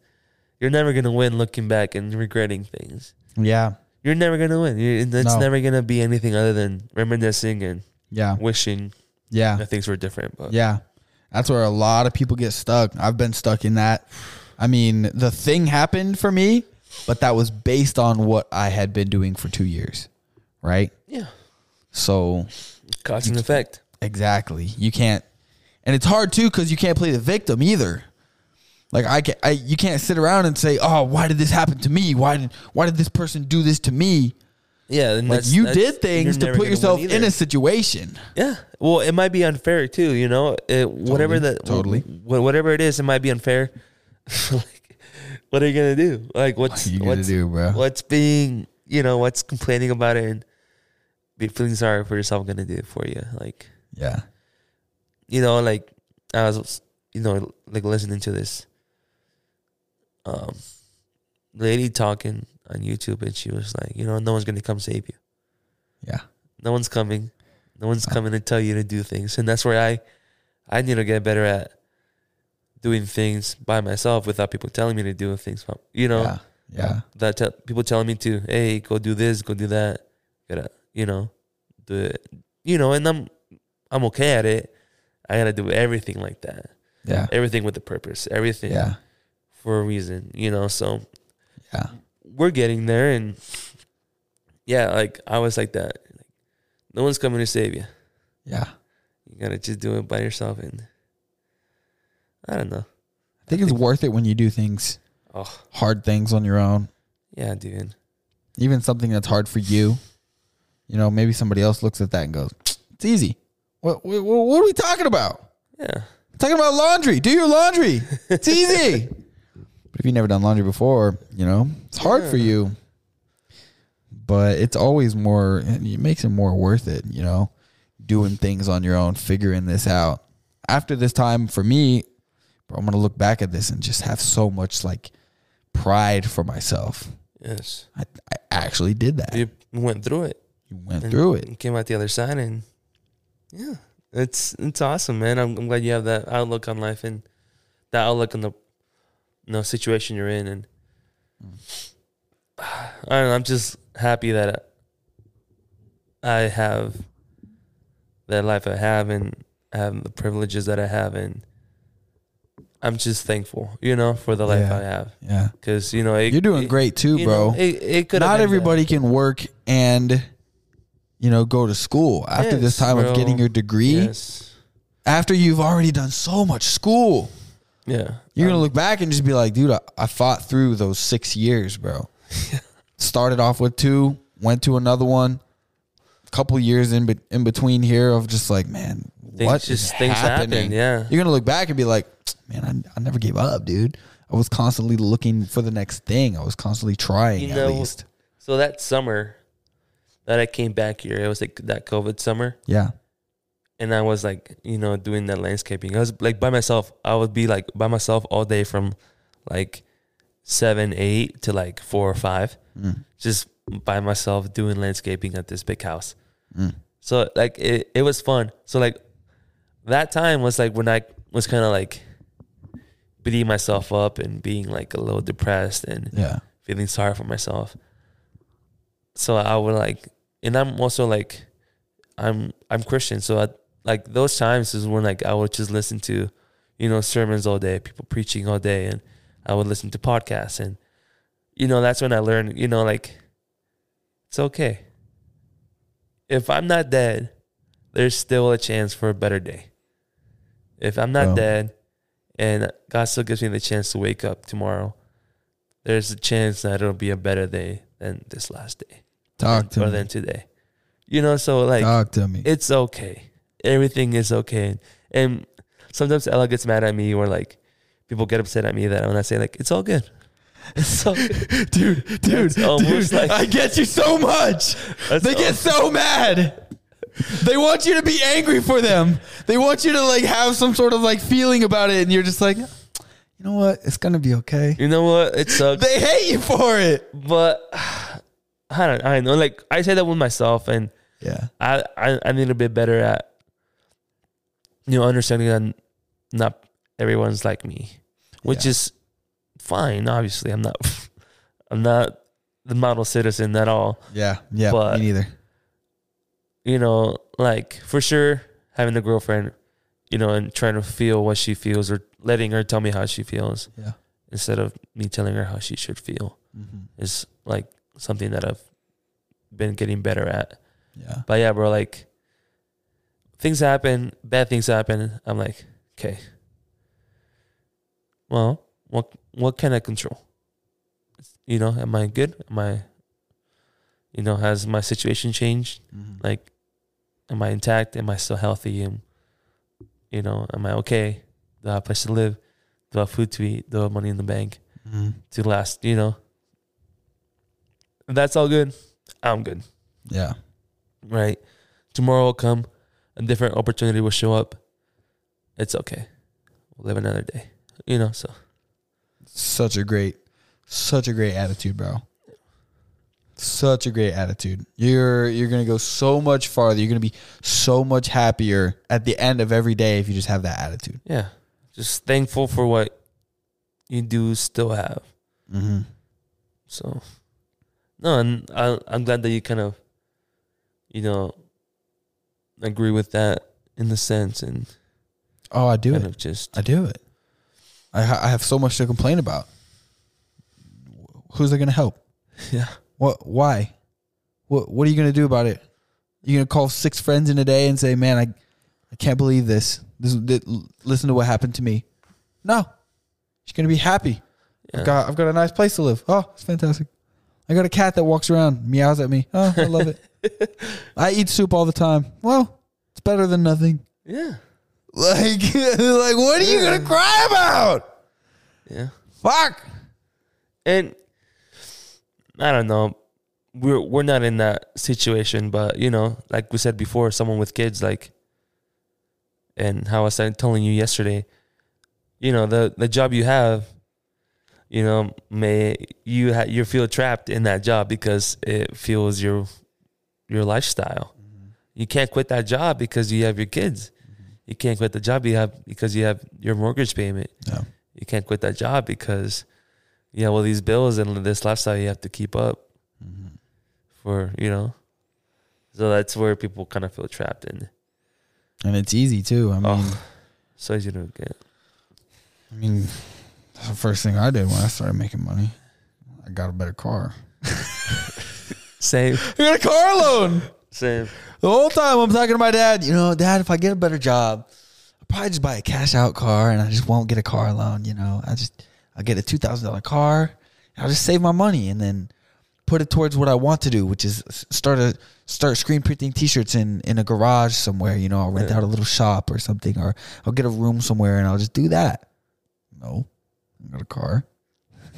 you're never gonna win looking back and regretting things. Yeah. You're never gonna win. You, it's No. never gonna be anything other than reminiscing and Yeah. wishing Yeah. that things were different. But Yeah. That's where a lot of people get stuck. I've been stuck in that. I mean, the thing happened for me, but that was based on what I had been doing for two years. Right. yeah, So cause and effect. Exactly. You can't, and it's hard too because you can't play the victim either. Like I can, I you can't sit around and say, "Oh, why did this happen to me? Why did why did this person do this to me?" Yeah, and Like you did things to put yourself in a situation. Yeah. Well, it might be unfair too. You know, it, whatever Totally, that totally. wh- whatever it is, it might be unfair. like, what are you gonna do? Like, what's What what's, do, bro? What's being you know what's complaining about it and be feeling sorry for yourself gonna do it for you? Like, Yeah. You know, like I was, you know, like listening to this um lady talking on YouTube, and she was like, you know, no one's gonna come save you. Yeah. No one's coming. No one's coming to tell you to do things, and that's where I, I need to get better at doing things by myself without people telling me to do things. You know, Yeah. Yeah. that te- people telling me to, hey, go do this, go do that, gotta, you know, do it, you know, and I'm, I'm okay at it. I gotta do everything like that, Yeah. everything with a purpose, everything Yeah. for a reason, you know. So Yeah. we're getting there, and yeah, like I was like that. Like, no one's coming to save you. Yeah. You gotta just do it by yourself, and I don't know. I think it's worth it when you do things, Oh hard things on your own. yeah, dude. Even something that's hard for you. You know, maybe somebody else looks at that and goes, "It's easy." What what, what are we talking about? Yeah, talking about laundry. Do your laundry. It's easy. but if you've never done laundry before, you know, it's hard for you. But it's always more, it makes it more worth it, you know, doing things on your own, figuring this out. After this time, for me, bro, I'm going to look back at this and just have so much like pride for myself. yes. I, I actually did that. You went through it. You went and- through it. came out the other side and yeah it's it's awesome man I'm, I'm glad you have that outlook on life and that outlook on the you know situation you're in and I don't know I'm just happy that I have that life I have and I have the privileges that I have and I'm just thankful you know for the life Yeah. I have Yeah. because you know it, You're doing it- great too, bro. know, it, it could not everybody can work and you know go to school after this Yes, time of getting your degree yes. after you've already done so much school. Yeah. You're gonna Um, look back and just be like dude i, I fought through those six years bro. Started off with two went to another one couple years in, be- in between here of just like man Things what just is things happen. happening? Yeah. you're gonna look back and be like man I, I never gave up dude. I was constantly looking for the next thing. I was constantly trying You at least. So that summer that I came back here, it was like that COVID summer, yeah and I was like, you know, doing that landscaping. I was like by myself. I would be like by myself all day from like seven, eight to like four or five, Mm. just by myself doing landscaping at this big house. Mm. So like it, it was fun. So like that time was like when I was kind of like beating myself up and being like a little depressed and yeah feeling sorry for myself. So I would like, and I'm also like, I'm I'm Christian, so I, like those times is when like I would just listen to, you know, sermons all day, people preaching all day, and I would listen to podcasts, and you know that's when I learned, you know, like it's okay. if I'm not dead, there's still a chance for a better day. If I'm not dead and God still gives me the chance to wake up tomorrow, there's a chance that it'll be a better day than this last day Talk to me. than today. You know, so like Talk to me. it's okay. Everything is okay. And sometimes Ella gets mad at me or like people get upset at me that when I say like it's all good. All dude, dude, dude, like- I get you so much. They get so mad. They want you to be angry for them. They want you to like have some sort of like feeling about it, and you're just like, you know what? It's gonna be okay. You know what? It sucks. They hate you for it. but I don't I know like I say that with myself and Yeah, I, I I need to be better at you know understanding that not everyone's like me, which Yeah. is fine. Obviously, I'm not I'm not the model citizen at all. yeah, yeah. But- me neither. You know, like for sure having a girlfriend, you know, and trying to feel what she feels or letting her tell me how she feels Yeah, instead of me telling her how she should feel Mhm. is like something that I've been getting better at. yeah, But yeah, bro, like things happen, bad things happen. I'm like, okay. Well, what what can I control? You know, am I good? Am I you know, has my situation changed? Mhm. Like am I intact? Am I still healthy? Am you know, am I okay? Do I have a place to live? Do I have food to eat? Do I have money in the bank Mhm. to last, you know? That's all good, I'm good yeah, right? Tomorrow will come, a different opportunity will show up. It's okay. We'll live another day. You know, so such a great, such a great attitude, bro. Such a great attitude. You're you're gonna go so much farther. You're gonna be so much happier at the end of every day if you just have that attitude. yeah. Just thankful for what you do still have. Mm-hmm. So no, and I I'm glad that you kind of you know agree with that in the sense and Oh, I do kind it. of just I do it. I ha- I have so much to complain about. Who's it gonna help? yeah. What? Why? What? What are you gonna do about it? You're gonna call six friends in a day and say, "Man, I, I can't believe this. This, this listen to what happened to me." No, she's gonna be happy. Yeah. I've got I've got a nice place to live. Oh, it's fantastic. I got a cat that walks around, meows at me. Oh, I love it. I eat soup all the time. Well, it's better than nothing. Yeah. Like, like, what are you gonna cry about? Yeah. Fuck. and I don't know. We're we're not in that situation, but you know, like we said before, someone with kids, like, and how I was telling you yesterday, you know, the the job you have, you know, may you ha- you feel trapped in that job because it fuels your your lifestyle. Mm-hmm. You can't quit that job because you have your kids. Mm-hmm. You can't quit the job you have because you have your mortgage payment No. you can't quit that job because you have all these bills and this lifestyle you have to keep up mm-hmm. for you know so that's where people kind of feel trapped in And it's easy too. I mean, oh so easy to get I mean, the first thing I did when I started making money. I got a better car. same I got a car loan. same The whole time I'm talking to my dad, you know, dad, if I get a better job, I'll probably just buy a cash out car and I just won't get a car loan, you know. I just I'll get a two thousand dollar car. I'll just save my money and then put it towards what I want to do, which is start a start screen printing t-shirts in in a garage somewhere, you know, I'll rent Yeah. out a little shop or something or I'll get a room somewhere and I'll just do that. No. I got a car.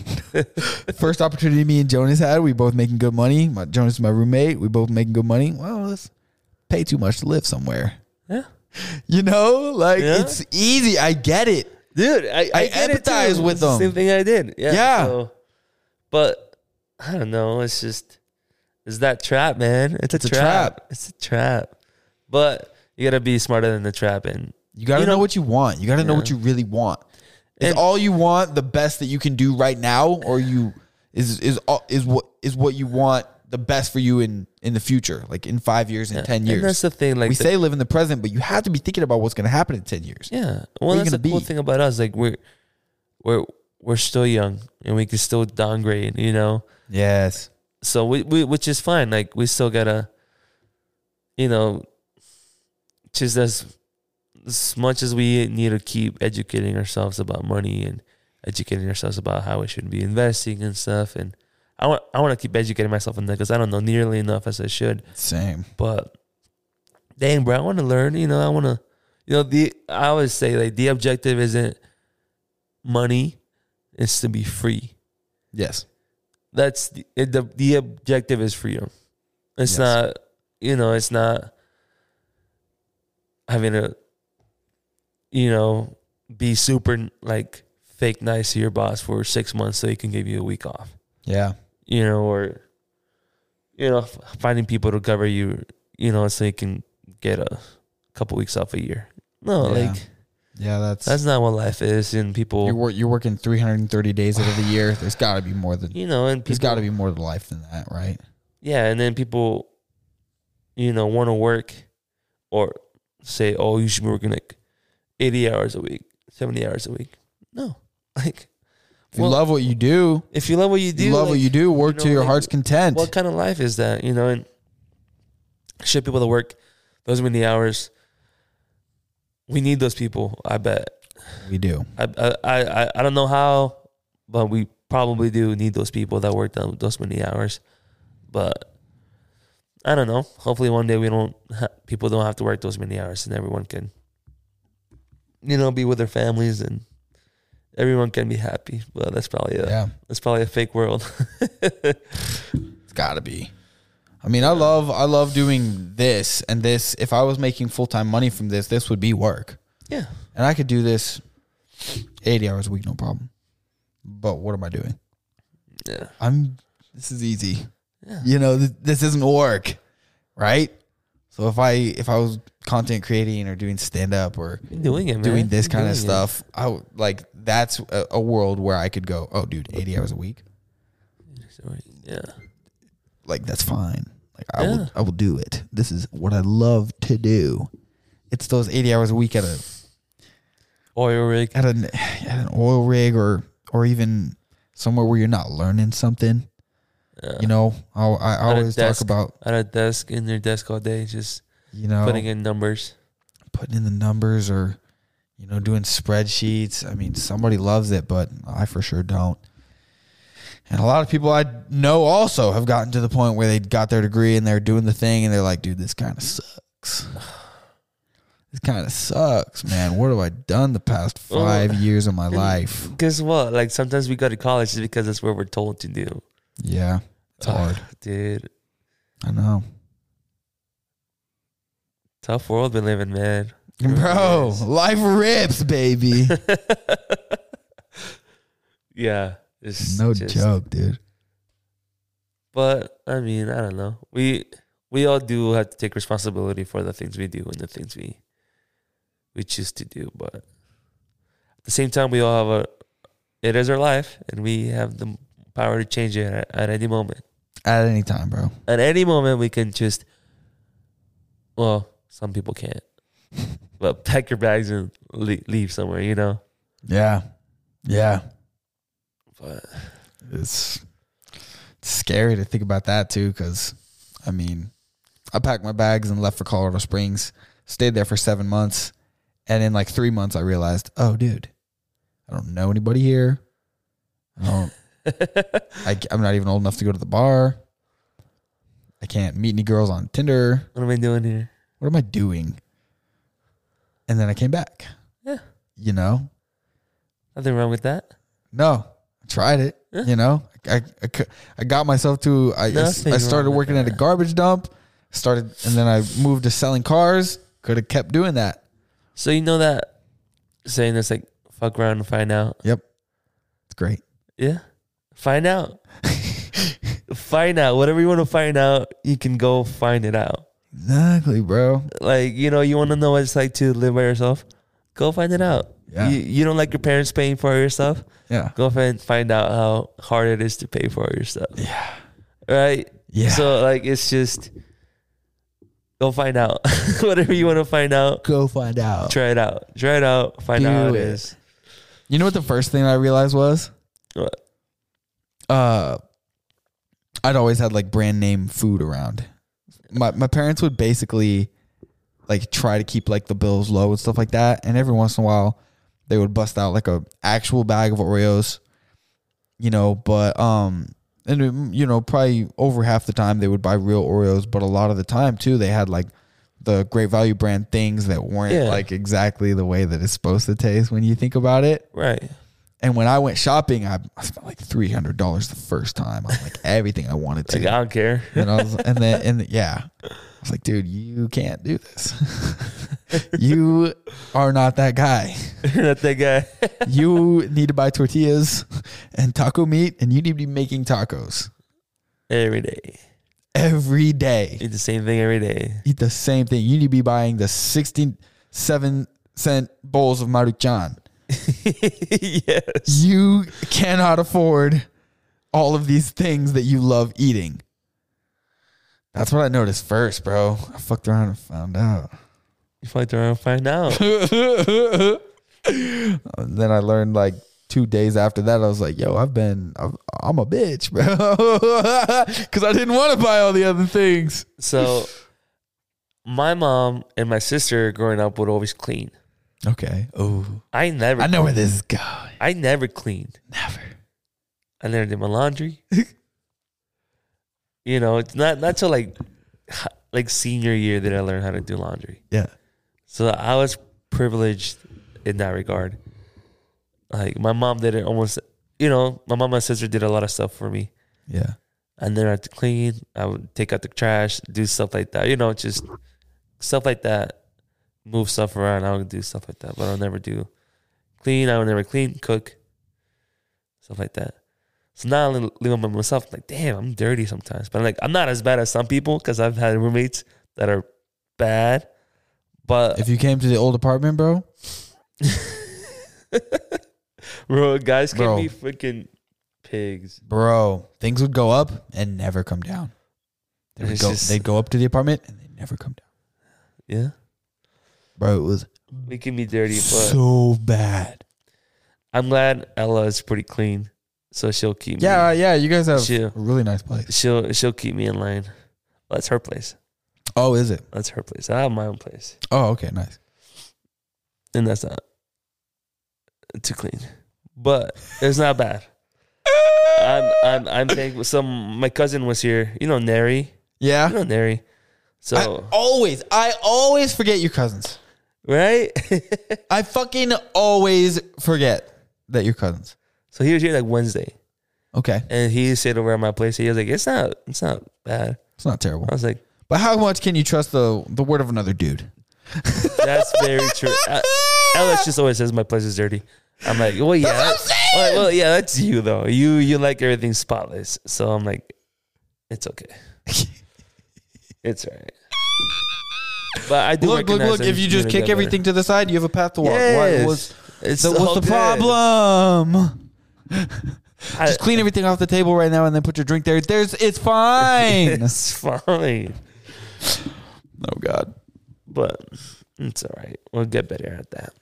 First opportunity me and Jonas had, we both making good money. My Jonas is my roommate. We both making good money. Well, let's pay too much to live somewhere. yeah You know, like Yeah. it's easy. I get it. dude i, I get empathize with It's the them. same thing i did yeah Yeah. so- but i don't know it's just it's that trap man it's a, It's a trap. trap. it's a trap but you gotta be smarter than the trap and You got to You know, know- what you want. You got to know what you really want. Is And- all you want the best that you can do right now, or you is is all, is what is what you want the best for you in in the future, like in five years, in ten and years. that's the thing like we the- say live in the present, but you have to be thinking about what's going to happen in ten years. Yeah. Well, that's the gonna cool thing about us. Like we're we're we're still young and we can still downgrade. You know, Yes. so we, we which is fine. Like we still gotta, you know, just as as much as we need to keep educating ourselves about money and educating ourselves about how we should be investing and stuff, and I want I want to keep educating myself on that because I don't know nearly enough as I should. Same. But dang, bro, I want to learn. You know, I want to. You know, the I always say like the objective isn't money; it's to be free. Yes. That's the the, the objective is freedom. It's Yes. not, you know, it's not having to, you know, be super like fake nice to your boss for six months so he can give you a week off. Yeah. You know, or you know, finding people to cover you, you know, so you can get a couple weeks off a year. No, Yeah. like Yeah. That's that's not what life is. And people, you're wor- you're working 330 days out of the year. There's got to be more than you know, and there's got to be more to life than that, right? Yeah, and then people, you know, want to work or say, "Oh, you should be working like eighty hours a week, seventy hours a week." No, like If you Well, love what you do, if you love what you do, you love what you do. Work know, to your like, heart's content. What kind of life is that? You know, and should people that work those many hours, we need those people. I bet. we do. I I I, I don't know how, but we probably do need those people that work those many hours. But I don't know. Hopefully, one day we don't. Ha- people don't have to work those many hours, and everyone can, you know, be with their families and everyone can be happy. But that's probably a Yeah. that's probably a fake world. It's got to be. I mean, I love I love doing this and this. If I was making full time money from this, this would be work, yeah. and I could do this 80 hours a week, no problem. But what am I doing? Yeah. I'm. This is easy. Yeah. You know, th- this isn't work, right? So if I if I was content creating or doing stand up or doing man. doing this You're kind of doing it. stuff, I would, like that's a, a world where I could go, oh, dude, 80 hours a week, Yeah. like that's fine. Like I Yeah. will I will do it. This is what I love to do. It's those 80 hours a week at a Oil rig. at an at an oil rig or or even somewhere where you're not learning something. Yeah. You know, I, I always talk about At a desk in their desk all day, just you know putting in numbers. putting in the numbers or you know doing spreadsheets. I mean, somebody loves it, but I for sure don't. And a lot of people I know also have gotten to the point where they got their degree and they're doing the thing and they're like, dude, this kind of sucks. This kind of sucks, man. What have I done the past Well, five years of my life? Guess what? Like sometimes we go to college just because that's what we're told to do. Yeah, it's hard. dude. I know, Tough world we live in, man. bro. Life rips, baby. Yeah, it's no just- joke, dude. But I mean, I don't know. We we all do have to take responsibility for the things we do and the things we we choose to do. But at the same time, we all have a. It is our life, and we have the power to change it at, at any moment. At any time, bro. At any moment, we can just. Well, some people can't, but pack your bags and leave somewhere. You know. Yeah, yeah. But it's, it's scary to think about that too because i mean i packed my bags and left for colorado springs stayed there for seven months and in like three months i realized oh dude i don't know anybody here i don't I, i'm not even old enough to go to the bar i can't meet any girls on tinder what am I doing here? what am i doing and then i came back Yeah. you know Nothing wrong with that. No, I tried it. Yeah. You know, I, I, I got myself to. I, I Nothing I started working at a garbage dump. Started and then I moved to selling cars. Could have kept doing that. So you know that saying that's like fuck around and find out. Yep, it's great. Yeah. Find out. find out. Whatever you want to find out, you can go find it out. Exactly, bro. Like, you know, you want to know what it's like to live by yourself? Go find it out. Yeah. You, you don't like your parents paying for your stuff? Yeah, Go find find out how hard it is to pay for your stuff. yeah, Right? yeah. So like it's just go find out. Whatever you want to find out, go find out. try it out. Try it out. Find out how it it. is. You know what the first thing I realized was? What? Uh, I'd always had like brand name food around. my my parents would basically like try to keep like the bills low and stuff like that. And every once in a while, they would bust out like a actual bag of Oreos, you know. But um, and um, you know, probably over half the time they would buy real Oreos, but a lot of the time too, they had like the Great Value brand things that weren't Yeah. like exactly the way that it's supposed to taste when you think about it. Right. And when I went shopping, I, I spent like three hundred dollars the first time on like everything I wanted to. Like I don't care. And I was, and then, and yeah, I was like, dude, you can't do this. you are not that guy. You're not that guy. You need to buy tortillas and taco meat, and you need to be making tacos every day. every day. Eat the same thing every day. Eat the same thing. You need to be buying the sixty-seven cent bowls of maruchan. yes. You cannot afford all of these things that you love eating. That's what I noticed first, bro. I fucked around and found out. You fucked around and find out. And then I learned like two days after that, I was like, yo, I've been, I'm, I'm a bitch, bro. Because I didn't want to buy all the other things. So my mom and my sister growing up would always clean. Okay. Oh, I never I know where this is going. I never cleaned. Never. I never did my laundry. you know, it's not not till like like senior year that I learned how to do laundry. Yeah. So I was privileged in that regard. Like my mom did it almost you know, my mom and my sister did a lot of stuff for me. Yeah. And then I had to clean. I would take out the trash, do stuff like that. You know, just stuff like that. Move stuff around. I would do stuff like that, but I'll never do clean. I would never clean, cook, stuff like that. So now I'm living by myself. Like, damn, I'm dirty sometimes. But I'm like, I'm not as bad as some people because I've had roommates that are bad. But If you came to the old apartment, bro, bro, guys can Bro. be freaking pigs. bro, things would go up and never come down. They would go, just- they'd go up to the apartment and they'd never come down. Yeah, Bro, it was we can be dirty, but so bad. I'm glad Ella is pretty clean, so she'll keep me. Yeah, uh, yeah, you guys have Chill. a really nice place. she'll she'll keep me in line. Well, That's her place. Oh, is it? That's her place. I have my own place, Oh, okay, nice. and that's not too clean, but it's not bad. I'm I'm I'm thankful. Some my cousin was here. You know Neri. Yeah. You know Neri. So I always, I always forget your cousins. Right. I fucking always forget that you're cousins. so he was here like Wednesday, Okay, and he stayed over at my place. He was like, "It's not it's not bad." it's not terrible. I was like, But how much can you trust the the word of another dude? "That's very true." Uh, Ella's just always says my place is dirty. I'm like, well, yeah, That's what I'm well, well, yeah, that's you though. You you like everything spotless, so I'm like, it's okay, it's alright. But I do Look, look, look! If you just kick everything to the side, you have a path to walk. Why, Yes. what's it's so what's the good. problem? I- Just clean everything off the table right now, and then put your drink there. There's, it's fine. it's fine, oh God, but it's all right. We'll get better at that.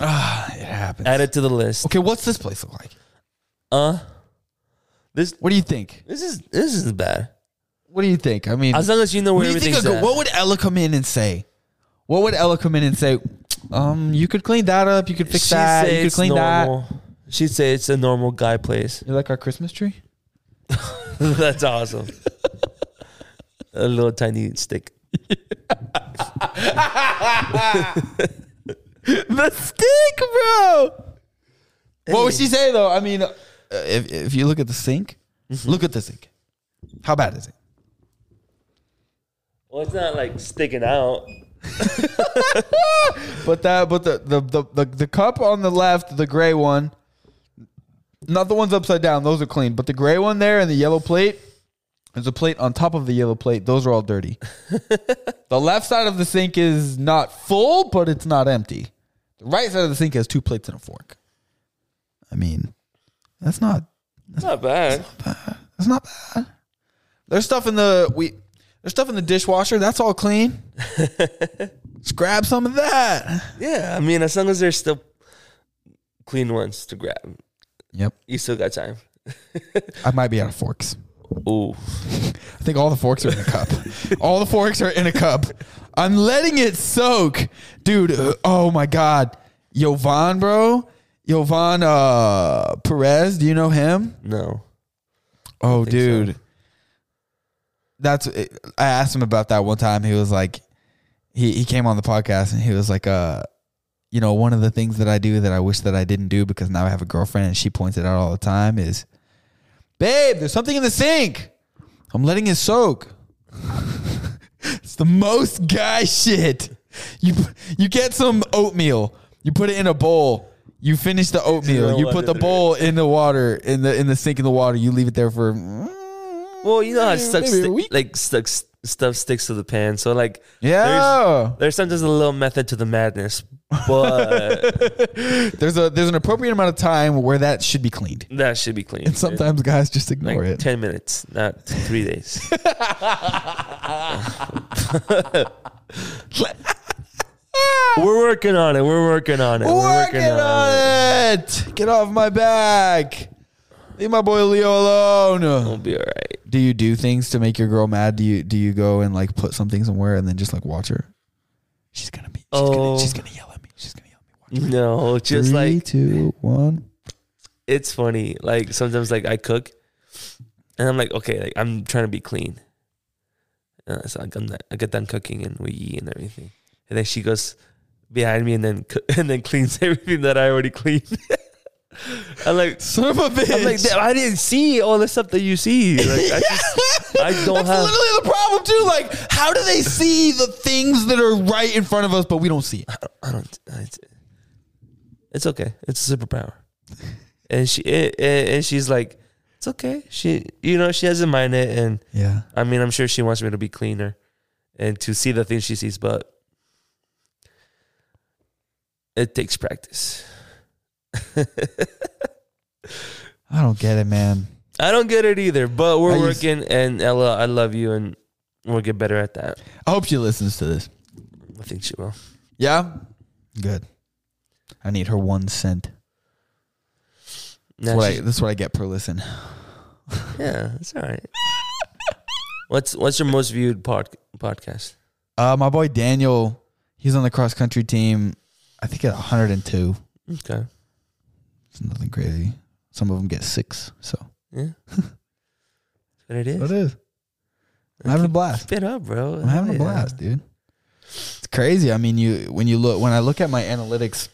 ah, it happens. Add it to the list. Okay, what's this place look like? Uh, this What do you think? this is this isn't bad. What do you think? I mean, As long as you know what where think? everything's at. what would Ella come in and say? What would Ella come in and say? Um, you could clean that up. You could fix She'd that. say You could it's clean that. normal. She'd say it's a normal guy place. You like our Christmas tree? That's awesome. a little tiny stick. the stick, bro. What would she say though? I mean, uh, if if you look at the sink, Mm-hmm. look at the sink. How bad is it? Well, it's not like sticking out. But that, but the the the the, the cup on the left, the gray one, not the ones upside down. Those are clean. But the gray one there and the yellow plate. There's a plate on top of the yellow plate. Those are all dirty. the left side of the sink is not full, but it's not empty. The right side of the sink has two plates and a fork. I mean, that's not It's not bad. that's not bad. There's stuff in the we there's stuff in the dishwasher. That's all clean. Just grab some of that. Yeah, I mean, as long as there's still clean ones to grab, Yep. you still got time. I might be out of forks. Ooh. I think all the forks are in a cup. all the forks are in a cup. I'm letting it soak, dude. uh, Oh my god, Yovan, bro, Yovan uh, Perez. Do you know him? No. Oh, dude. That's I asked him about that one time. He was like, he he came on the podcast and he was like, uh, you know, one of the things that I do that I wish that I didn't do because now I have a girlfriend and she points it out all the time is, babe, there's something in the sink. I'm letting it soak. it's the most guy shit. You you get some oatmeal, you put it in a bowl. You finish the oatmeal. You put the bowl in the water in the in the sink in the water. You leave it there for Well, you know how stuff Maybe a sti- week. like stuck stuff sticks to the pan. So like yeah. there's sometimes a little method to the madness, but There's a there's an appropriate amount of time where that should be cleaned. that should be clean. And sometimes guys just ignore like it. ten minutes, not three days. We're working on it. We're working on it. We're Working on it. Get off my back. Leave my boy Leo alone. We'll be all right. Do you do things to make your girl mad? Do you do you go and like put something somewhere and then just like watch her? She's gonna be. She's, Oh. gonna, she's gonna yell at me. She's gonna yell at me. Watch No, just Three, like two, one. it's funny. Like sometimes, like I cook, and I'm like, okay, like I'm trying to be clean. Uh, so not, I get done cooking and we eat and everything, and then she goes behind me and then and then cleans everything that I already cleaned. I'm like, Son of a bitch. I'm like, I didn't see all the stuff that you see. Like, I just, I don't That's have. literally the problem too. Like, how do they see the things that are right in front of us, but we don't see it? I don't. It's, it's okay. It's a superpower. And she and, and she's like, it's okay. She, you know, she doesn't mind it, and Yeah. I mean, I'm sure she wants me to be cleaner and to see the things she sees, but it takes practice. I don't get it, man. I don't get it either, but we're I used- working. And Ella, I love you, and we'll get better at that. I hope she listens to this. I think she will. Yeah. Good. I need her one cent. That's Now what, I, she's- that's what I get per listen. yeah, it's all right. what's What's your most viewed pod, podcast? Uh, my boy Daniel, he's on the cross country team. I think at 102. Okay, It's nothing crazy. Some of them get six. So yeah, That's what it is. what it is. I'm having a blast. Keep it up, bro. I'm having a blast, dude. It's crazy. I mean, you when you look when I look at my analytics,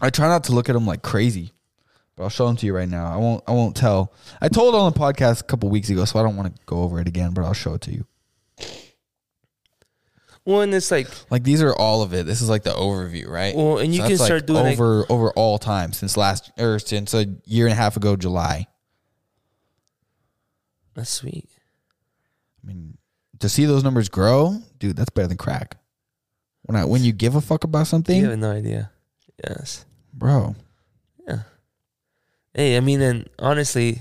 I try not to look at them like crazy, but I'll show them to you right now. I won't. I won't tell. I told on the podcast a couple weeks ago, so I don't want to go over it again. But I'll show it to you. Well, and it's like, Like these are all of it. This is like the overview, right? well, and you So can start like, doing like, over over all time since last or since a year and a half ago, July. that's sweet. I mean, to see those numbers grow, dude, that's better than crack. When I when you give a fuck about something, You have no idea. Yes. bro. Yeah. Hey, I mean, and honestly,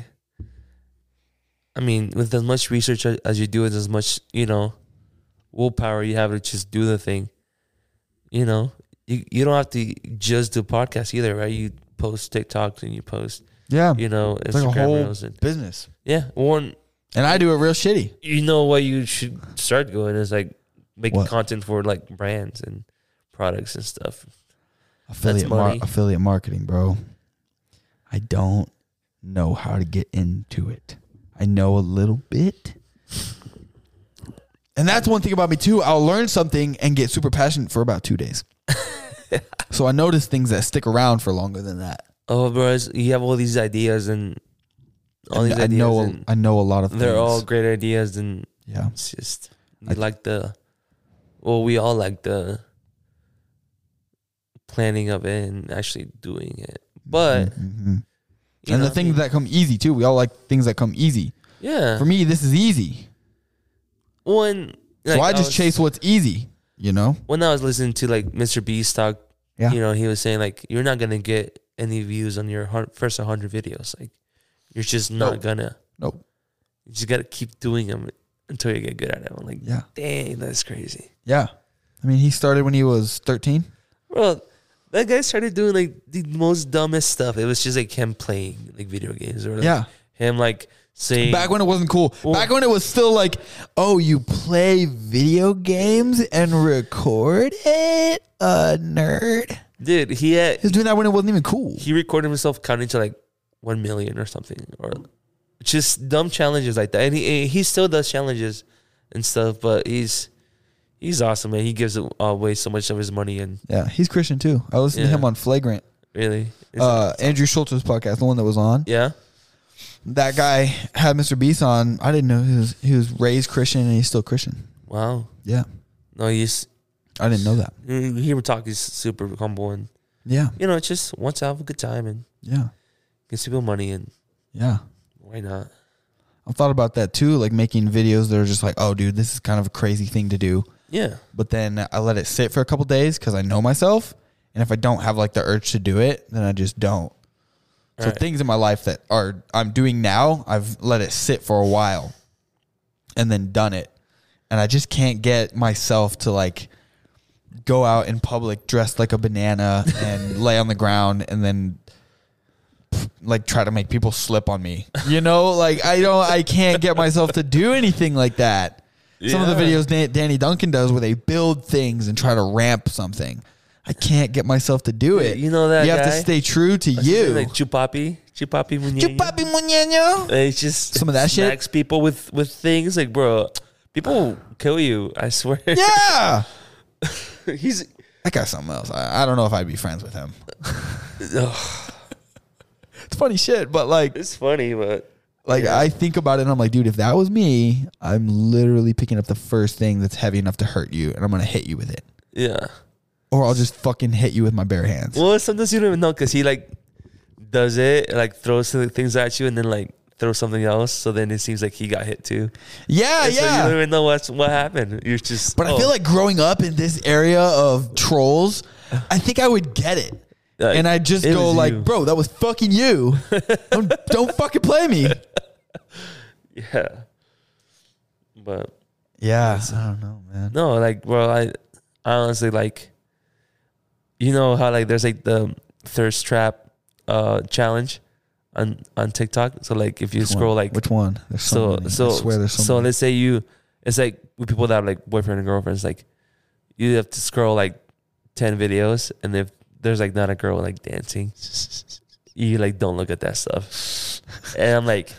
I mean, with as much research as you do, and as much you know, willpower you have to just do the thing. You know, you you don't have to just do podcasts either, right? You post TikToks and you post, Yeah, you know, it's like a whole and business, yeah. One, and I do it real shitty. you know, what you should start doing is like making What? content for like brands and products and stuff. Affiliate mar- affiliate marketing, bro. I don't know how to get into it. I know a little bit. And that's one thing about me too. I'll learn something and get super passionate for about two days. so I notice things that stick around for longer than that. Oh, bro, you have all these ideas and all And these I ideas. know I know a lot of things. they're all great ideas, and yeah. it's just I- like the. Well, we all like the planning of it and actually doing it, but Mhm. you and the I things mean, that come easy too. We all like things that come easy. yeah, For me, this is easy. When So I just chase what's easy. You know. when I was listening to like Mr. Beast talk, Yeah. you know, he was saying like you're not gonna get any views on your first 100 videos, like you're just not Nope. gonna. Nope. You just gotta keep doing them until you get good at it. I'm like, Yeah. dang, that's crazy. Yeah. I mean, he started when he was 13. Well, that guy started doing like the most dumbest stuff. It was just like him playing like video games or like Yeah. him like saying Back when it wasn't cool. Back when it was still like, oh, you play video games and record it, uh, nerd. dude, he had He was doing that when it wasn't even cool. he recorded himself counting to like one million or something, or just dumb challenges like that. And he he still does challenges and stuff, but he's he's awesome, man. He gives away so much of his money, and Yeah, he's Christian too. I listened to him on Flagrant, really, it's- uh, Andrew Schulz's podcast, the one that was on. yeah, That guy had Mr. Beast on. I didn't know he was he was raised Christian and he's still Christian. wow. Yeah, No, he's I didn't know that. you hear him talk. He's super humble, and Yeah, you know, it's just wants to have a good time and yeah, gives people money, and yeah. why not? I've thought about that too, like making videos that are just like, oh, dude, this is kind of a crazy thing to do. Yeah, But then I let it sit for a couple days because I know myself, and if I don't have like the urge to do it, then I just don't. So Alright. things in my life that are I'm doing now, I've let it sit for a while, and then done it, and I just can't get myself to like go out in public dressed like a banana and lay on the ground and then like try to make people slip on me. You know, like I don't I can't get myself to do anything like that. Some of the videos Danny Duncan does where they build things and try to ramp something. I can't get myself to do it. You know that You have to stay true to you. like Chupapi, Chupapi Muñeño. Chupapi Muñeño. It's just Some of that shit? smacks people with with things like, bro, people kill you. I swear. Yeah. he's That guy's something else. I, I don't know if I'd be friends with him. It's funny shit, but like it's funny, but like Yeah. I think about it and I'm like, dude, if that was me, I'm literally picking up the first thing that's heavy enough to hurt you and I'm gonna hit you with it. yeah. Or I'll just fucking hit you with my bare hands. Well, sometimes you don't even know because he like does it, like throws things at you, and then like throws something else. So then it seems like he got hit too. yeah, And So you don't even know what's what happened. You're just. But I oh. feel like growing up in this area of trolls, I think I would get it. Like, and I just go like, you. bro, that was fucking you. don't, don't fucking play me. yeah. But Yeah, I don't know, man. no, like, bro, I, I honestly like. You know how like there's like the thirst trap uh challenge on on TikTok. So like if you Which scroll one? like which one? There's so, so so I swear there's so, so let's say you it's like with people that have like boyfriend and girlfriends like you have to scroll like 10 videos and if there's like not a girl like dancing you like don't look at that stuff and i'm like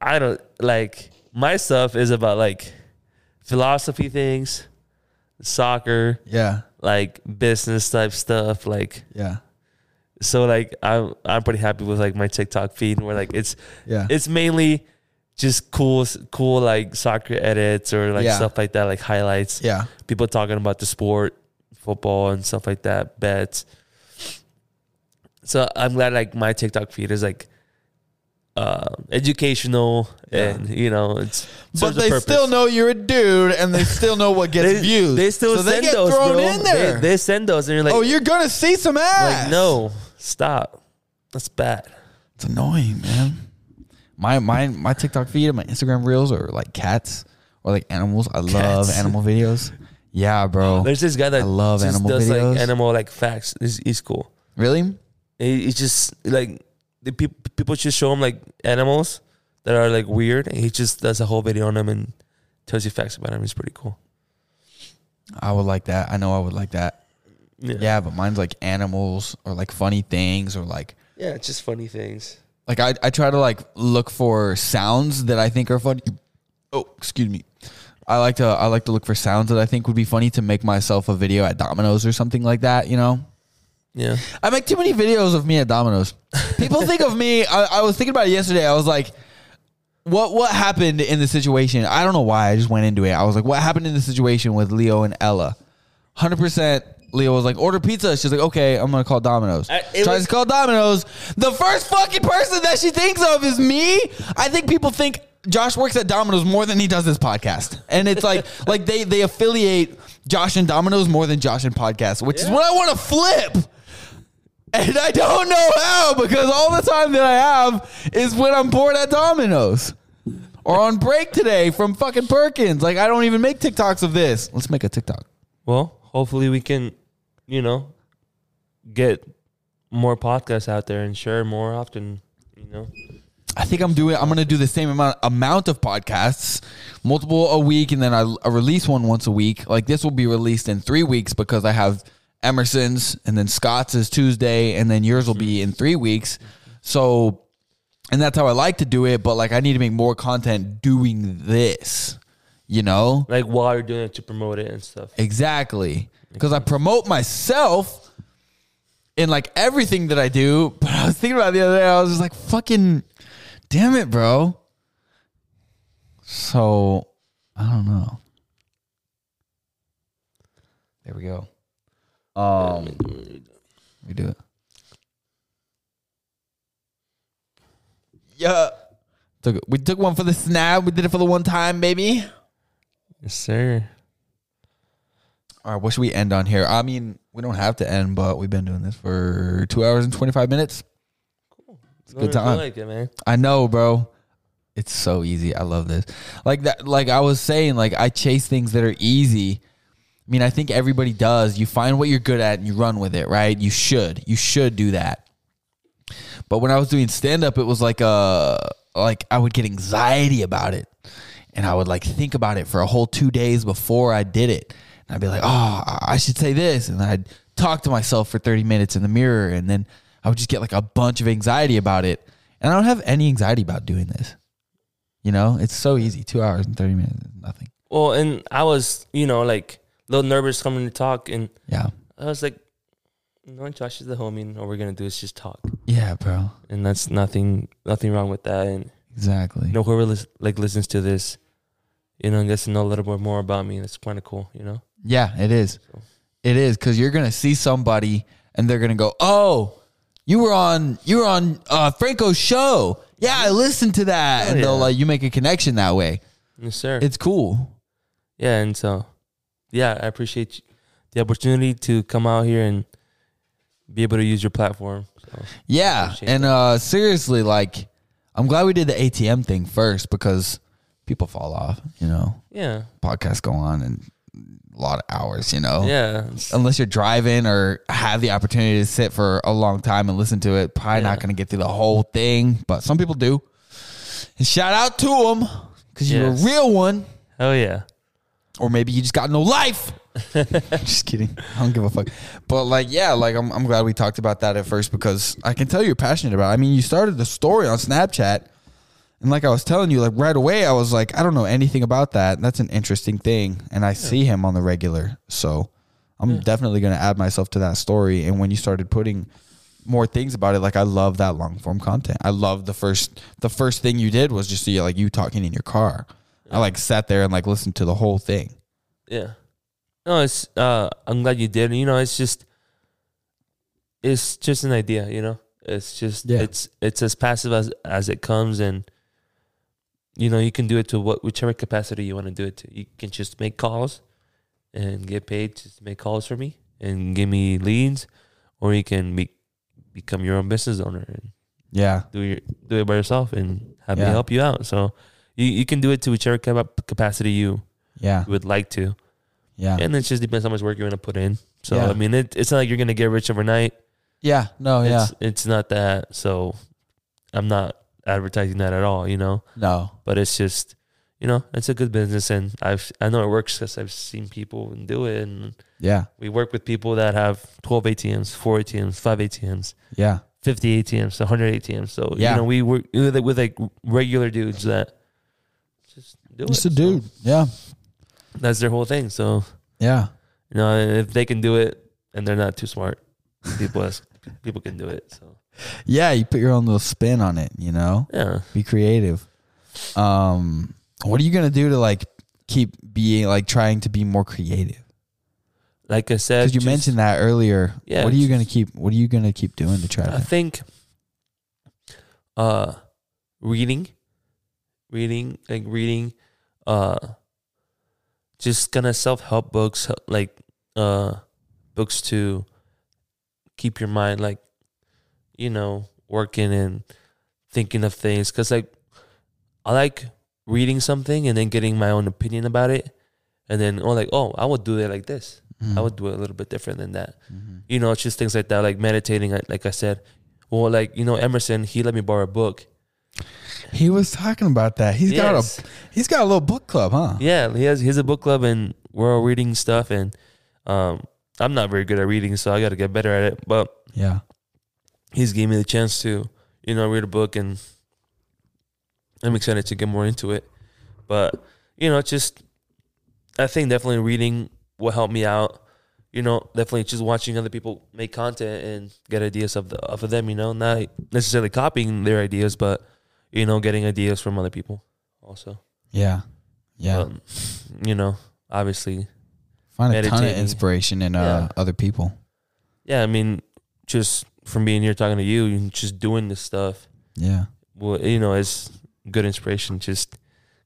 i don't like my stuff is about like philosophy things soccer Yeah, like business type stuff like yeah, so like i'm i'm pretty happy with like my tiktok feed where like it's yeah. it's mainly just cool cool like soccer edits or like Yeah. stuff like that like highlights. Yeah, people talking about the sport football and stuff like that bets. So i'm glad like my tiktok feed is like uh educational Yeah. and you know it's but they still know you're a dude, and they still know what gets they, views. they still so send they get those thrown bro. in there. They, they send those and you're like oh, you're gonna see some ass. like no stop that's bad it's annoying, man. My my my TikTok feed and my Instagram reels are like cats or like animals. I love animal videos. Yeah, bro. there's this guy that I love just animal does videos. like animal like facts he's, he's cool really? He- It's just like the people people just show him like animals that are like weird, and he just does a whole video on them and tells you facts about them. It's pretty cool. I would like that. I know I would like that. Yeah, but mine's like animals or like funny things or like yeah, it's just funny things. like I I try to like look for sounds that I think are funny. Oh, excuse me. I like to I like to look for sounds that I think would be funny to make myself a video at Domino's or something like that, you know? Yeah, I make too many videos of me at Domino's. People think of me. I, I was thinking about it yesterday. I was like, "What what happened in the situation?" I don't know why. I just went into it. I was like, "What happened in the situation with Leo and Ella?" Hundred percent. Leo was like, "Order pizza." She's like, "Okay, I'm gonna call Domino's." I- it Tries was- to call Domino's. The first fucking person that she thinks of is me. I think people think Josh works at Domino's more than he does this podcast, and it's like like they they affiliate Josh and Domino's more than Josh and podcast, which is what I want to flip. And I don't know how because all the time that I have is when I'm bored at Domino's or on break today from fucking Perkins. Like I don't even make TikToks of this. Let's make a TikTok. well, hopefully we can, you know, get more podcasts out there and share more often. You know, I think I'm doing. I'm gonna do the same amount amount of podcasts, multiple a week, and then I, I release one once a week. Like this will be released in three weeks because I have Emerson's, and then Scott's is Tuesday, and then yours will be in three weeks. So, and that's how I like to do it. But like, I need to make more content doing this. You know, Like while you're doing it to promote it and stuff. Exactly. Because I promote myself in like everything that I do. But I was thinking about it the other day. I was just like, fucking damn it, bro. So I don't know. There we go. Um, we do it. Yeah. Took, we took one for the snap. We did it for the one time, baby. Yes, sir. All right, what should we end on here? I mean, we don't have to end, but we've been doing this for two hours and 25 minutes. It's good time. like it, man. I know, bro. It's so easy. I love this. Like that, like I was saying, like I chase things that are easy. I mean, I think everybody does. You find what you're good at and you run with it, right? You should. You should do that. But when I was doing stand up, it was like uh like I would get anxiety about it. And I would like think about it for a whole 2 days before I did it. And I'd be like, "Oh, I should say this." And I'd talk to myself for 30 minutes in the mirror and then I would just get like a bunch of anxiety about it. And I don't have any anxiety about doing this. You know, it's so easy. 2 hours and 30 minutes, nothing. Well, and I was, you know, like a little nervous coming to talk, and Yeah. I was like, no, Josh is the homie, and all we're gonna do is just talk, Yeah, bro. and that's nothing, nothing wrong with that. And Exactly. you know, whoever lis- like listens to this, you know, and gets to know a little bit more about me, that's kind of cool, you know. Yeah, it is. So. It is because you're gonna see somebody and they're gonna go, "Oh, you were on you were on uh, Franco's show. Yeah, I listened to that." And they'll like you make a connection that way. Yes, sir. It's cool. yeah, and so, yeah, I appreciate the opportunity to come out here and be able to use your platform. So, Yeah, and uh, seriously, like I'm glad we did the ATM thing first because people fall off. You know, yeah, podcasts go on and a lot of hours. You know, yeah, unless you're driving or have the opportunity to sit for a long time and listen to it, probably Yeah. not going to get through the whole thing. But some people do. And shout out to them because you're a real one, hell yeah. or maybe you just got no life. just kidding. I don't give a fuck. But like, yeah, like I'm, I'm glad we talked about that at first because I can tell you're passionate about. It. I mean, you started the story on Snapchat. And like I was telling you, like right away, I was like, I don't know anything about that. That's an interesting thing. And I see him on the regular. So I'm definitely going to add myself to that story. And when you started putting more things about it, like I love that long form content. I love the first, the first thing you did was just see like you talking in your car. I like sat there and like listened to the whole thing. Yeah. No, it's uh I'm glad you did. You know, it's just it's just an idea, you know. It's just Yeah. it's it's as passive as as it comes and you know, you can do it to what whichever capacity you want to do it to. You can just make calls and get paid to make calls for me and give me leads or you can be, become your own business owner and Yeah. do your do it by yourself and have Yeah. me help you out. So you, you can do it to whichever capacity you Yeah. would like to. Yeah. And it just depends how much work you're gonna put in. So Yeah. I mean, it, it's not like you're gonna get rich overnight. Yeah. No, yeah. It's it's not that. So I'm not advertising that at all, you know. No. But it's just, you know, it's a good business, and I've I know it works because I've seen people do it, and Yeah. we work with people that have 12 ATMs, four ATMs, five ATMs, Yeah. 50 ATMs, 100 ATMs. So Yeah. you know, we work with, with like regular dudes that just do Just it. Just a So dude. Yeah. that's their whole thing. So Yeah. You know, if they can do it and they're not too smart, people else, people can do it. So Yeah. You put your own little spin on it, you know? yeah, Be creative. Um, what are you gonna do to like keep being like trying to be more creative? like I said, Because you just- mentioned that earlier. Yeah, What are you just- gonna keep? What are you gonna keep doing to try to I to? think, uh, reading, reading, like reading, uh, just kind of self help books, like uh, books to keep your mind like, you know, working and thinking of things. Cause like, I like reading something and then getting my own opinion about it, and then oh, like oh, I would do it like this. Mm-hmm. I would do it a little bit different than that. You know, it's just things like that, like meditating. Like, like I said, well, like you know, Emerson, he let me borrow a book, He was talking about that. He's Yes. got a he's got a little book club, huh? Yeah, he has he has a book club and we're all reading stuff and um I'm not very good at reading, so I got to get better at it. But Yeah. He's gave me the chance to, you know, read a book and I'm excited to get more into it. But, you know, just I think definitely reading will help me out. You know, definitely just watching other people make content and get ideas of the of them, you know, not necessarily copying their ideas, but you know, getting ideas from other people also. Yeah. Yeah. Um, you know, obviously Find a ton of inspiration in uh, other people. yeah, I mean, just from being here talking to you and just doing this stuff, Yeah. well, you know, it's good inspiration. Just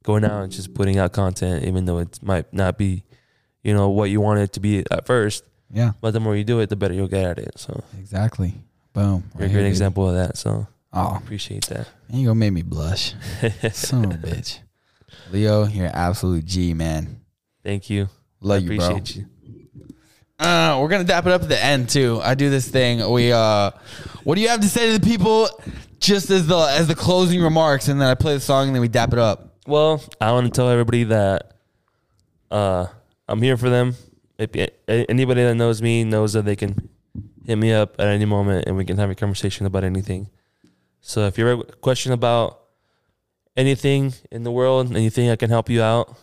going out and just putting out content, even though it might not be, you know, what you want it to be at first. Yeah. But the more you do it, the better you'll get at it. So Exactly. Boom. you're a Right great here, example of that. So Oh, appreciate that. you gonna make me blush. Son of a bitch. Leo, you're an absolute G, man. Thank you. Love I you, bro. appreciate you. Uh, we're gonna dap it up at the end too. I do this thing. We uh, what do you have to say to the people? Just as the as the closing remarks, and then I play the song, and then we dap it up. Well, I want to tell everybody that uh, I'm here for them. If anybody that knows me knows that they can hit me up at any moment and we can have a conversation about anything. So if you have a question about anything in the world, anything I can help you out,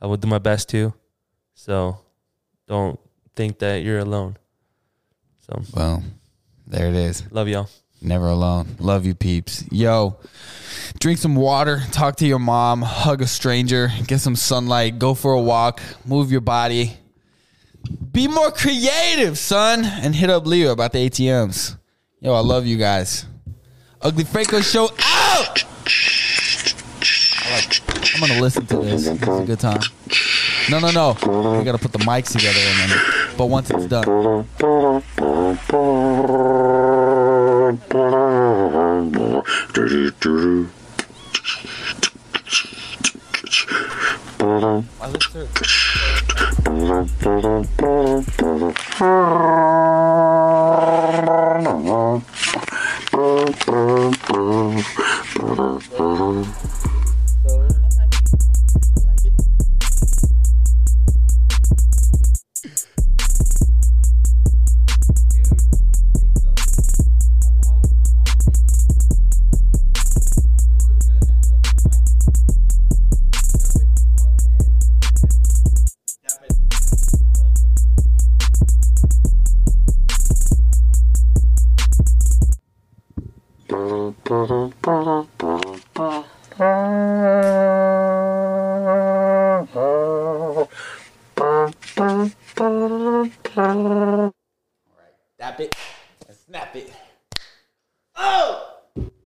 I will do my best to. So don't think that you're alone. So Well, there it is. love y'all. Never alone. Love you, peeps. Yo, drink some water, talk to your mom, hug a stranger, get some sunlight, go for a walk, move your body. Be more creative, son, and hit up Leo about the ATMs. Yo, I love you guys. Uglee Franco show out. I like, I'm gonna listen to this. It's a good time. No, no, no. We gotta put the mics together and then. But once it's done. My